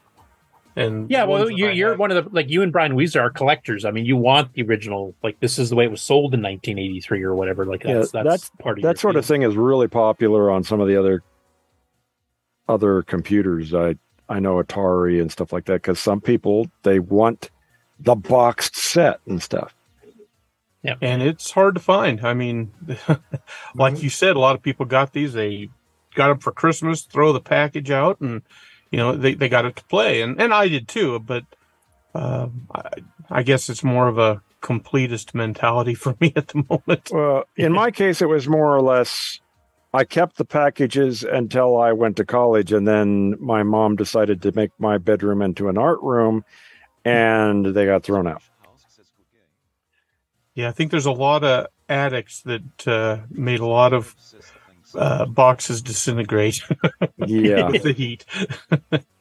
And Yeah, well, you, you're one of the like you and Brian Weezer are collectors. I mean, you want the original. Like this is the way it was sold in 1983 or whatever. Like that's yeah, that's, part of that your sort of thing is really popular on some of the other other computers. I I know Atari and stuff like that because some people they want the boxed set and stuff. Yeah. And it's hard to find. I mean, like you said, a lot of people got these. They got them for Christmas, throw the package out, and you know they, they got it to play, and and I did too. But um, I, I guess it's more of a completist mentality for me at the moment. Well, in my case, it was more or less. I kept the packages until I went to college, and then my mom decided to make my bedroom into an art room, and they got thrown out. Yeah, I think there's a lot of attics that uh, made a lot of uh, boxes disintegrate. Yeah. the heat.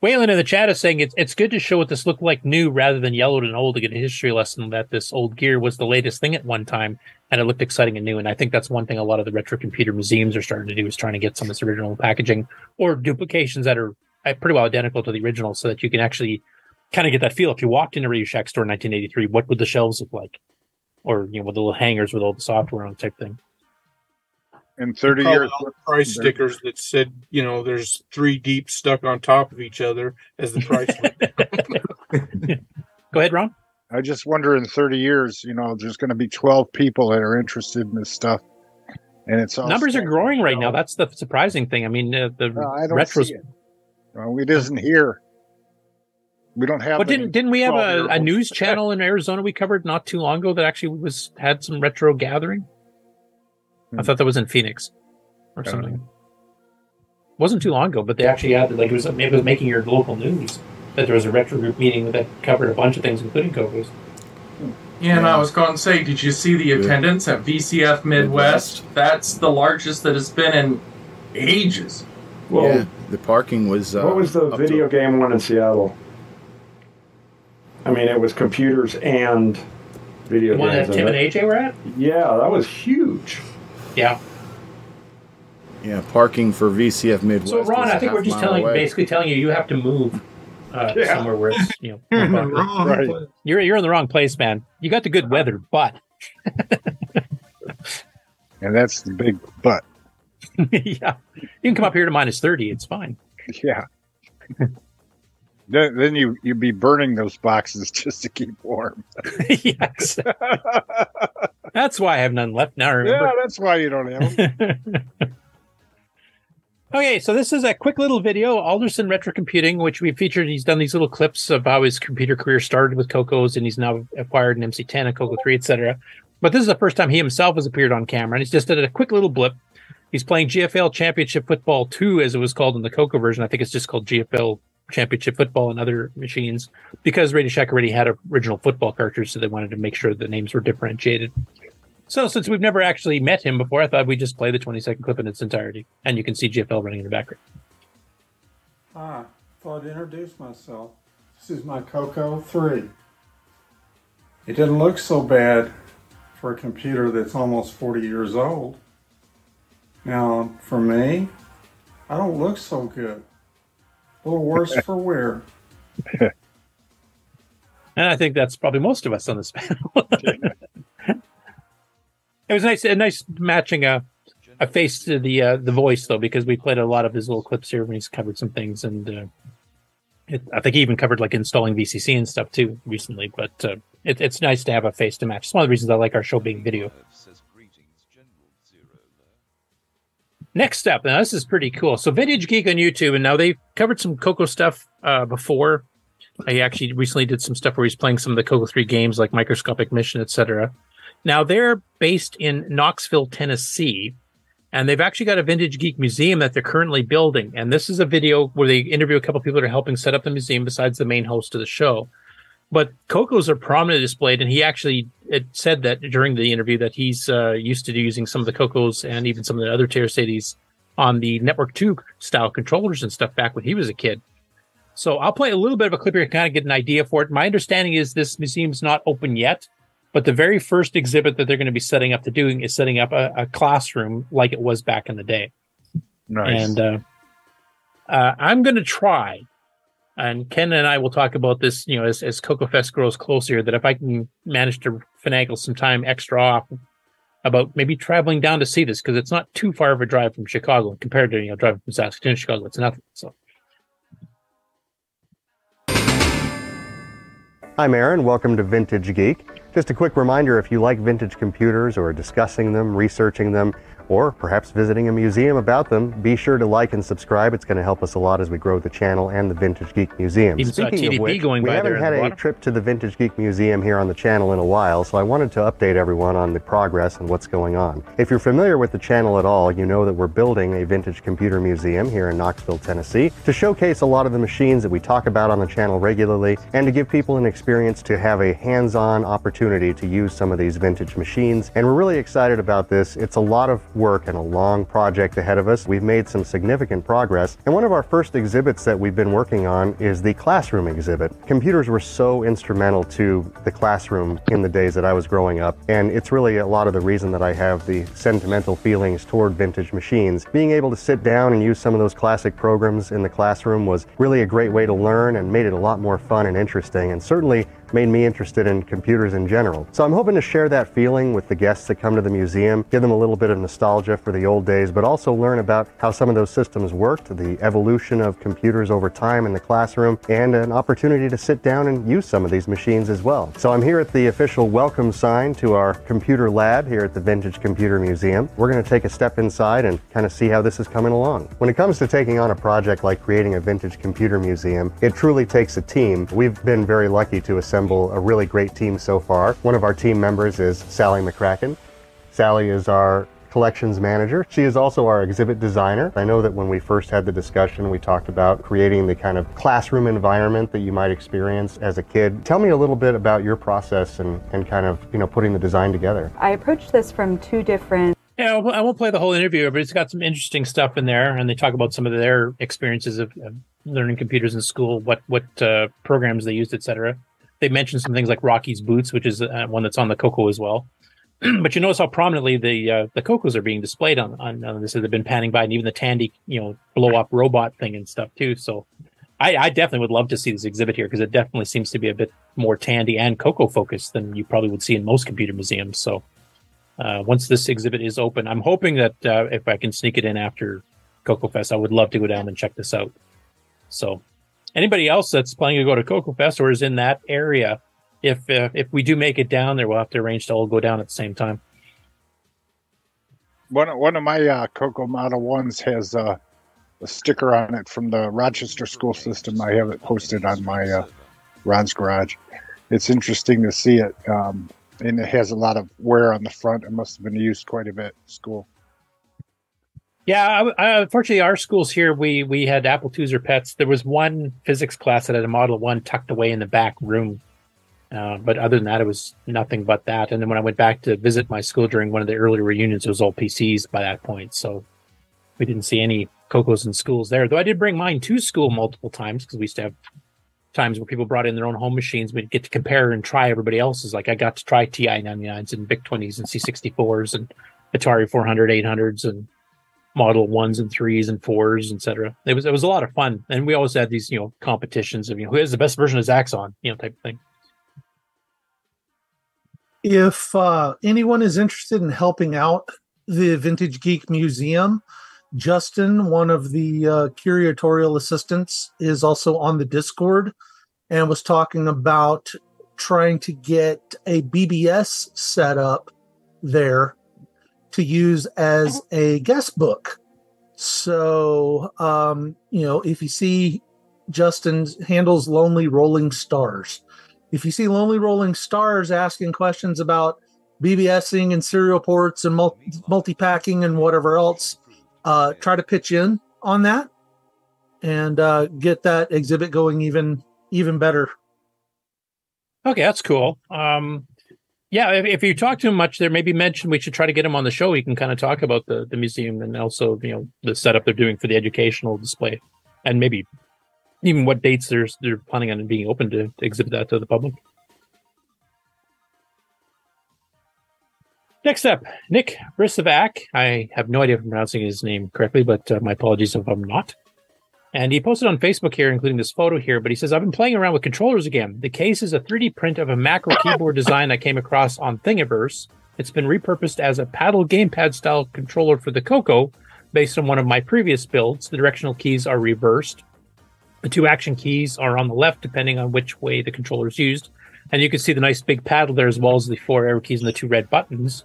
Waylon in the chat is saying it's it's good to show what this looked like new rather than yellowed and old to get a history lesson that this old gear was the latest thing at one time and it looked exciting and new. And I think that's one thing a lot of the retro computer museums are starting to do is trying to get some of this original packaging or duplications that are uh, pretty well identical to the original so that you can actually kind of get that feel. If you walked into Radio Shack store in 1983, what would the shelves look like? Or, you know, with the little hangers with all the software on type thing. In 30 years, out price stickers that said, you know, there's three deep stuck on top of each other as the price went Go ahead, Ron. I just wonder in 30 years, you know, there's going to be 12 people that are interested in this stuff. And it's all Numbers are growing right now. That's the surprising thing. I mean, uh, the No, I don't retros. see it. Well, it isn't here. We don't have. But didn't didn't we have a, a news channel in Arizona we covered not too long ago that actually was had some retro gathering? I thought that was in Phoenix or don't something. Wasn't too long ago, but they actually had like it was maybe it was making your local news that there was a retro group meeting that covered a bunch of things, including Cocos. Yeah, and I was going to say, did you see the attendance at VCF Midwest? That's the largest that it's been in ages. Well, yeah, The parking was. Uh, what was the up to- video game one in Seattle? I mean, it was computers and video The one games. that Tim and? AJ were at? Yeah, that was huge. Yeah. Yeah, parking for VCF Midwest. So Ron, was a I think we're just telling, away. basically telling you, you have to move uh, Yeah. somewhere where it's you know. You're in the wrong popular. place. You're you're in the wrong place, man. You got the good weather, but And that's the big but. yeah, you can come up here to minus thirty. It's fine. Yeah. then, then you you'd be burning those boxes just to keep warm. yes. That's why I have none left now. Remember? Yeah, that's why you don't have them. Okay, so this is a quick little video, Alderson Retro Computing, which we featured. He's done these little clips of how his computer career started with Coco's, and he's now acquired an MC10, a Coco 3, etc. But this is the first time he himself has appeared on camera, and he's just did a quick little blip. He's playing GFL Championship Football 2, as it was called in the Coco version. I think it's just called GFL Championship Football and other machines, because Radio Shack already had original football characters, so they wanted to make sure the names were differentiated. So since we've never actually met him before, I thought we'd just play the 20 second clip in its entirety. And you can see GFL running in the background. Hi, thought I'd introduce myself. This is my Coco 3. It didn't look so bad for a computer that's almost 40 years old. Now, for me, I don't look so good. A little worse for wear. And I think that's probably most of us on this panel. It was nice, a nice matching a, a face to the uh, the voice though, because we played a lot of his little clips here when he's covered some things, and uh, it, I think he even covered like installing VCC and stuff too recently. But uh, it, it's nice to have a face to match. It's one of the reasons I like our show being video. Next up, now this is pretty cool. So Vintage Geek on YouTube, and now they've covered some Coco stuff uh, before. I actually recently did some stuff where he's playing some of the Coco 3 games like Microscopic Mission, etc. Now they're based in Knoxville, Tennessee, and they've actually got a Vintage Geek museum that they're currently building. And this is a video where they interview a couple people that are helping set up the museum besides the main host of the show. But Coco's are prominently displayed, and he actually said that during the interview that he's uh, used to using some of the Cocos and even some of the other Tier Cities on the Network 2 style controllers and stuff back when he was a kid. So I'll play a little bit of a clip here to kind of get an idea for it. My understanding is this museum's not open yet, but the very first exhibit that they're going to be setting up to doing is setting up a, a classroom like it was back in the day. Nice. And uh, uh, I'm going to try, and Ken and I will talk about this, you know, as, as Coco Fest grows closer, that if I can manage to finagle some time extra off about maybe traveling down to see this, because it's not too far of a drive from Chicago compared to, you know, driving from Saskatoon to Chicago. It's nothing. So. I'm Aaron. Welcome to Vintage Geek. Just a quick reminder if you like vintage computers or discussing them, researching them, or perhaps visiting a museum about them, be sure to like and subscribe. It's going to help us a lot as we grow the channel and the Vintage Geek Museum. Even Speaking TDP of which, we haven't had a trip to the Vintage Geek Museum here on the channel in a while, so I wanted to update everyone on the progress and what's going on. If you're familiar with the channel at all, you know that we're building a vintage computer museum here in Knoxville, Tennessee, to showcase a lot of the machines that we talk about on the channel regularly and to give people an experience to have a hands-on opportunity to use some of these vintage machines. And we're really excited about this. It's a lot of work and a long project ahead of us. We've made some significant progress. And one of our first exhibits that we've been working on is the classroom exhibit. Computers were so instrumental to the classroom in the days that I was growing up. And it's really a lot of the reason that I have the sentimental feelings toward vintage machines. Being able to sit down and use some of those classic programs in the classroom was really a great way to learn and made it a lot more fun and interesting. And certainly made me interested in computers in general. So I'm hoping to share that feeling with the guests that come to the museum, give them a little bit of nostalgia for the old days, but also learn about how some of those systems worked, the evolution of computers over time in the classroom, and an opportunity to sit down and use some of these machines as well. So I'm here at the official welcome sign to our computer lab here at the Vintage Computer Museum. We're going to take a step inside and kind of see how this is coming along. When it comes to taking on a project like creating a vintage computer museum, it truly takes a team. We've been very lucky to assemble a really great team so far. One of our team members is Sally McCracken. Sally is our collections manager. She is also our exhibit designer. I know that when we first had the discussion, we talked about creating the kind of classroom environment that you might experience as a kid. Tell me a little bit about your process and, and kind of, you know, putting the design together. I approached this from two different Yeah, I won't- play the whole interview, but it's got some interesting stuff in there, and they talk about some of their experiences of, of learning computers in school, what what uh, programs they used, etc. They mentioned some things like Rocky's Boots, which is uh, one that's on the Coco as well. but you notice how prominently the uh, the Cocos are being displayed on on, on this. They've been panning by, and even the Tandy, you know, blow up robot thing and stuff too. So, I, I definitely would love to see this exhibit here because it definitely seems to be a bit more Tandy and Coco focused than you probably would see in most computer museums. So, uh, once this exhibit is open, I'm hoping that uh, if I can sneak it in after Coco Fest, I would love to go down and check this out. So, anybody else that's planning to go to Coco Fest or is in that area, if uh, if we do make it down there, we'll have to arrange to all go down at the same time. One one of my uh, Coco Model Ones has uh, a sticker on it from the Rochester school system. I have it posted on my uh, Ron's garage. It's interesting to see it, um, and it has a lot of wear on the front. It must have been used quite a bit at school. Yeah, I, I, unfortunately, our schools here we we had Apple IIs or pets. There was one physics class that had a Model One tucked away in the back room, uh, but other than that, it was nothing but that. And then when I went back to visit my school during one of the early reunions, it was all PCs by that point. So we didn't see any Cocos in schools there. Though I did bring mine to school multiple times because we used to have times where people brought in their own home machines. We'd get to compare and try everybody else's. Like I got to try TI 99s and VIC 20s and C64s and Atari 400, 800s and model ones and threes and fours, etc. It was it was a lot of fun, and we always had these you know competitions of you know who has the best version of Zaxxon, you know type of thing. If uh, anyone is interested in helping out the Vintage Geek Museum, Justin, one of the uh, curatorial assistants, is also on the Discord and was talking about trying to get a BBS set up there to use as a guest book. So, um, you know, if you see Justin's handles Lonely Rolling Stars, if you see Lonely Rolling Stars asking questions about BBSing and serial ports and multi packing and whatever else, uh, try to pitch in on that and uh, get that exhibit going even even better. Okay, that's cool. Um, yeah, if, if you talk to him much, there maybe mention we should try to get him on the show. He can kind of talk about the, the museum and also you know the setup they're doing for the educational display, and maybe even what dates they're they're planning on being open to, to exhibit that to the public. Next up, Nick Brisovac. I have no idea if I'm pronouncing his name correctly, but uh, my apologies if I'm not. And he posted on Facebook here, including this photo here. But he says, I've been playing around with controllers again. The case is a 3D print of a macro keyboard design I came across on Thingiverse. It's been repurposed as a paddle gamepad style controller for the Coco based on one of my previous builds. The directional keys are reversed. The two action keys are on the left, depending on which way the controller is used. And you can see the nice big paddle there, as well as the four arrow keys and the two red buttons.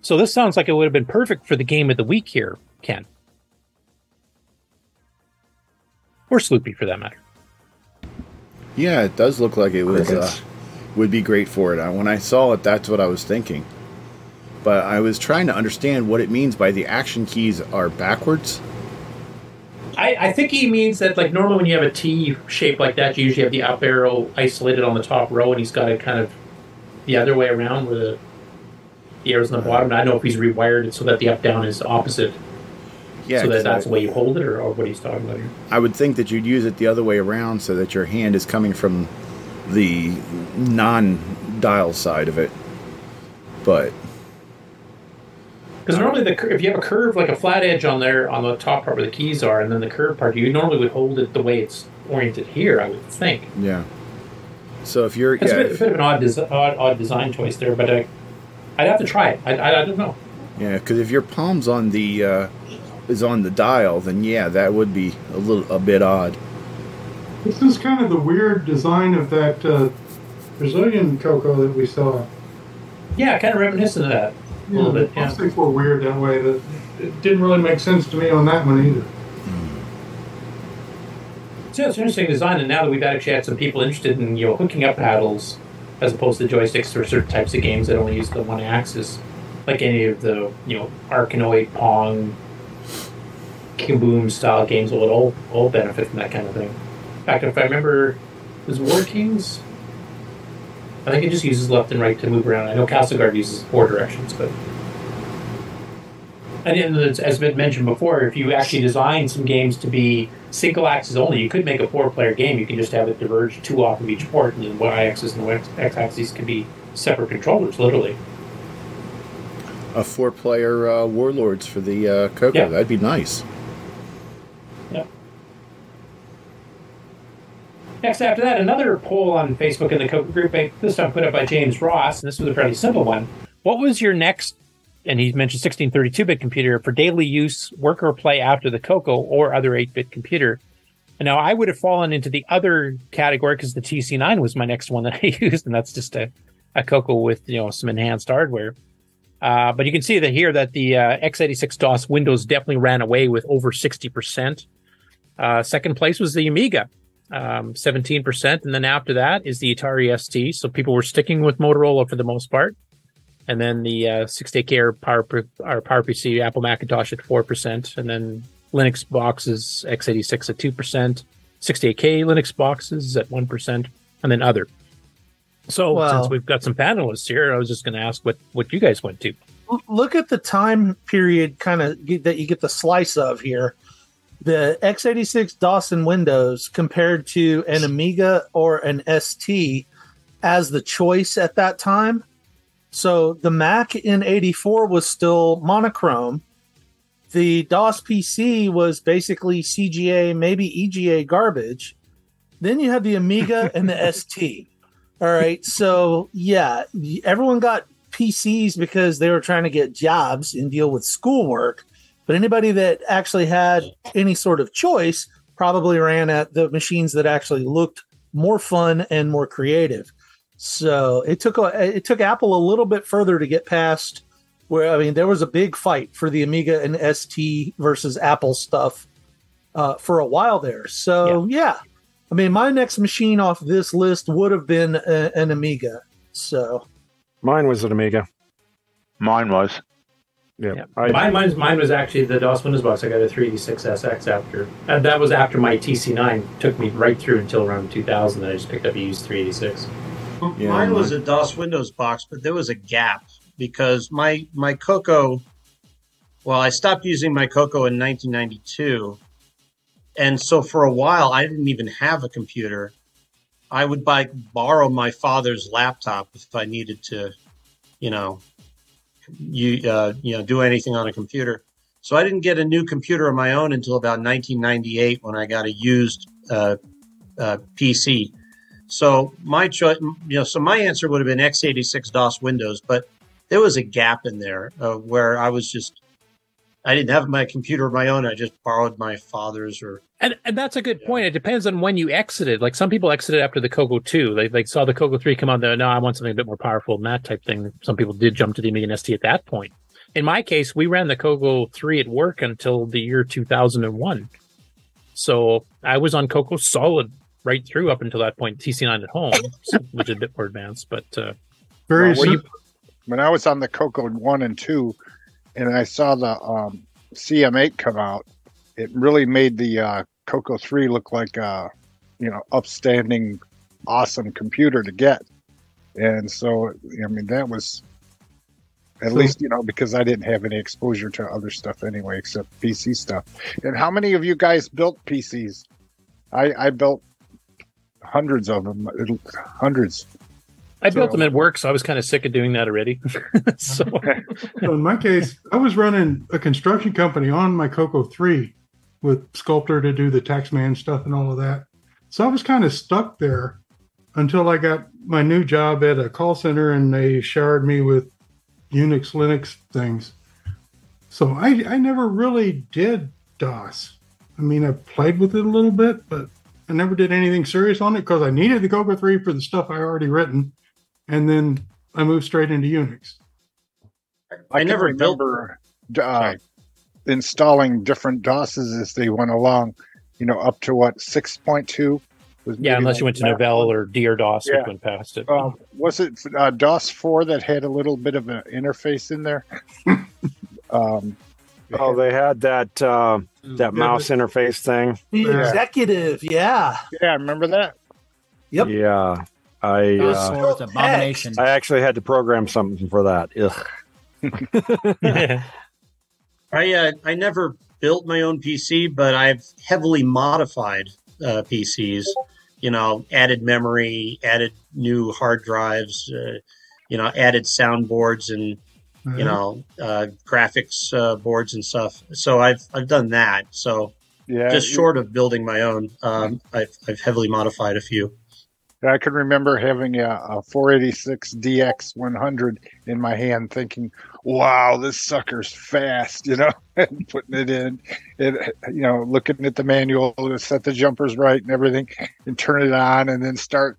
So this sounds like it would have been perfect for the game of the week here, Ken. Or Sloopy, for that matter. Yeah, it does look like it was uh, would be great for it. Uh, When I saw it, that's what I was thinking. But I was trying to understand what it means by the action keys are backwards. I, I think he means that, like, normally when you have a T shape like that, you usually have the up arrow isolated on the top row, and he's got it kind of the other way around where the, the arrow's on the bottom. And I don't know if he's rewired it so that the up down is opposite. Yeah, so that 'cause that's the way you hold it, or, or what he's talking about here. I would think that you'd use it the other way around so that your hand is coming from the non-dial side of it. But Because normally, the if you have a curve like a flat edge on there on the top part where the keys are, and then the curved part, you normally would hold it the way it's oriented here. I would think. yeah. So if you're It's yeah, a, bit, a bit of an odd, des- odd, odd design choice there, but I, I'd have to try it. I, I, I don't know. Yeah, because if your palm's on the uh, is on the dial, then yeah, that would be a little a bit odd. This is kind of the weird design of that uh, Brazilian Coco that we saw. Yeah, kind of reminiscent of that. A little bit, yeah. Most things were weird that way. That it didn't really make sense to me on that one either. So it's an interesting design, and now that we've actually had some people interested in you know hooking up paddles as opposed to joysticks for certain types of games that only use the one axis, like any of the you know Arkanoid, Pong, Kaboom style games will all all benefit from that kind of thing. In fact, if I remember, was War Kings? I think it just uses left and right to move around. I know Castleguard uses four directions, but And as been mentioned before, if you actually design some games to be single axis only, you could make a four player game. You can just have it diverge two off of each port, and then y axis and x axis can be separate controllers, literally. A four-player uh, Warlords for the uh, Coco. Yeah. That'd be nice. Next, after that, another poll on Facebook in the Coco group, this time put up by James Ross, and this was a fairly simple one. What was your next, and he mentioned 1632 bit computer, for daily use, work or play after the Coco or other 8 bit computer? And now I would have fallen into the other category because the TC9 was my next one that I used, and that's just a, a Coco with you know some enhanced hardware. Uh, but you can see that here that the uh, x86 DOS Windows definitely ran away with over 60%. Uh, second place was the Amiga, um, 17%. And then after that is the Atari ST. So people were sticking with Motorola for the most part. And then the uh, 68K or Power, or Power PC, Apple Macintosh at 4%. And then Linux boxes, x86 at 2%. 68K Linux boxes at 1%. And then other. So Well- since we've got some panelists here, I was just going to ask what, what you guys went to. Look at the time period kind of that you get the slice of here the x86 dos and windows compared to an amiga or an st as the choice at that time. So the mac in 84 was still monochrome. The dos pc was basically cga maybe ega garbage. Then you have the amiga and the st all right so yeah everyone got PCs because they were trying to get jobs and deal with schoolwork. But anybody that actually had any sort of choice probably ran at the machines that actually looked more fun and more creative. So it took a, it took Apple a little bit further to get past where I mean there was a big fight for the Amiga and ST versus Apple stuff uh, for a while there. So yeah. I mean my next machine off this list would have been a, an Amiga. So Mine was an Amiga. Mine was. Yeah. mine, mine, mine was actually the DOS Windows box. I got a 386SX after, and that was after my TC9 took me right through until around 2000. That I just picked up a used 386. mine was a DOS Windows box, but there was a gap because my my Coco. Well, I stopped using my Coco in 1992, and so for a while I didn't even have a computer. I would buy borrow my father's laptop if I needed to, you know, you uh, you know do anything on a computer. So I didn't get a new computer of my own until about 1998 when I got a used uh, uh, PC. So my choice, you know, so my answer would have been x86 DOS Windows, but there was a gap in there uh, where I was just, I didn't have my computer of my own. I just borrowed my father's or And and that's a good point. It depends on when you exited. Like some people exited after the Coco 2. They like saw the Coco 3 come out there. No, I want something a bit more powerful than that type thing. Some people did jump to the Amiga and ST at that point. In my case, we ran the Coco 3 at work until the year 2001. So I was on Coco solid right through up until that point. TC9 at home, which is a bit more advanced. But uh, Very well, you- When I was on the Coco one and two, and I saw the um, CM8 come out, it really made the uh, Coco three look like a you know upstanding, awesome computer to get. And so, I mean, that was at So- least you know because I didn't have any exposure to other stuff anyway except PC stuff. And how many of you guys built PCs? I I built hundreds of them, hundreds. I built them at work, so I was kind of sick of doing that already. so So in my case, I was running a construction company on my Coco 3 with Sculptor to do the taxman stuff and all of that. So I was kind of stuck there until I got my new job at a call center and they showered me with Unix, Linux things. So I, I never really did DOS. I mean, I played with it a little bit, but I never did anything serious on it because I needed the Coco 3 for the stuff I already written. And then I moved straight into Unix. I, can never built- remember uh, installing different DOSes as they went along. You know, up to what six point two was. yeah, unless you went to last Novell one. or DR DOS, Yeah. which went past it. Um, was it uh, DOS four that had a little bit of an interface in there? um, Oh, they had that uh, that mouse interface thing. The executive, yeah. Yeah, I remember that. Yep. Yeah, I. Uh, swords, abomination. I actually had to program something for that. Ugh. I uh, I never built my own PC, but I've heavily modified uh, PCs. You know, added memory, added new hard drives, uh, you know, added soundboards and Mhm. you know uh, graphics uh, boards and stuff. So I've I've done that. So Yeah, just short of building my own, um, I've I've heavily modified a few. I can remember having a, a 486 DX 100 in my hand, thinking, "Wow, this sucker's fast," you know, and putting it in, it, you know, looking at the manual to set the jumpers right and everything, and turn it on, and then start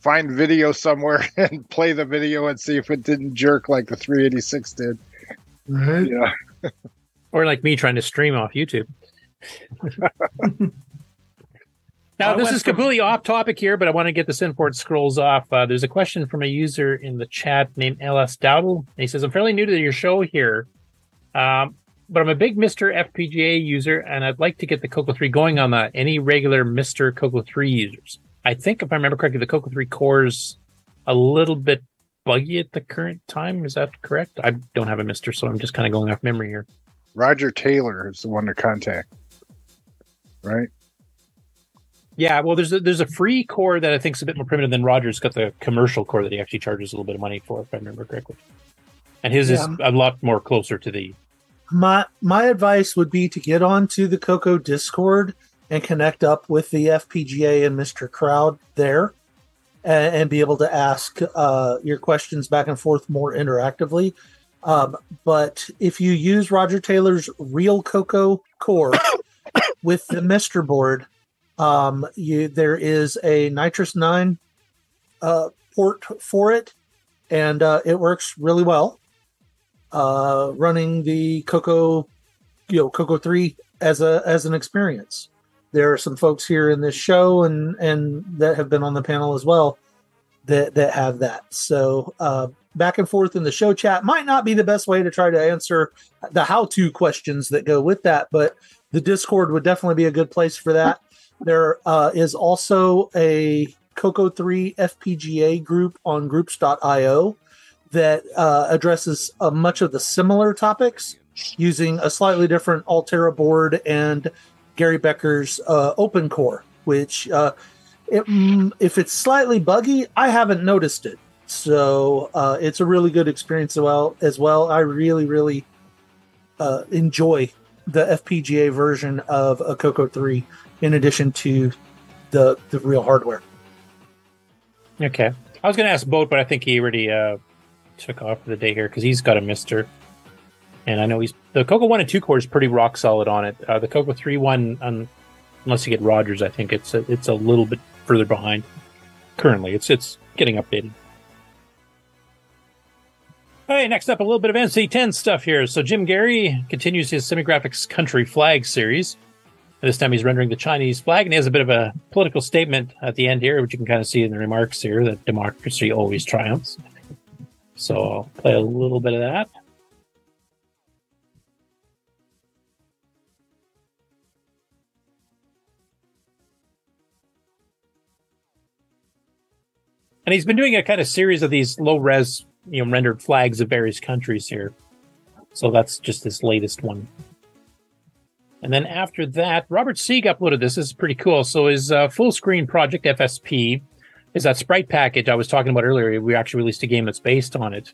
find video somewhere and play the video and see if it didn't jerk like the 386 did. Right. Yeah. Or like me trying to stream off YouTube. now, I this is from- completely off topic here, but I want to get this in before it scrolls off. Uh, there's a question from a user in the chat named LS Dowdle. He says, I'm fairly new to your show here, um, but I'm a big MiSTer FPGA user, and I'd like to get the Coco 3 going on that. Any regular MiSTer Coco 3 users? I think, if I remember correctly, the Coco 3 core's a little bit buggy at the current time. Is that correct? I don't have a MiSTer, so I'm just kind of going off memory here. Roger Taylor is the one to contact, right? Yeah, well, there's a, there's a free core that I think is a bit more primitive than Roger's got the commercial core that he actually charges a little bit of money for, if I remember correctly. And his Yeah. is a lot more closer to the. my my advice would be to get onto the Coco Discord and connect up with the FPGA and MiSTer Crowd there, and, and be able to ask uh, your questions back and forth more interactively. Um, but if you use Roger Taylor's real Coco core with the MiSTer board, um, you there is a NitrOS-9 uh, port for it, and uh, it works really well uh, running the Coco, you know, Coco Three as a as an experience. There are some folks here in this show and and that have been on the panel as well that that have that. So uh, back and forth in the show chat might not be the best way to try to answer the how to questions that go with that, but the Discord would definitely be a good place for that. There uh, is also a Coco 3 FPGA group on groups.io that uh, addresses uh, much of the similar topics using a slightly different Altera board and Gary Becker's uh, Open Core, which, uh, it, mm, if it's slightly buggy, I haven't noticed it. So uh, it's a really good experience as well. As well, I really, really uh, enjoy the FPGA version of a Coco 3 in addition to the the real hardware. Okay. I was going to ask Boat, but I think he already uh, took off for the day here because he's got a MiSTer. And I know he's the Coco one and two core is pretty rock solid on it. Uh, the Coco three one, um, unless you get Rogers, I think it's a, it's a little bit further behind. Currently, it's it's getting updated. Hey, next up, a little bit of MC10 stuff here. So Jim Gerrie continues his Semigraphics Country Flag series. And this time he's rendering the Chinese flag, and he has a bit of a political statement at the end here, which you can kind of see in the remarks here that democracy always triumphs. So I'll play a little bit of that. And he's been doing a kind of series of these low res, you know, rendered flags of various countries here. So that's just this latest one. And then after that, Robert Sieg uploaded this. This is pretty cool. So his uh, full screen project FSP is that sprite package I was talking about earlier. We actually released a game that's based on it.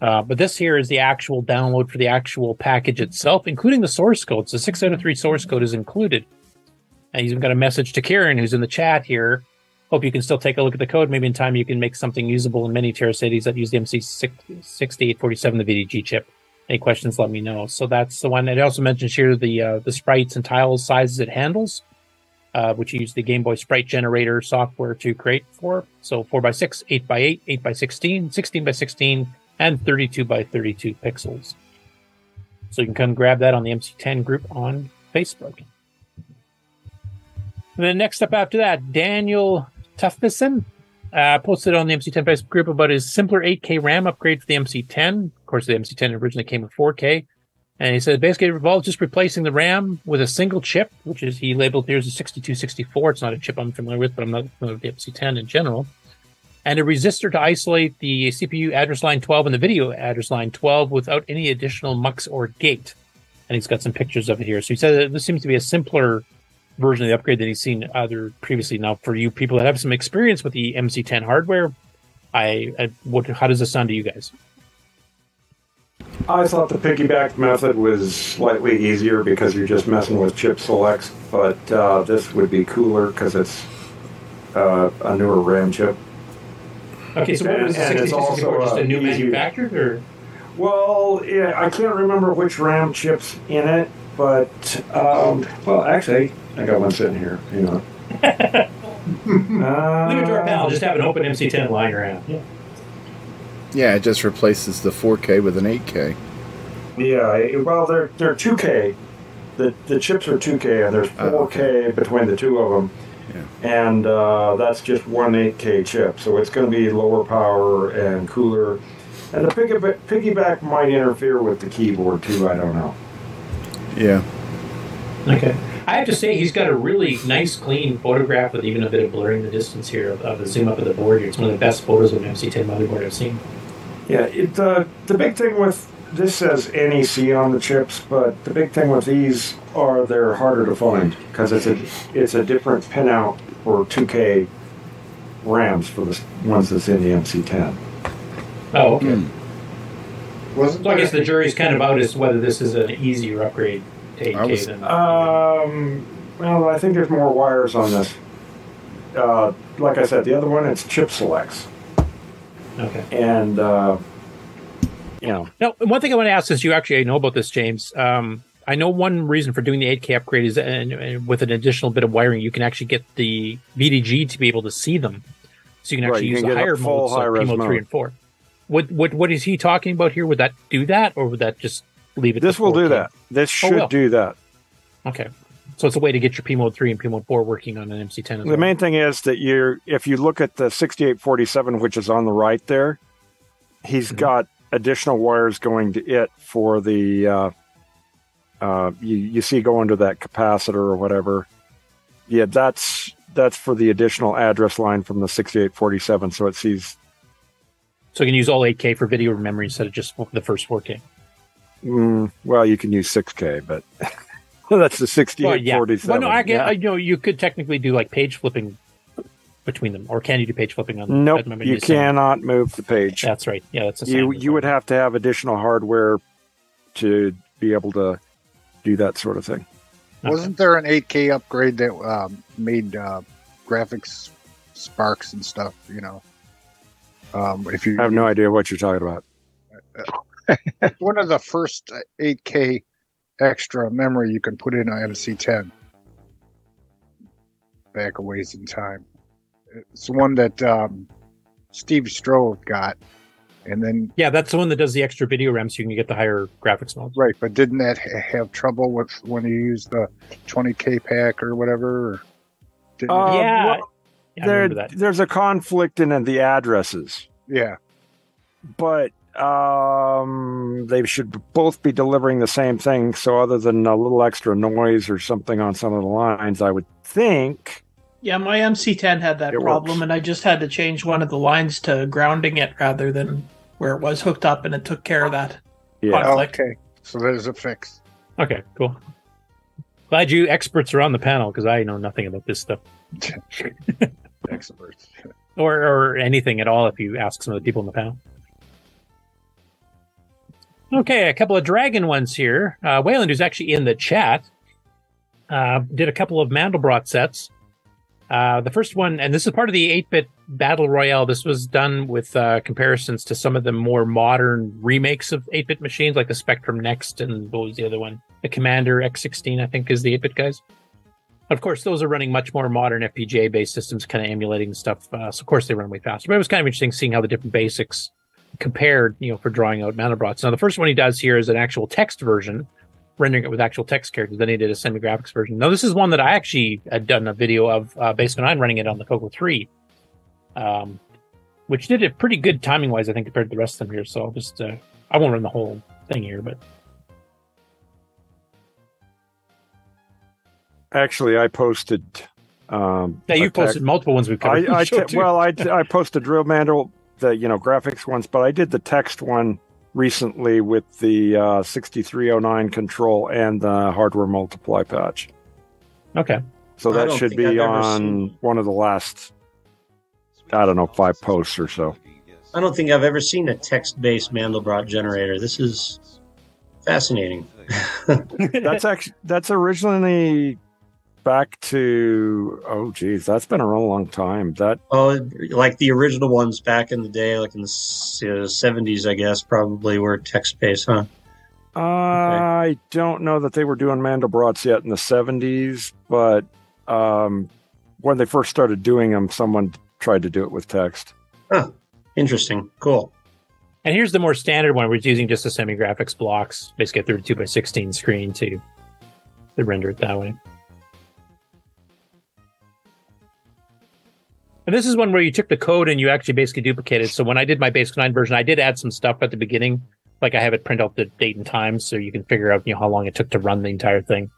Uh, but this here is the actual download for the actual package itself, including the source code. So six out of three source code is included. And he's even got a message to Ciaran, who's in the chat here. Hope you can still take a look at the code. Maybe in time you can make something usable in many TerraCities that use the MC6847, the VDG chip. Any questions, let me know. So that's the one. It also mentions here the uh, the sprites and tiles sizes it handles, uh, which you use the Game Boy Sprite Generator software to create for. So 4x6, 8x8, 8x16, 16x16, and 32 by 32 pixels. So you can come grab that on the MC10 group on Facebook. And then next up after that, Daniel Tufbison uh, posted on the MC10 Facebook group about his simpler 8K RAM upgrade for the MC10. Of course, the MC10 originally came with 4K. And he said basically it involves just replacing the RAM with a single chip, which is he labeled here as a 6264. It's not a chip I'm familiar with, but I'm not familiar with the MC10 in general. And a resistor to isolate the CPU address line 12 and the video address line 12 without any additional mux or gate. and he's got some pictures of it here. So he said this seems to be a simpler version of the upgrade that he's seen other previously. Now, for you people that have some experience with the MC10 hardware, I, I what how does this sound to you guys? I thought the piggyback method was slightly easier because you're just messing with chip selects, but uh, this would be cooler because it's uh, a newer RAM chip. Okay, so what was the And- and it's 6064? Just a new uh, easy- manufactured, or Well, yeah, I can't remember which RAM chips in it, but um, well, actually, I got one sitting here. You know, leave it to our pal. Just have an open MC10 lying around. Yeah. Yeah, it just replaces the 4K with an 8K. Yeah, it- well, they're they're 2K. The the chips are 2K, and there's 4K between the two of them. Yeah. And uh, that's just one 8K chip, so it's going to be lower power and cooler. And the piggyback, piggyback might interfere with the keyboard too. I don't know. Yeah. Okay. I have to say, he's got a really nice, clean photograph with even a bit of blurring the distance here of, of the zoom up of the board here. It's one of the best photos of an MC10 motherboard I've seen. Yeah, it, the the big thing with this says NEC on the chips, but the big thing with these are they're harder to find because it's a it's a different pinout for 2K RAMs for the ones that's in the MC10. Oh, okay. Hmm. Wasn't So I guess the jury's kind of out as to whether this is an easier upgrade to 8K than. Um, well, I think there's more wires on this. Uh, like I said, the other one it's chip selects, Okay. and uh, you know, Now, one thing I want to ask, since you actually know about this, James, um, I know one reason for doing the 8K upgrade is and, and with an additional bit of wiring, you can actually get the VDG to be able to see them. So you can Right, actually you use can the get a higher full modes, like high-res P mode 3 and 4. What, what, what is he talking about here? Would that do that, or would that just leave it? this will do 4K? that. This Oh, should will. do that. Okay. So it's a way to get your P mode 3 and P mode 4 working on an MC10 The well. main thing is that you're if you look at the 6847, which is on the right there, he's got additional wires going to it for the uh, uh, you you see going to that capacitor or whatever. Yeah, that's that's for the additional address line from the 6847, so it sees. So you can use all 8K for video memory instead of just the first 4K. Mm, well, you can use 6K, but that's the Well, yeah. 6847. Well, no, I, get, Yeah. I you know you could technically do like page flipping between them, or can you do page flipping on? Nope, I you saying- cannot move the page. That's right. Yeah, that's the you same. you would have to have additional hardware to be able to do that sort of thing. Wasn't there an 8K upgrade that um, made uh, graphics sparks and stuff? You know, um, if you I have no idea what you're talking about. One of the first 8K extra memory you can put in an MC10 back a ways in time. It's the one that um, Steve Strove got, and then Yeah, that's the one that does the extra video RAM, so you can get the higher graphics modes. right, but didn't that ha- have trouble with when you used the 20K pack or whatever? Or didn't it- Uh, Yeah, well, there, there's a conflict in the addresses, yeah. but um, they should both be delivering the same thing. So, other than a little extra noise or something on some of the lines, I would think. Yeah, my MC10 had that problem, works. and I just had to change one of the lines to grounding it rather than where it was hooked up, and it took care of that conflict. Okay, so there's a fix. Okay, cool. Glad you experts are on the panel because I know nothing about this stuff Experts. or or anything at all. If you ask some of the people in the panel. Okay, a couple of dragon ones here. Uh, Wayland, who's actually in the chat, uh, did a couple of Mandelbrot sets. Uh, the first one, and this is part of the 8 bit Battle Royale. This was done with uh, comparisons to some of the more modern remakes of 8 bit machines, like the Spectrum Next and what was the other one? The Commander X16, I think, is the 8 bit guys. Of course, those are running much more modern FPGA based systems, kind of emulating stuff. Uh, so, of course, they run way faster. But it was kind of interesting seeing how the different basics compared, you know, for drawing out Mandelbrots. Now, the first one he does here is an actual text version, rendering it with actual text characters. Then he did a semi graphics version. Now, this is one that I actually had done a video of uh, based on I'm running it on the Coco 3, um, which did it pretty good timing wise, I think, compared to the rest of them here. So, I'll just, uh, I won't run the whole thing here, but Actually, I posted. Um, yeah, you tech- posted multiple ones we've covered. I, I too. well, I, I posted drill mandel, the you know graphics ones, but I did the text one recently with the uh, 6309 control and the hardware multiply patch. Okay. So that should think I've be on seen- one of the last, I don't know, five posts or so. I don't think I've ever seen a text-based Mandelbrot generator. This is fascinating. that's actually that's originally back to oh geez, that's been around a long time. That Oh, like the original ones back in the day, like in the seventies, I guess, probably were text-based, huh? I don't know that they were doing Mandelbrots yet in the 70s, but um, when they first started doing them, someone tried to do it with text. Huh. Interesting. Cool. And here's the more standard one. We're using just the semi graphics blocks, basically a 32 by 16 screen to, to render it that way. And this is one where you took the code and you actually basically duplicated. So when I did my Basic 9 version, I did add some stuff at the beginning. Like I have it print out the date and time so you can figure out you know how long it took to run the entire thing.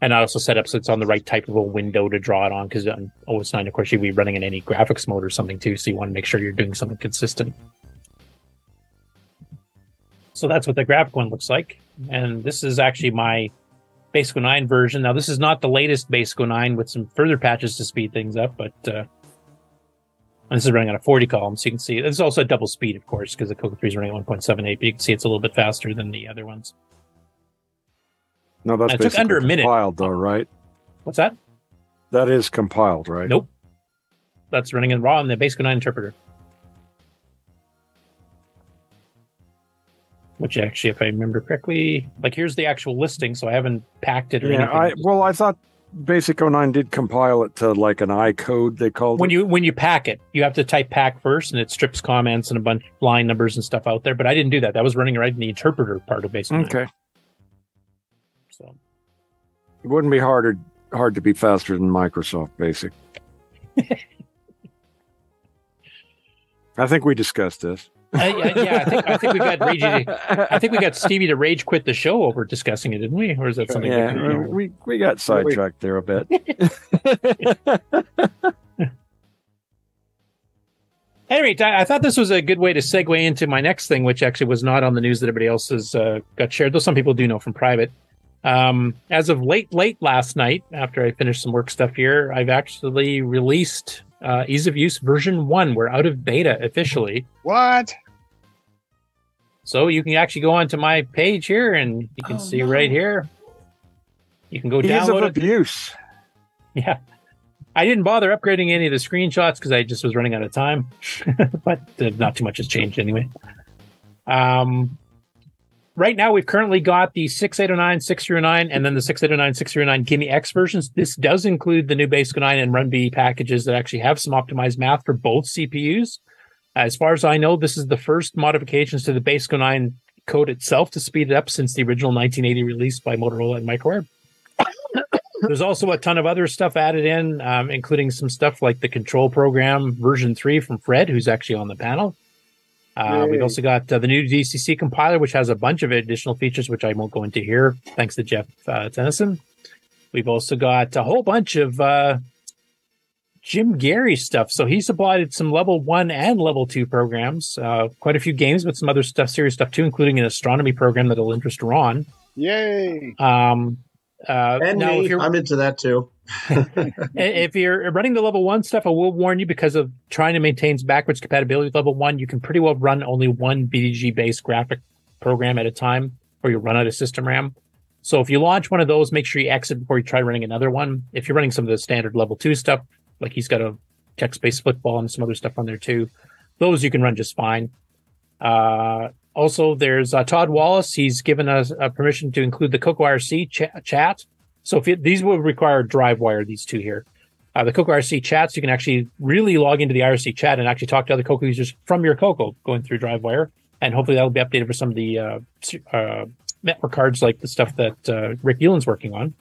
And I also set up so it's on the right type of a window to draw it on because on OS 9, of course, you'd be running in any graphics mode or something too. So you want to make sure you're doing something consistent. So that's what the graphic one looks like. And this is actually my Basic 9 version. Now, this is not the latest Basic 9 with some further patches to speed things up, but uh, and this is running on a 40 column, so you can see it's also a double speed, of course, because the Coco 3 is running at 1.78, but you can see it's a little bit faster than the other ones. No, that's And it took under a minute. compiled, though, right? What's that? That is compiled, right? Nope. That's running in raw in the Basic 9 interpreter. Which actually, if I remember correctly, like here's the actual listing, so I haven't packed it or Yeah, anything. I well, I thought Basic 09 did compile it to like an I code. They called when it. you when you pack it, you have to type pack first, and it strips comments and a bunch of line numbers and stuff out there. But I didn't do that. That was running right in the interpreter part of Basic. 9. Okay. So It wouldn't be harder hard to be faster than Microsoft Basic. I think we discussed this. Uh, yeah, yeah, I think I think we got Rage. I think we got Stevie to rage quit the show over discussing it, didn't we? Or is that something? Yeah, different? we we got sidetracked there a bit. Anyway, I I thought this was a good way to segue into my next thing, which actually was not on the news that everybody else has uh, got shared, though some people do know from private. Um, as of late, late last night, after I finished some work stuff here, I've actually released uh, Ease of Use version one. We're out of beta officially. What? So you can actually go onto my page here and you can see right here. You can go Ease of download it. abuse. Yeah. I didn't bother upgrading any of the screenshots because I just was running out of time. but uh, not too much has changed anyway. Um, right now, we've currently got the 6809, 6309, and then the 6809, 6309 Gimme X versions. This does include the new Basic 9 and Run B packages that actually have some optimized math for both CPUs. As far as I know, this is the first modifications to the Basic 9 code itself to speed it up since the original 1980 release by Motorola and Microwave. There's also a ton of other stuff added in, um, including some stuff like the control program version 3 from Fred, who's actually on the panel. Uh, we've also got uh, the new DCC compiler, which has a bunch of additional features, which I won't go into here, thanks to Jeff uh, Tennyson. We've also got a whole bunch of uh, Jim Gerrie stuff. So he supplied some level one and level two programs, uh, quite a few games, but some other stuff, serious stuff too, including an astronomy program that'll interest Ron. Yay! Um, uh, And now, me, if you're I'm into that too. if you're running the level one stuff, I will warn you because of trying to maintain backwards compatibility with level one, you can pretty well run only one VDG based graphic program at a time, or you run out of system RAM. So if you launch one of those, make sure you exit before you try running another one. If you're running some of the standard level two stuff, like he's got a text based football and some other stuff on there too, those you can run just fine. Uh, also, there's uh, Todd Wallace. He's given us uh, permission to include the Coco RC ch- chat. So if you, these will require drive wire, these two here. Uh, the Coco RC chats, you can actually really log into the IRC chat and actually talk to other Coco users from your Coco going through DriveWire. And hopefully that'll be updated for some of the uh, uh, network cards like the stuff that uh, Rick Ulland's working on.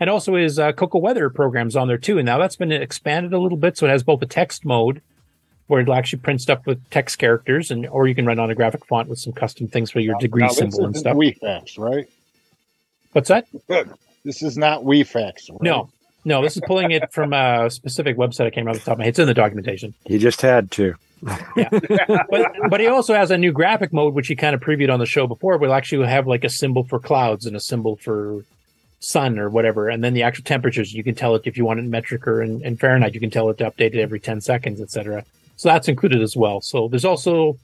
And also his uh, Coco Weather programs on there too. And now that's been expanded a little bit. So it has both a text mode where it'll actually print stuff with text characters and or you can run on a graphic font with some custom things for your degree Now, this symbol and stuff. WeFax, right? What's that? This is not WeFax. Right? No, No, this is pulling it from a specific website. I came out remember off the top of my head. It's in the documentation. He just had to. but but he also has a new graphic mode which he kind of previewed on the show before. We'll actually have like a symbol for clouds and a symbol for sun or whatever, and then the actual temperatures. You can tell it if you want it in metric or in, in Fahrenheit. You can tell it to update it every ten seconds, etc. So that's included as well. So there's also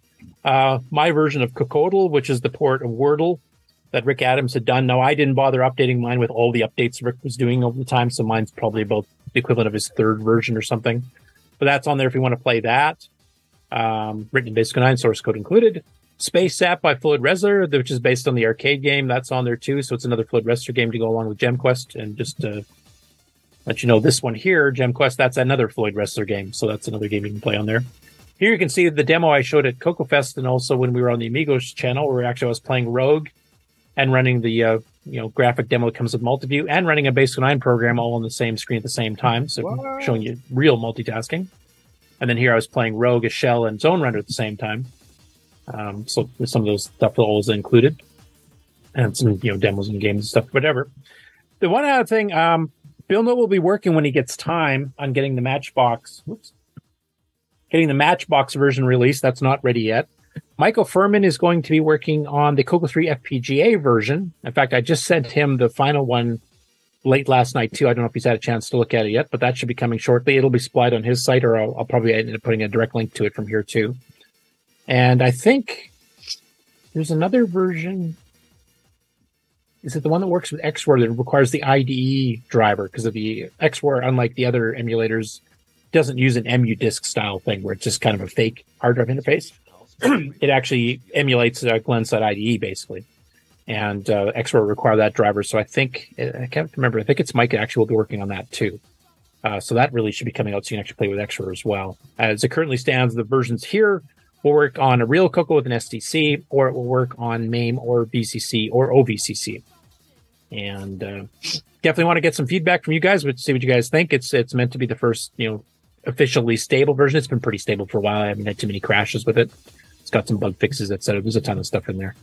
uh, my version of Cocodle, which is the port of Wordle that Rick Adams had done. Now I didn't bother updating mine with all the updates Rick was doing over the time, so mine's probably about the equivalent of his third version or something. But that's on there if you want to play that. Um, written in Basic 9, source code included. Space Zap by Floyd Resler, which is based on the arcade game. That's on there too. So it's another Floyd Resler game to go along with Gem Quest. And just to let you know, this one here, Gem Quest, that's another Floyd Resler game. So that's another game you can play on there. Here you can see the demo I showed at Coco Fest and also when we were on the Amigos channel, where actually I was playing Rogue and running the uh, you know graphic demo that comes with multi-view and running a Basic 9 program all on the same screen at the same time. So showing you real multitasking. And then here I was playing Rogue, a Shell, and Zone Runner at the same time. Um, so some of those stuff was included, and some you know demos and games and stuff, whatever. The one other thing, um, Bill Note will be working when he gets time on getting the Matchbox. Whoops, getting the Matchbox version released. That's not ready yet. Michael Furman is going to be working on the Coco 3 FPGA version. In fact, I just sent him the final one late last night too. I don't know if he's had a chance to look at it yet, but that should be coming shortly. It'll be supplied on his site, or I'll, I'll probably end up putting a direct link to it from here too. And I think there's another version. Is it the one that works with XRoar that requires the IDE driver? Because of the XRoar, unlike the other emulators, doesn't use an EMU disk style thing where it's just kind of a fake hard drive interface. it actually emulates a Glenside IDE basically and uh, XRoar will require that driver. So I think I can't remember. I think it's Mike actually will be working on that too. Uh, so that really should be coming out so you can actually play with XRoar as well. As it currently stands, the versions here will work on a real Coco with an SDC, or it will work on MAME or VCC or OVCC. And uh, definitely want to get some feedback from you guys, but see what you guys think. It's it's meant to be the first you know officially stable version. It's been pretty stable for a while. I haven't had too many crashes with it. It's got some bug fixes, etc. There's a ton of stuff in there.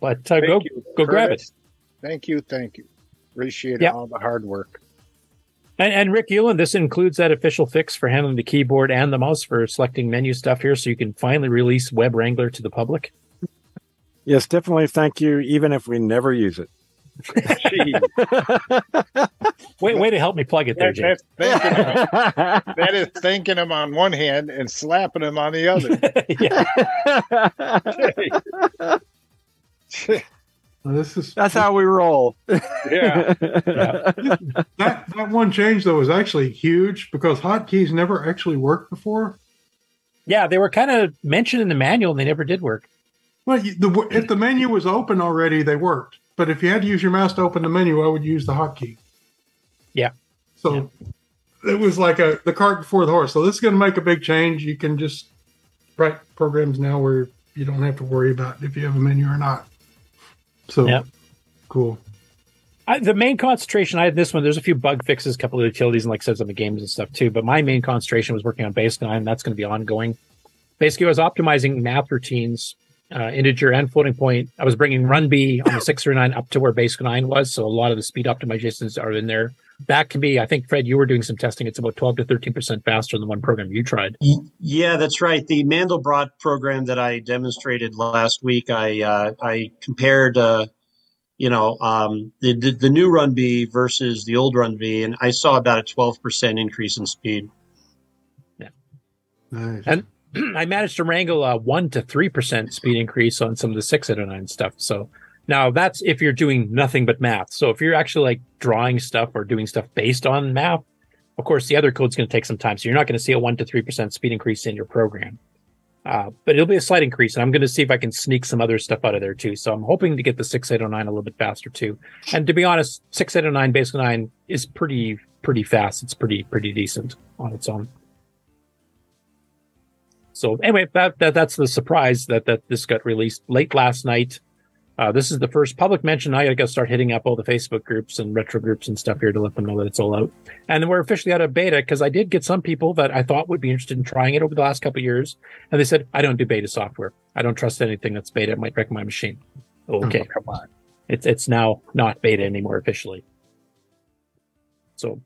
But uh, go you, go grab it. Thank you, thank you. Appreciate Yeah. all the hard work. And, and Rick Ulland, this includes that official fix for handling the keyboard and the mouse for selecting menu stuff here, so you can finally release Web Wrangler to the public. Yes, definitely. Thank you. Even if we never use it. Way, way to help me plug it there, That, Jay. that's thanking him. that is thanking him on one hand and slapping him on the other. this is That's how we roll. Yeah. that that one change though was actually huge because hotkeys never actually worked before. Yeah, they were kind of mentioned in the manual, and they never did work. Well, the, if the menu was open already, they worked. But if you had to use your mouse to open the menu, I would use the hotkey. Yeah. So it was like a the cart before the horse. So this is going to make a big change. You can just write programs now where you don't have to worry about if you have a menu or not. So Yeah. cool. I, the main concentration I had in this one, there's a few bug fixes, a couple of utilities, and like some of the games and stuff too. But my main concentration was working on Basic 9, that's going to be ongoing. Basically, I was optimizing math routines, uh, integer and floating point. I was bringing run B on the 6309 up to where base 9 was. So a lot of the speed optimizations are in there. That can be, I think, Fred, you were doing some testing. It's about 12 to 13% faster than the one program you tried. Yeah, that's right. The Mandelbrot program that I demonstrated last week, I uh, I compared, uh, you know, um, the, the the new Run B versus the old Run B, and I saw about a twelve percent increase in speed. Yeah. And I managed to wrangle a one to three percent speed increase on some of the six out nine stuff. So now that's if you're doing nothing but math. So if you're actually like drawing stuff or doing stuff based on math, of course the other code's going to take some time. So you're not going to see a one to three percent speed increase in your program. Uh, but it'll be a slight increase, and I'm going to see if I can sneak some other stuff out of there too. So I'm hoping to get the 6809 a little bit faster too. And to be honest, 6809 Basic 9 is pretty pretty fast. It's pretty pretty decent on its own. So anyway, that, that that's the surprise that that this got released late last night. Uh, this is the first public mention. I got to start hitting up all the Facebook groups and retro groups and stuff here to let them know that it's all out. And then we're officially out of beta because I did get some people that I thought would be interested in trying it over the last couple of years, and they said I don't do beta software. I don't trust anything that's beta. It might wreck my machine. Okay, come on. It's it's now not beta anymore officially. So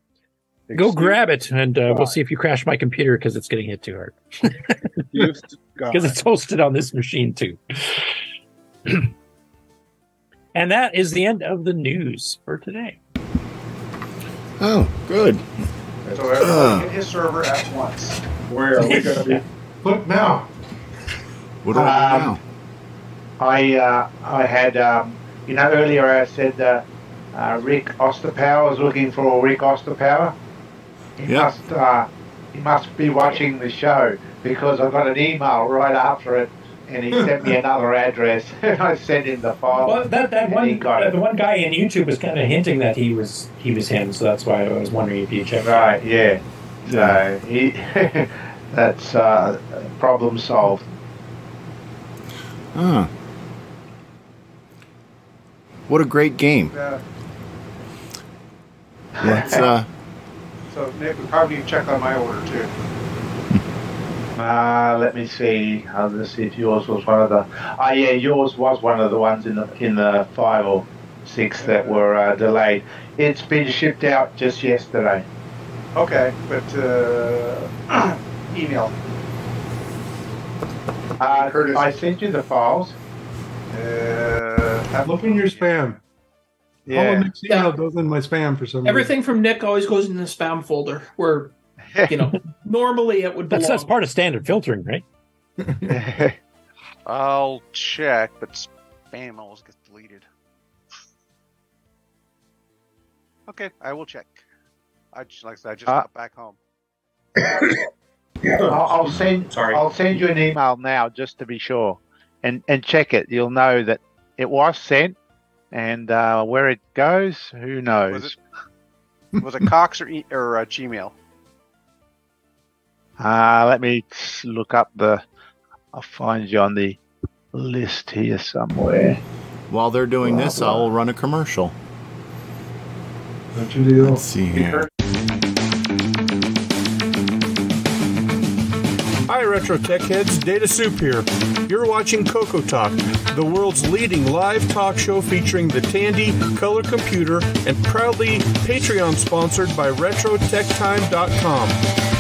go grab it, and uh, we'll see if you crash my computer because it's getting hit too hard. Used to God. Because it's hosted on this machine too. and that is the end of the news for today. Oh, good. So everyone hit his server at once. Where are we going to be put now? What do we Um, now? I uh, I had um, you know earlier I said uh, uh, Rick Osterpower was looking for Rick Osterpower. He Yeah. must uh, he must be watching the show because I got an email right after it, and he sent me another address, and I sent him the file. Well, that that and one he got it. the one guy in YouTube was kind of hinting that he was he was him, so that's why I was wondering if you checked. it. Right, yeah. So he that's uh, problem solved. Huh. What a great game. Uh, Let's, uh, so Nick, we probably need to check on my order too. Uh, let me see. I'll just see if yours was one of the. Oh yeah, yours was one of the ones in the in the five or six that were uh, delayed. It's been shipped out just yesterday. Okay, but uh, email. Uh, I sent you the files. Uh, Look in your spam. Yeah. All of Nick's email goes in my spam for some Everything from Nick always goes in the spam folder, where you know normally it would belong. That's that's part of standard filtering, right? I'll check, but spam always gets deleted. Okay, I will check. I just like I said, I just Uh, got back home. I'll, I'll send. Sorry. I'll send you an email now just to be sure, and and check it. You'll know that it was sent, and uh, where it goes, who knows. Was it was it Cox or e- or uh, Gmail? Uh, let me look up the. I'll find you on the list here somewhere. While they're doing this, I'll run a commercial. That's your deal. Let's see here. Hi, Retro Tech Heads. Data Soup here. You're watching Coco Talk, the world's leading live talk show featuring the Tandy color computer and proudly Patreon sponsored by RetroTechTime.com.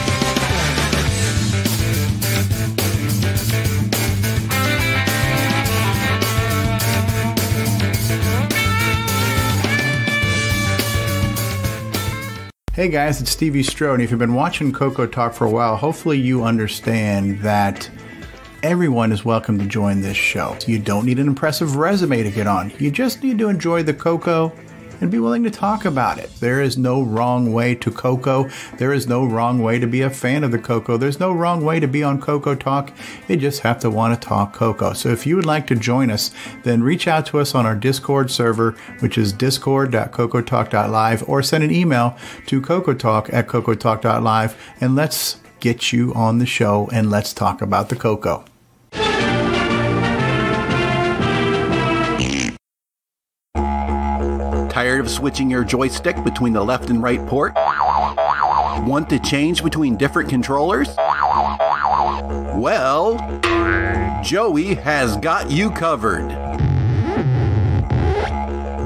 Hey guys, it's Stevie Strode. If you've been watching Coco Talk for a while, hopefully you understand that everyone is welcome to join this show. You don't need an impressive resume to get on. You just need to enjoy the Coco and be willing to talk about it. There is no wrong way to Coco. There is no wrong way to be a fan of the Coco. There's no wrong way to be on Coco Talk. You just have to want to talk Coco. So if you would like to join us, then reach out to us on our Discord server, which is discord.cocotalk.live, or send an email to cocotalk at cocotalk.live, and let's get you on the show and let's talk about the Coco. Tired of switching your joystick between the left and right port? Want to change between different controllers? Well, Joey has got you covered.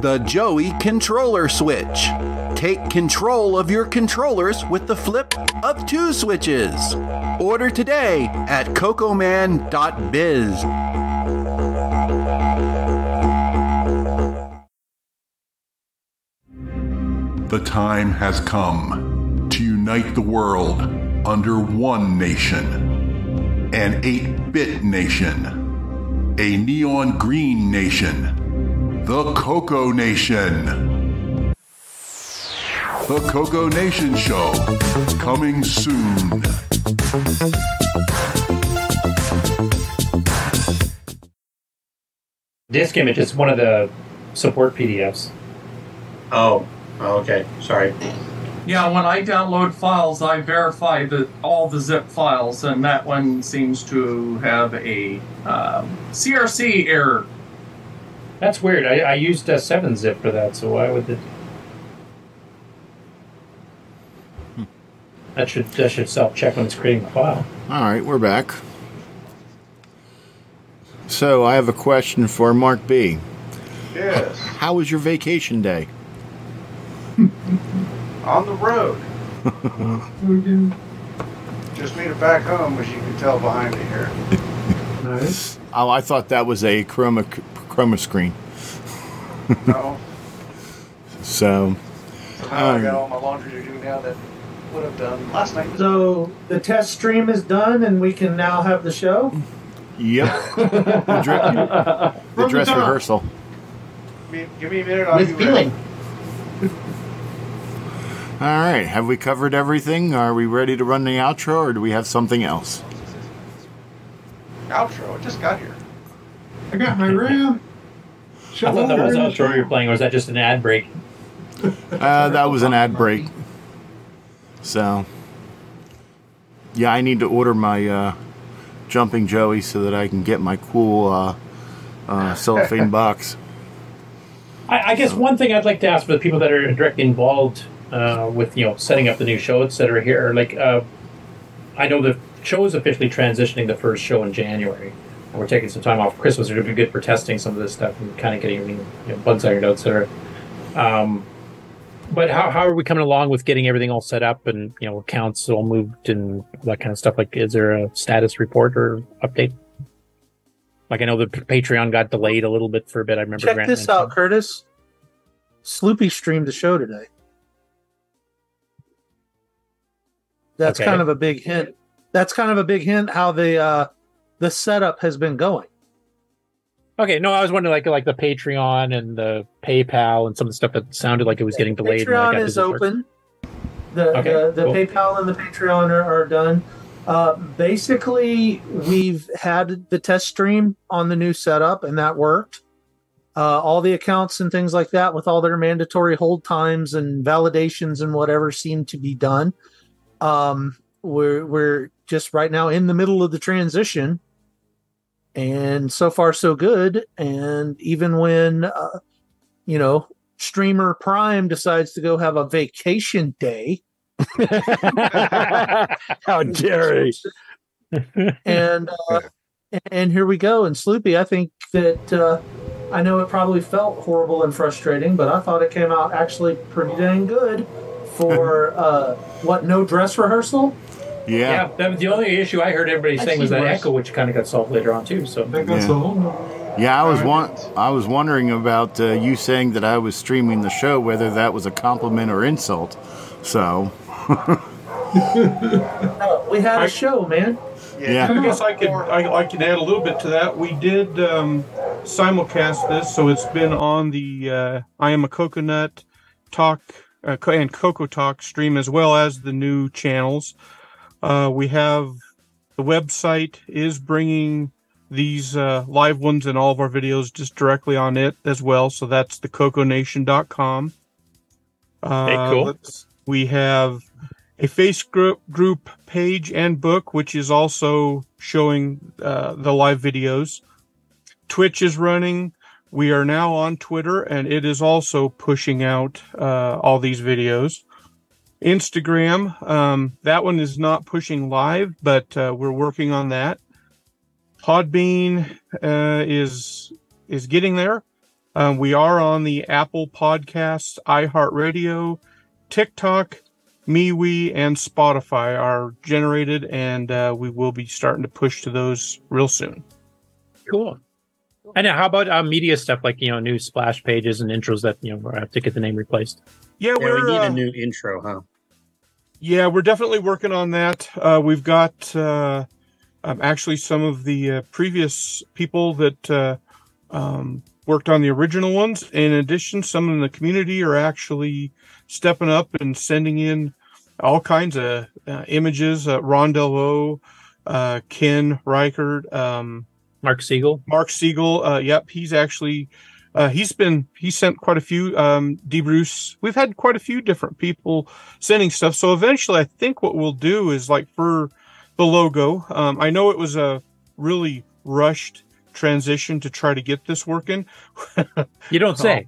The Joey Controller Switch. Take control of your controllers with the flip of two switches. Order today at cocoman.biz. The time has come to unite the world under one nation. An 8 bit nation. A neon green nation. The Coco Nation. The Coco Nation Show. Coming soon. Disk image is one of the support PDFs. Oh, okay. Sorry. Yeah, when I download files, I verify that all the zip files, and that one seems to have a um, CRC error. That's weird. I, I used a seven zip for that, so why would it? That should that should self check when it's creating the file. All right, we're back. So I have a question for Mark B. Yes. How was your vacation day? on the road. Just made it back home, as you can tell behind me here. Nice. Oh, I thought that was a chroma chroma screen. No. So, Somehow I got um, all my laundry to do now that would have done last night. So the test stream is done, and we can now have the show. yep. the, dre- the dress rehearsal. Me- Give me a minute. I'll With be feeling. All right. Have we covered everything? Are we ready to run the outro, or do we have something else? Outro. I just got here. I got my RAM. I thought that was outro you were playing, or was that just an ad break? Uh, that was an ad break. So, yeah, I need to order my uh, jumping Joey so that I can get my cool uh, uh, cellophane box. I, I guess one thing I'd like to ask for the people that are directly involved uh, with you know setting up the new show, et cetera, here, like uh, I know the show is officially transitioning the first show in January, and we're taking some time off Christmas. It'll be good for testing some of this stuff and kind of getting you know, bugs ironed out, et cetera. Um, but how, how are we coming along with getting everything all set up and you know accounts all moved and that kind of stuff? Like, is there a status report or update? Like, I know the Patreon got delayed a little bit for a bit. I remember. Check Grant this mentioned. out, Curtis. Sloopy streamed the show today. That's Okay. kind of a big hint. That's kind of a big hint how the uh, the setup has been going. Okay, no, I was wondering like like the Patreon and the PayPal and some of the stuff that sounded like it was getting delayed. Patreon is open. The Okay, the, the cool. PayPal and the Patreon are, are done. Uh, basically, we've had the test stream on the new setup, and that worked. Uh, all the accounts and things like that, with all their mandatory hold times and validations and whatever, seem to be done. Um, we're we're just right now in the middle of the transition, and so far so good. And even when uh, you know streamer prime decides to go have a vacation day. How dare he. And uh, and here we go. And sloopy i think that uh, i know it probably felt horrible and frustrating but i thought it came out actually pretty dang good for uh, what no dress rehearsal Yeah, that was the only issue I heard everybody saying was that worse. echo, which kind of got solved later on too. So Yeah. Yeah, I was one. I was wondering about uh, you saying that I was streaming the show, whether that was a compliment or insult. So, Uh, we had a show man Yeah. I guess I could I, I could add a little bit to that. We did um, simulcast this, so it's been on the uh, I am a coconut talk uh, and Coco Talk stream as well as the new channels. Uh, we have the website is bringing these uh, live ones and all of our videos just directly on it as well. So that's the coconation.com. Uh, Hey, cool. We have a Facebook group page and book, which is also showing uh, the live videos. Twitch is running. We are now on Twitter, and it is also pushing out uh, all these videos. Instagram, um, that one is not pushing live, but uh, we're working on that. Podbean uh, is is getting there. Um, we are on the Apple Podcasts, iHeartRadio, TikTok, MeWe, and Spotify are generated, and uh, we will be starting to push to those real soon. Cool. And now, how about uh, media stuff like you know new splash pages and intros that you know have to get the name replaced? Yeah, we we're need uh, a new intro, huh? Yeah, we're definitely working on that. Uh, we've got uh, um, actually some of the uh, previous people that uh, um, worked on the original ones. In addition, some in the community are actually stepping up and sending in all kinds of uh, images. Uh, Ron Delvaux, uh, Ken Reichert, um, Mark Siegel. Mark Siegel. Uh, yep, he's actually uh, he's been he sent quite a few. Um, D. Bruce. We've had quite a few different people sending stuff. So eventually, I think what we'll do is like for the logo. Um, I know it was a really rushed transition to try to get this working. You don't say.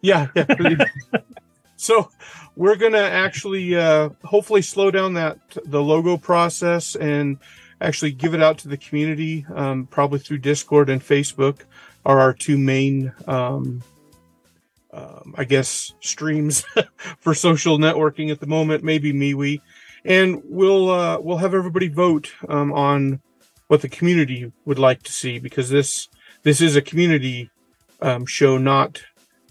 yeah. yeah. so we're gonna actually uh, hopefully slow down that the logo process and actually give it out to the community um, probably through discord and facebook are our two main um, um, I guess, streams for social networking at the moment. Maybe MeWe, and we'll uh, we'll have everybody vote um, on what the community would like to see because this this is a community um, show, not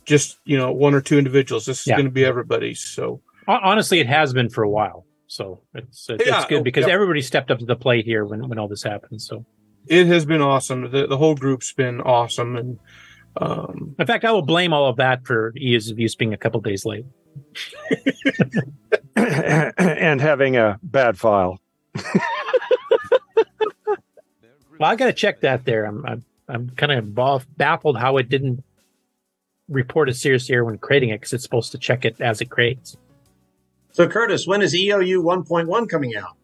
just you know one or two individuals. This is Yeah. going to be everybody's. So Honestly, it has been for a while, so it's it's, Yeah, it's good because yeah. everybody stepped up to the plate here when when all this happened. So, it has been awesome. The the whole group's been awesome, and um, in fact, I will blame all of that for ease of use being a couple days late. and having a bad file. Well, I got to check that there. I'm I'm, I'm kind of baffled how it didn't report a serious error when creating it because it's supposed to check it as it creates. So, Curtis, when is EOU 1.1 coming out?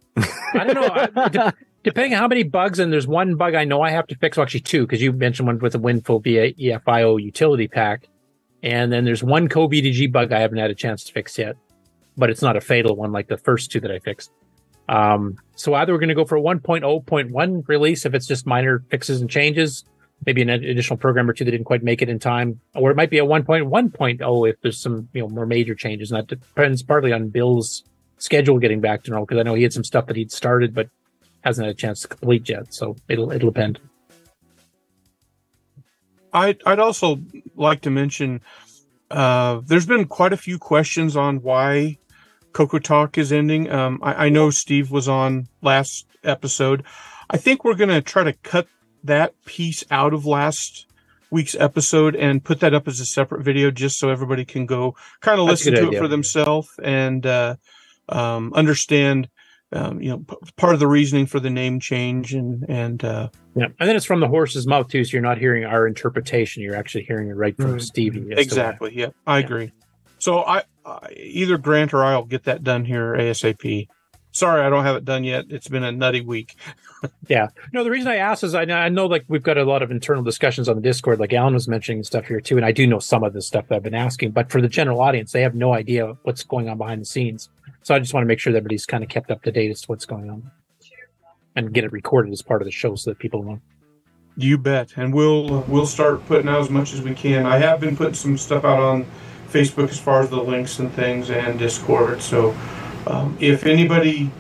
I don't know. Depending on how many bugs, and there's one bug I know I have to fix. Well, actually, two, because you mentioned one with the WinFo via E EFIO utility pack. And then there's one co-VDG bug I haven't had a chance to fix yet, but it's not a fatal one like the first two that I fixed. Um, so either we're going to go for a 1.0.1 release if it's just minor fixes and changes, maybe an additional program or two that didn't quite make it in time, or it might be a 1.1.0 if there's some you know more major changes. And that depends partly on Bill's schedule getting back to normal because I know he had some stuff that he'd started but hasn't had a chance to complete yet. So it'll it'll depend. I'd, I'd also like to mention uh, there's been quite a few questions on why Coco Talk is ending. Um, I, I know Steve was on last episode. I think we're going to try to cut that piece out of last week's episode and put that up as a separate video just so everybody can go kind of listen to idea. it for themselves and uh, um, understand um, you know p- part of the reasoning for the name change and and uh, Yeah, and then it's from the horse's mouth too, so you're not hearing our interpretation. You're actually hearing it right from Right. Stevie. Exactly. Yeah, I agree. So I, I either Grant or I'll get that done here ASAP. Sorry, I don't have it done yet. It's been a nutty week. Yeah. No, the reason I asked is I, I know like we've got a lot of internal discussions on the Discord, like Alan was mentioning stuff here too, and I do know some of the stuff that I've been asking, but for the general audience, they have no idea what's going on behind the scenes. So I just want to make sure that everybody's kind of kept up to date as to what's going on, and get it recorded as part of the show so that people know. You bet. And we'll we'll start putting out as much as we can. I have been putting some stuff out on Facebook as far as the links and things and Discord. So um, if anybody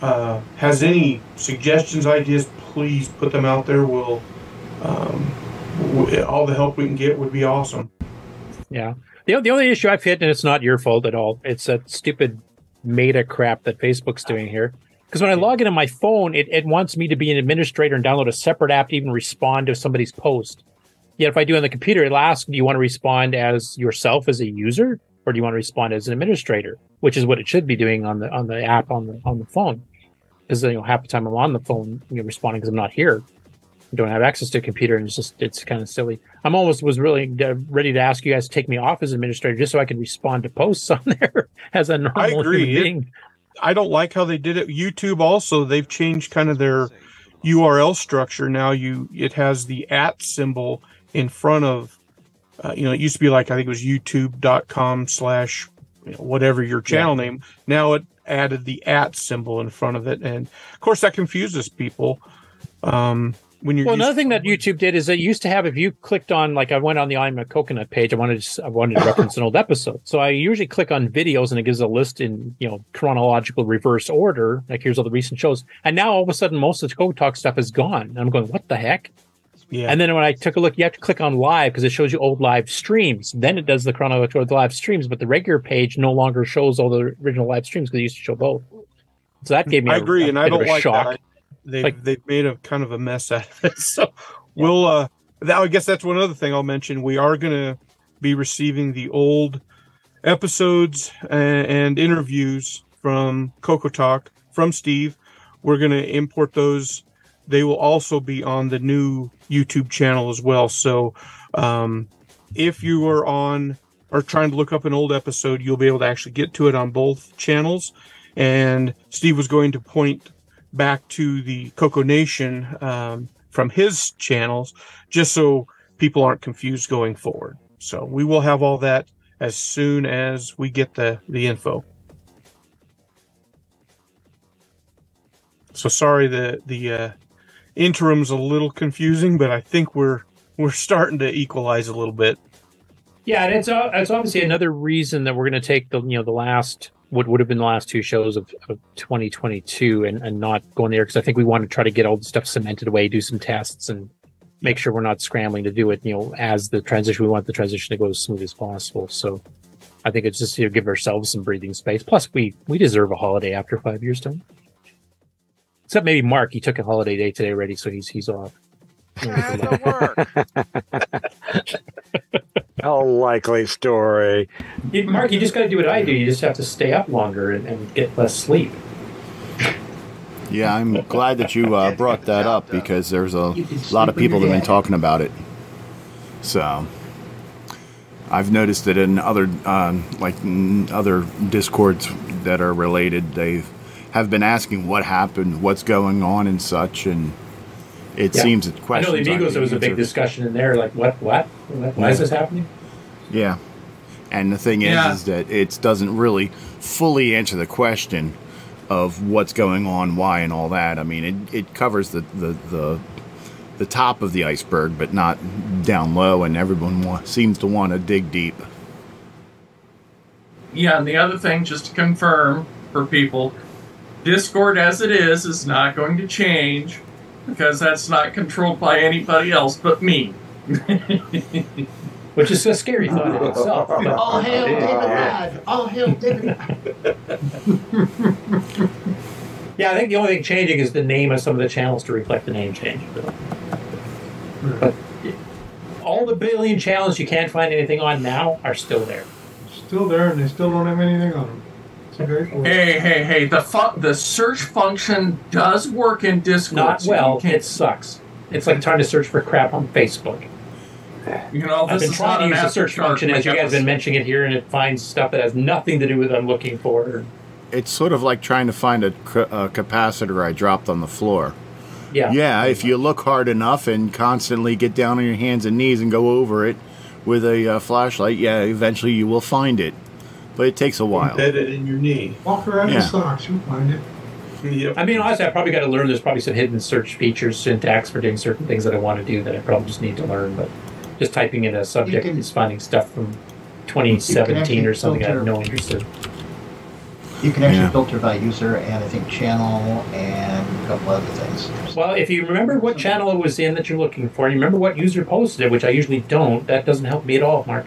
uh, has any suggestions, ideas, please put them out there. We'll um, w- all the help we can get would be awesome. Yeah. The, the only issue I've hit, and it's not your fault at all, it's that stupid meta crap that Facebook's doing here. Because when I log into my phone, it, it wants me to be an administrator and download a separate app to even respond to somebody's post. Yet if I do on the computer, it'll ask, do you want to respond as yourself as a user, or do you want to respond as an administrator? Which is what it should be doing on the on the app on the on the phone. Because you know half the time I'm on the phone, you know, responding because I'm not here. I don't have access to a computer, and it's just it's kind of silly. I'm almost was really uh, ready to ask you guys to take me off as administrator just so I can respond to posts on there as a normal I agree. human It- being. I don't like how they did it. YouTube also they've changed kind of their URL structure. Now you it has the at symbol in front of uh, you know it used to be like I think it was youtube.com slash you know, whatever your channel name. Now it added the at symbol in front of it, and of course that confuses people. Um, when you're Well, another thing that YouTube did is it used to have if you clicked on like I went on the I'm a Coconut page, I wanted to, I wanted to reference an old episode. So I usually click on videos and it gives a list in you know chronological reverse order. Like here's all the recent shows, and now all of a sudden most of the Coco Talk stuff is gone. And I'm going, what the heck? Yeah. And then when I took a look, you have to click on live because it shows you old live streams. Then it does the chronological live streams, but the regular page no longer shows all the original live streams because it used to show both. So that gave me I a- agree, a and I don't like shock. that. They've Like- they've made a kind of a mess out of it. So we'll uh that I guess that's one other thing I'll mention. We are gonna be receiving the old episodes and, and interviews from Coco Talk from Steve. We're gonna import those. They will also be on the new YouTube channel as well. So um if you are on or trying to look up an old episode, you'll be able to actually get to it on both channels. And Steve was going to point back to the Coco Nation um, from his channels, just so people aren't confused going forward. So we will have all that as soon as we get the the info. So sorry the the uh, interim's a little confusing, but I think we're we're starting to equalize a little bit. Yeah, and it's uh, it's obviously another reason that we're going to take the you know the last what would have been the last two shows of, of 2022 and, and not go in there because I think we want to try to get all the stuff cemented away, do some tests, and make sure we're not scrambling to do it. You know, as the transition, we want the transition to go as smooth as possible. So I think it's just you know, give ourselves some breathing space. Plus, we we deserve a holiday after five years, don't we? Except maybe Mark. He took a holiday day today already, so he's he's off. A likely story. You- Mark, you just got to do what I do. You just have to stay up longer and, and get less sleep. Yeah, I'm glad that you uh, brought that up because there's a lot of people that have been talking about it. So, I've noticed that in other um, like mm, other discords that are related, they have been asking what happened, what's going on, and such. And it Yeah. seems that I know the aren't Amigos. There was a big discussion in there. Like, what, what, what why is this happening? Yeah. And the thing is, Yeah. is that it doesn't really fully answer the question of what's going on, why, and all that. I mean, it, it covers the, the, the, the top of the iceberg, but not down low, and everyone wa- seems to want to dig deep. Yeah, and the other thing, just to confirm for people, Discord as it is is not going to change because that's not controlled by anybody else but me. Which is a scary thought in itself. All hail David Ladd. All hail David Ladd. Yeah, I think the only thing changing is the name of some of the channels to reflect the name change. But all the billion channels you can't find anything on now are still there. Still there, and they still don't have anything on them. It's a great point. Hey, hey, hey! The fu- the search function does work in Discord. Not so well. It sucks. It's like trying to search for crap on Facebook. You know, I've been is trying not to use the search function as you guys have been mentioning it here, and it finds stuff that has nothing to do with what I'm looking for. It's sort of like trying to find a, ca- a capacitor I dropped on the floor. Yeah. Yeah, if you look hard enough and constantly get down on your hands and knees and go over it with a uh, flashlight, yeah, eventually you will find it. But it takes a while. Embed it in your knee. Walk around in Yeah. socks, you'll find it. I mean, honestly, I probably got to learn. There's probably some hidden search features, syntax for doing certain things that I want to do that I probably just need to learn. But just typing in a subject can- is finding stuff from 2017 or something I have no interest in. You can actually Yeah. filter by user and I think channel and a couple other things. Well, if you remember what channel it was in that you're looking for, and you remember what user posted it, which I usually don't, that doesn't help me at all, Mark.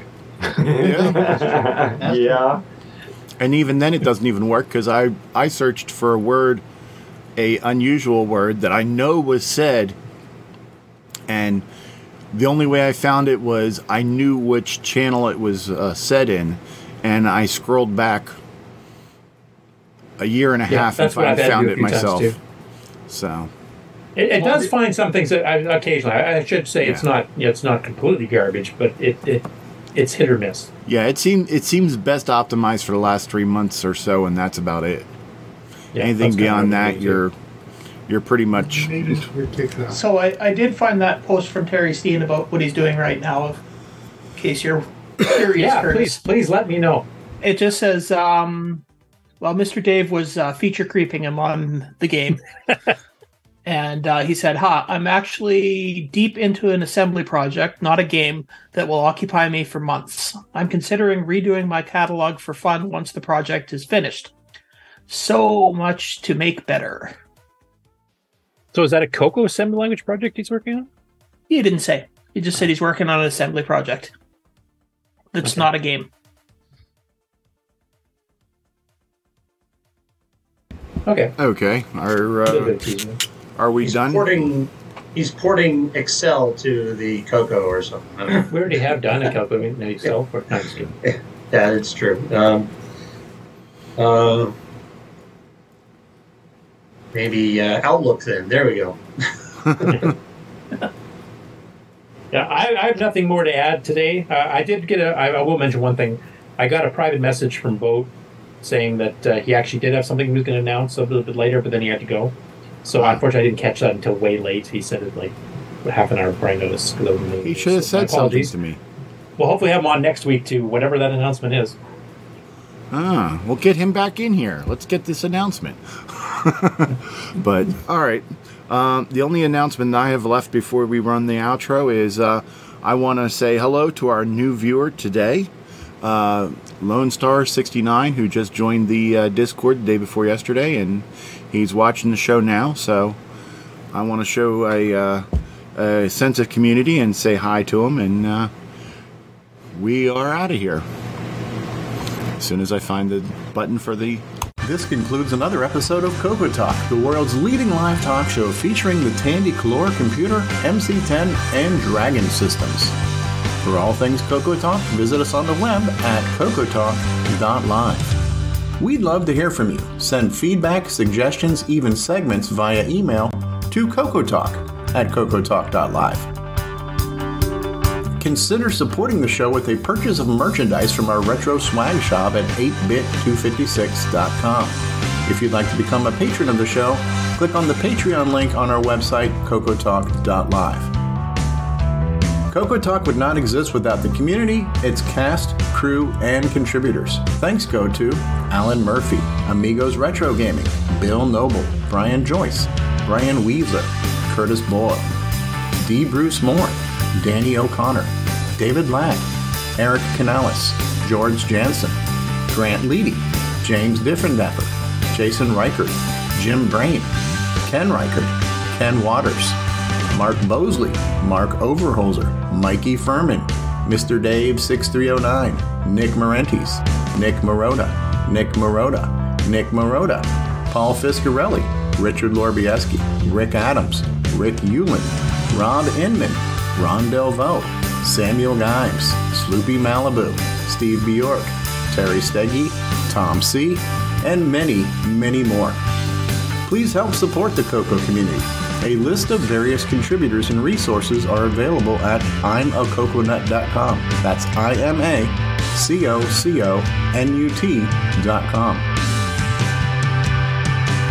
Yeah. yeah. And even then, it doesn't even work because I I searched for a word, a unusual word that I know was said, and the only way I found it was I knew which channel it was uh, said in, and I scrolled back a year and a Yeah, half if I've had found it myself. So It, it does find some things that I, occasionally. I, I should say it's not it's not completely garbage, but it, it it's hit or miss. yeah, it seems it seems best optimized for the last three months or so, and that's about it. Yeah, Anything beyond that, you're you're pretty much So I, I did find that post from Terry Steen about what he's doing right now. In case you're curious, Yeah, Curtis. please please let me know. It just says, um, well, Mr. Dave was uh, feature creeping him on the game. and uh, he said, Ha, I'm actually deep into an assembly project, not a game, that will occupy me for months. I'm considering redoing my catalog for fun once the project is finished. So much to make better. So is that a Coco assembly language project he's working on? He didn't say. He just said he's working on an assembly project. That's not a game. Okay. Okay. Are uh, are we done? Porting, he's porting Excel to the Coco or something. I don't know. We already have done a Coco in Excel for no, I'm. Yeah, it's true. Um, uh, maybe uh, Outlook then. There we go. Yeah, I, I have nothing more to add today. Uh, I did get a. I, I will mention one thing. I got a private message from Boat saying that uh, he actually did have something he was going to announce a little bit later, but then he had to go. So unfortunately, I didn't catch that until way late. He said it like half an hour before I noticed. 'cause I was in the He should have So said something to me. We'll hopefully have him on next week too, whatever that announcement is. Ah, we'll get him back in here. Let's get this announcement. but all right, Um, the only announcement I have left before we run the outro is uh, I want to say hello to our new viewer today, uh, Lone Star 69, who just joined the uh, Discord the day before yesterday, and he's watching the show now. So I want to show a, uh, a sense of community and say hi to him, and uh, we are out of here. As soon as I find the button for the This concludes another episode of Coco Talk, the world's leading live talk show featuring the Tandy Color computer, MC10, and Dragon systems. For all things Coco Talk, visit us on the web at cocotalk.live. We'd love to hear from you. Send feedback, suggestions, even segments via email to cocotalk at cocotalk.live. Consider supporting the show with a purchase of merchandise from our retro swag shop at 8bit256.com. If you'd like to become a patron of the show, click on the Patreon link on our website, cocotalk.live. Coco Talk would not exist without the community, its cast, crew, and contributors. Thanks go to Alan Murphy, Amigos Retro Gaming, Bill Noble, Brian Joyce, Brian Weaver, Curtis Boyle, D. Bruce Moore, Danny O'Connor, David Ladd, Eric Canales, George Jansen, Grant Leedy, James Diffendaffer, Jason Reichert, Jim Brain, Ken Reichert, Ken Waters, Mark Bosley, Mark Overholzer, Mikey Furman, Mr. Dave 6309, Nick Marentes, Nick Maroda, Nick Maroda, Nick Maroda, Paul Fiscarelli, Richard Lorbieski, Rick Adams, Rick Ulland, Rob Inman, Ron Delvaux, Samuel Gimes, Sloopy Malibu, Steve Bjork, Terry Steggy, Tom C., and many, many more. Please help support the Coco community. A list of various contributors and resources are available at imacoconut.com. That's I M A C O C O N U T.com.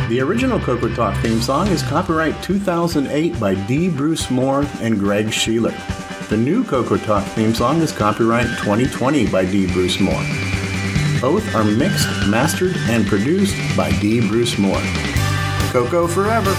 The original Coco Talk theme song is copyright 2008 by D. Bruce Moore and Greg Sheeler. The new Coco Talk theme song is copyright 2020 by D. Bruce Moore. Both are mixed, mastered, and produced by D. Bruce Moore. Coco forever.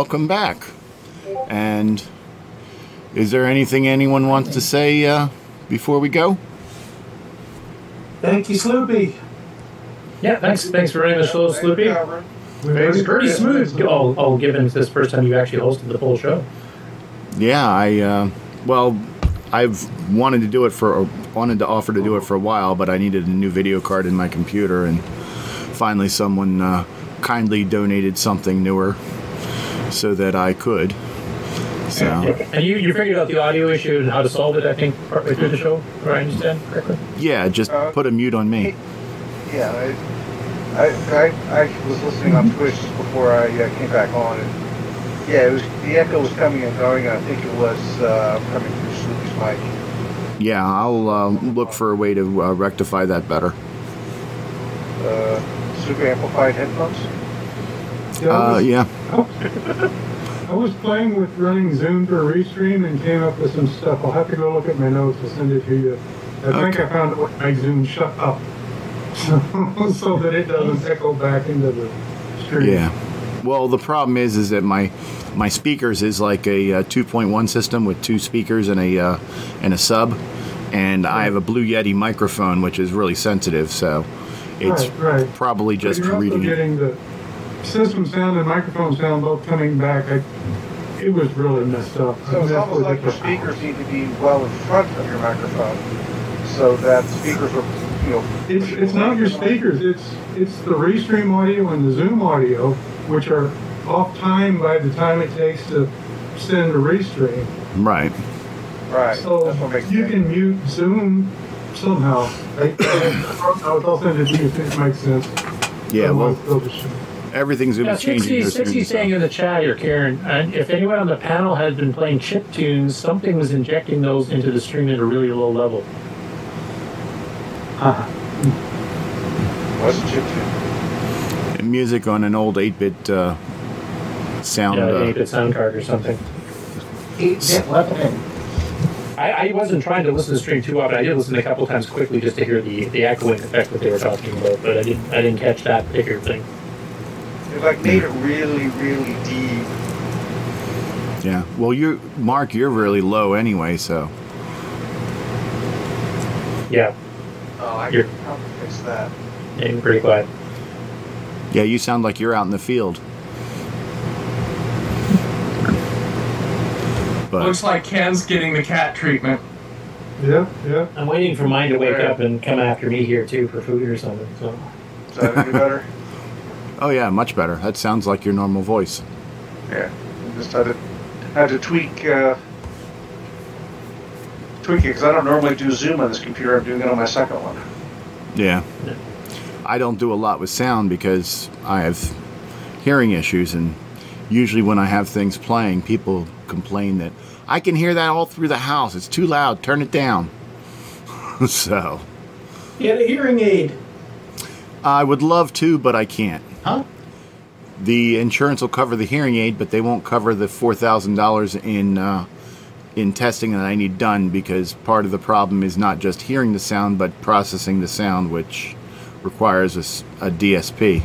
Welcome back. And is there anything anyone wants to say uh, before we go? Thank you, Sloopy. Yeah, thanks. Thanks for running the show, Sloopy. Pretty, pretty smooth. Oh, oh, given it's this first time you actually hosted the full show. Yeah, I uh, well, I've wanted to do it for wanted to offer to do it for a while, but I needed a new video card in my computer, and finally someone uh, kindly donated something newer so that I could. So And you, you figured out the audio issue and how to solve it, I think, partway through the show, if I understand correctly? yeah, just put a mute on me. Yeah, I, I, I, I was listening on Twitch before I uh, came back on, and yeah, it was the echo was coming and going. And I think it was uh, coming through Sloopy's mic. Yeah, I'll uh, look for a way to uh, rectify that better. Uh, super amplified headphones. Uh, yeah. I was playing with running Zoom for restream and came up with some stuff. I'll have to go look at my notes and send it to you. I think Okay. I found way to Zoom shut up so, so that it doesn't echo back into the stream. Yeah. Well, the problem is, is that my my speakers is like a uh, 2.1 system with two speakers and a uh, and a sub, and I have a Blue Yeti microphone which is really sensitive, so it's Right, right. probably But just you're reading getting the system sound and microphone sound both coming back. I, it was really messed up. So it's almost like your the- speakers need to be well in front of your microphone, so that speakers are, you know. It's, it's not your speakers. It's it's the restream audio and the Zoom audio which are off time by the time it takes to send a restream. Right. Right. So you can mute Zoom somehow. I, I'll, I'll send it to you if it makes sense. Yeah, well, Otherwise, they'll just- everything's going Yeah, to change. 60, 60 saying in the chat here, Karen, and if anyone on the panel has been playing chip tunes, something was injecting those into the stream at a really low level. What's chip tune? Music on an old 8-bit uh, sound. yeah, uh, 8-bit sound card or something. Eight-bit I, I wasn't trying to listen to the stream too often. I did listen a couple times quickly just to hear the, the echoing effect that they were talking about, but I didn't I didn't catch that particular thing. It like made it really, really deep. yeah. Well, you, Mark, you're really low anyway, so. Yeah. Oh, I You're- can probably fix that. Yeah, you're pretty quiet. Yeah, you sound like you're out in the field. But Looks like Ken's getting the cat treatment. Yeah, yeah. I'm waiting for mine to wake up and come after me here too for food or something. So. Is that any better? oh yeah, much better. That sounds like your normal voice. Yeah. I just had to had to tweak uh, tweak it because I don't normally do Zoom on this computer. I'm doing it on my second one. Yeah. I don't do a lot with sound because I have hearing issues, and usually when I have things playing, people complain that I can hear that all through the house. It's too loud. Turn it down. so Get a hearing aid. I would love to, but I can't. Huh? The insurance will cover the hearing aid, but they won't cover the four thousand dollars in uh, in testing that I need done because part of the problem is not just hearing the sound, but processing the sound, which requires a DSP.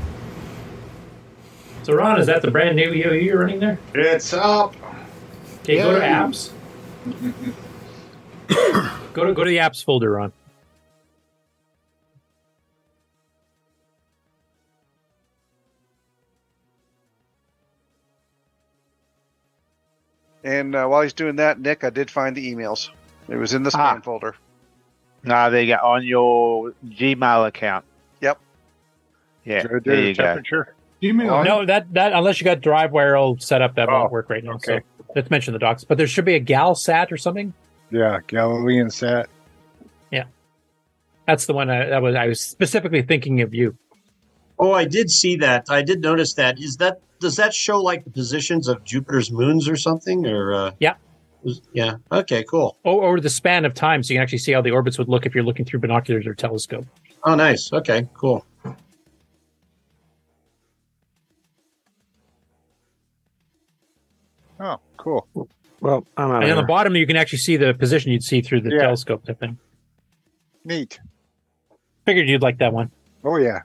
So Ron, is that the brand new EOU you're running there? It's up. Okay, go to apps. go to go to the apps folder, Ron. And uh, while he's doing that, Nick, I did find the emails. It was in the Ah. spam folder. No, there you go. On your Gmail account. Yep. Yeah, Should do there the you go. temperature? Email. No, that that unless you got DriveWire all set up, that won't work right now. okay. So let's mention the docs. But there should be a Gal Sat or something. Yeah, Galilean sat. Yeah, that's the one I, that was. I was specifically thinking of you. Oh, I did see that. I did notice that. Is that does that show like the positions of Jupiter's moons or something? Or uh, Yeah. was- yeah. Okay, cool. Or, or the span of time, so you can actually see how the orbits would look if you're looking through binoculars or telescope. Oh, nice. Okay, cool. Oh, cool. Well, I'm out And of on the bottom, you can actually see the position you'd see through the Yeah. telescope type thing. Neat. Figured you'd like that one. Oh yeah.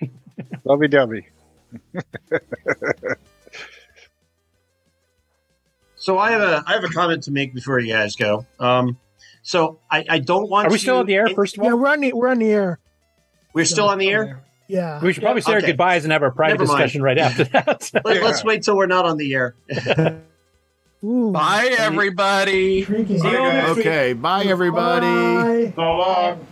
Lovey dovey. So I have a I have a comment to make before you guys go. Um, so I, I don't want. To Are we to- still on the air? First of all, Yeah, we're on the we're on the air. We're still on the air. Yeah. we should probably say our Okay. goodbyes and have our private discussion right after that. Let, us wait till we're not on the air. Bye, everybody. Okay, bye everybody. So long.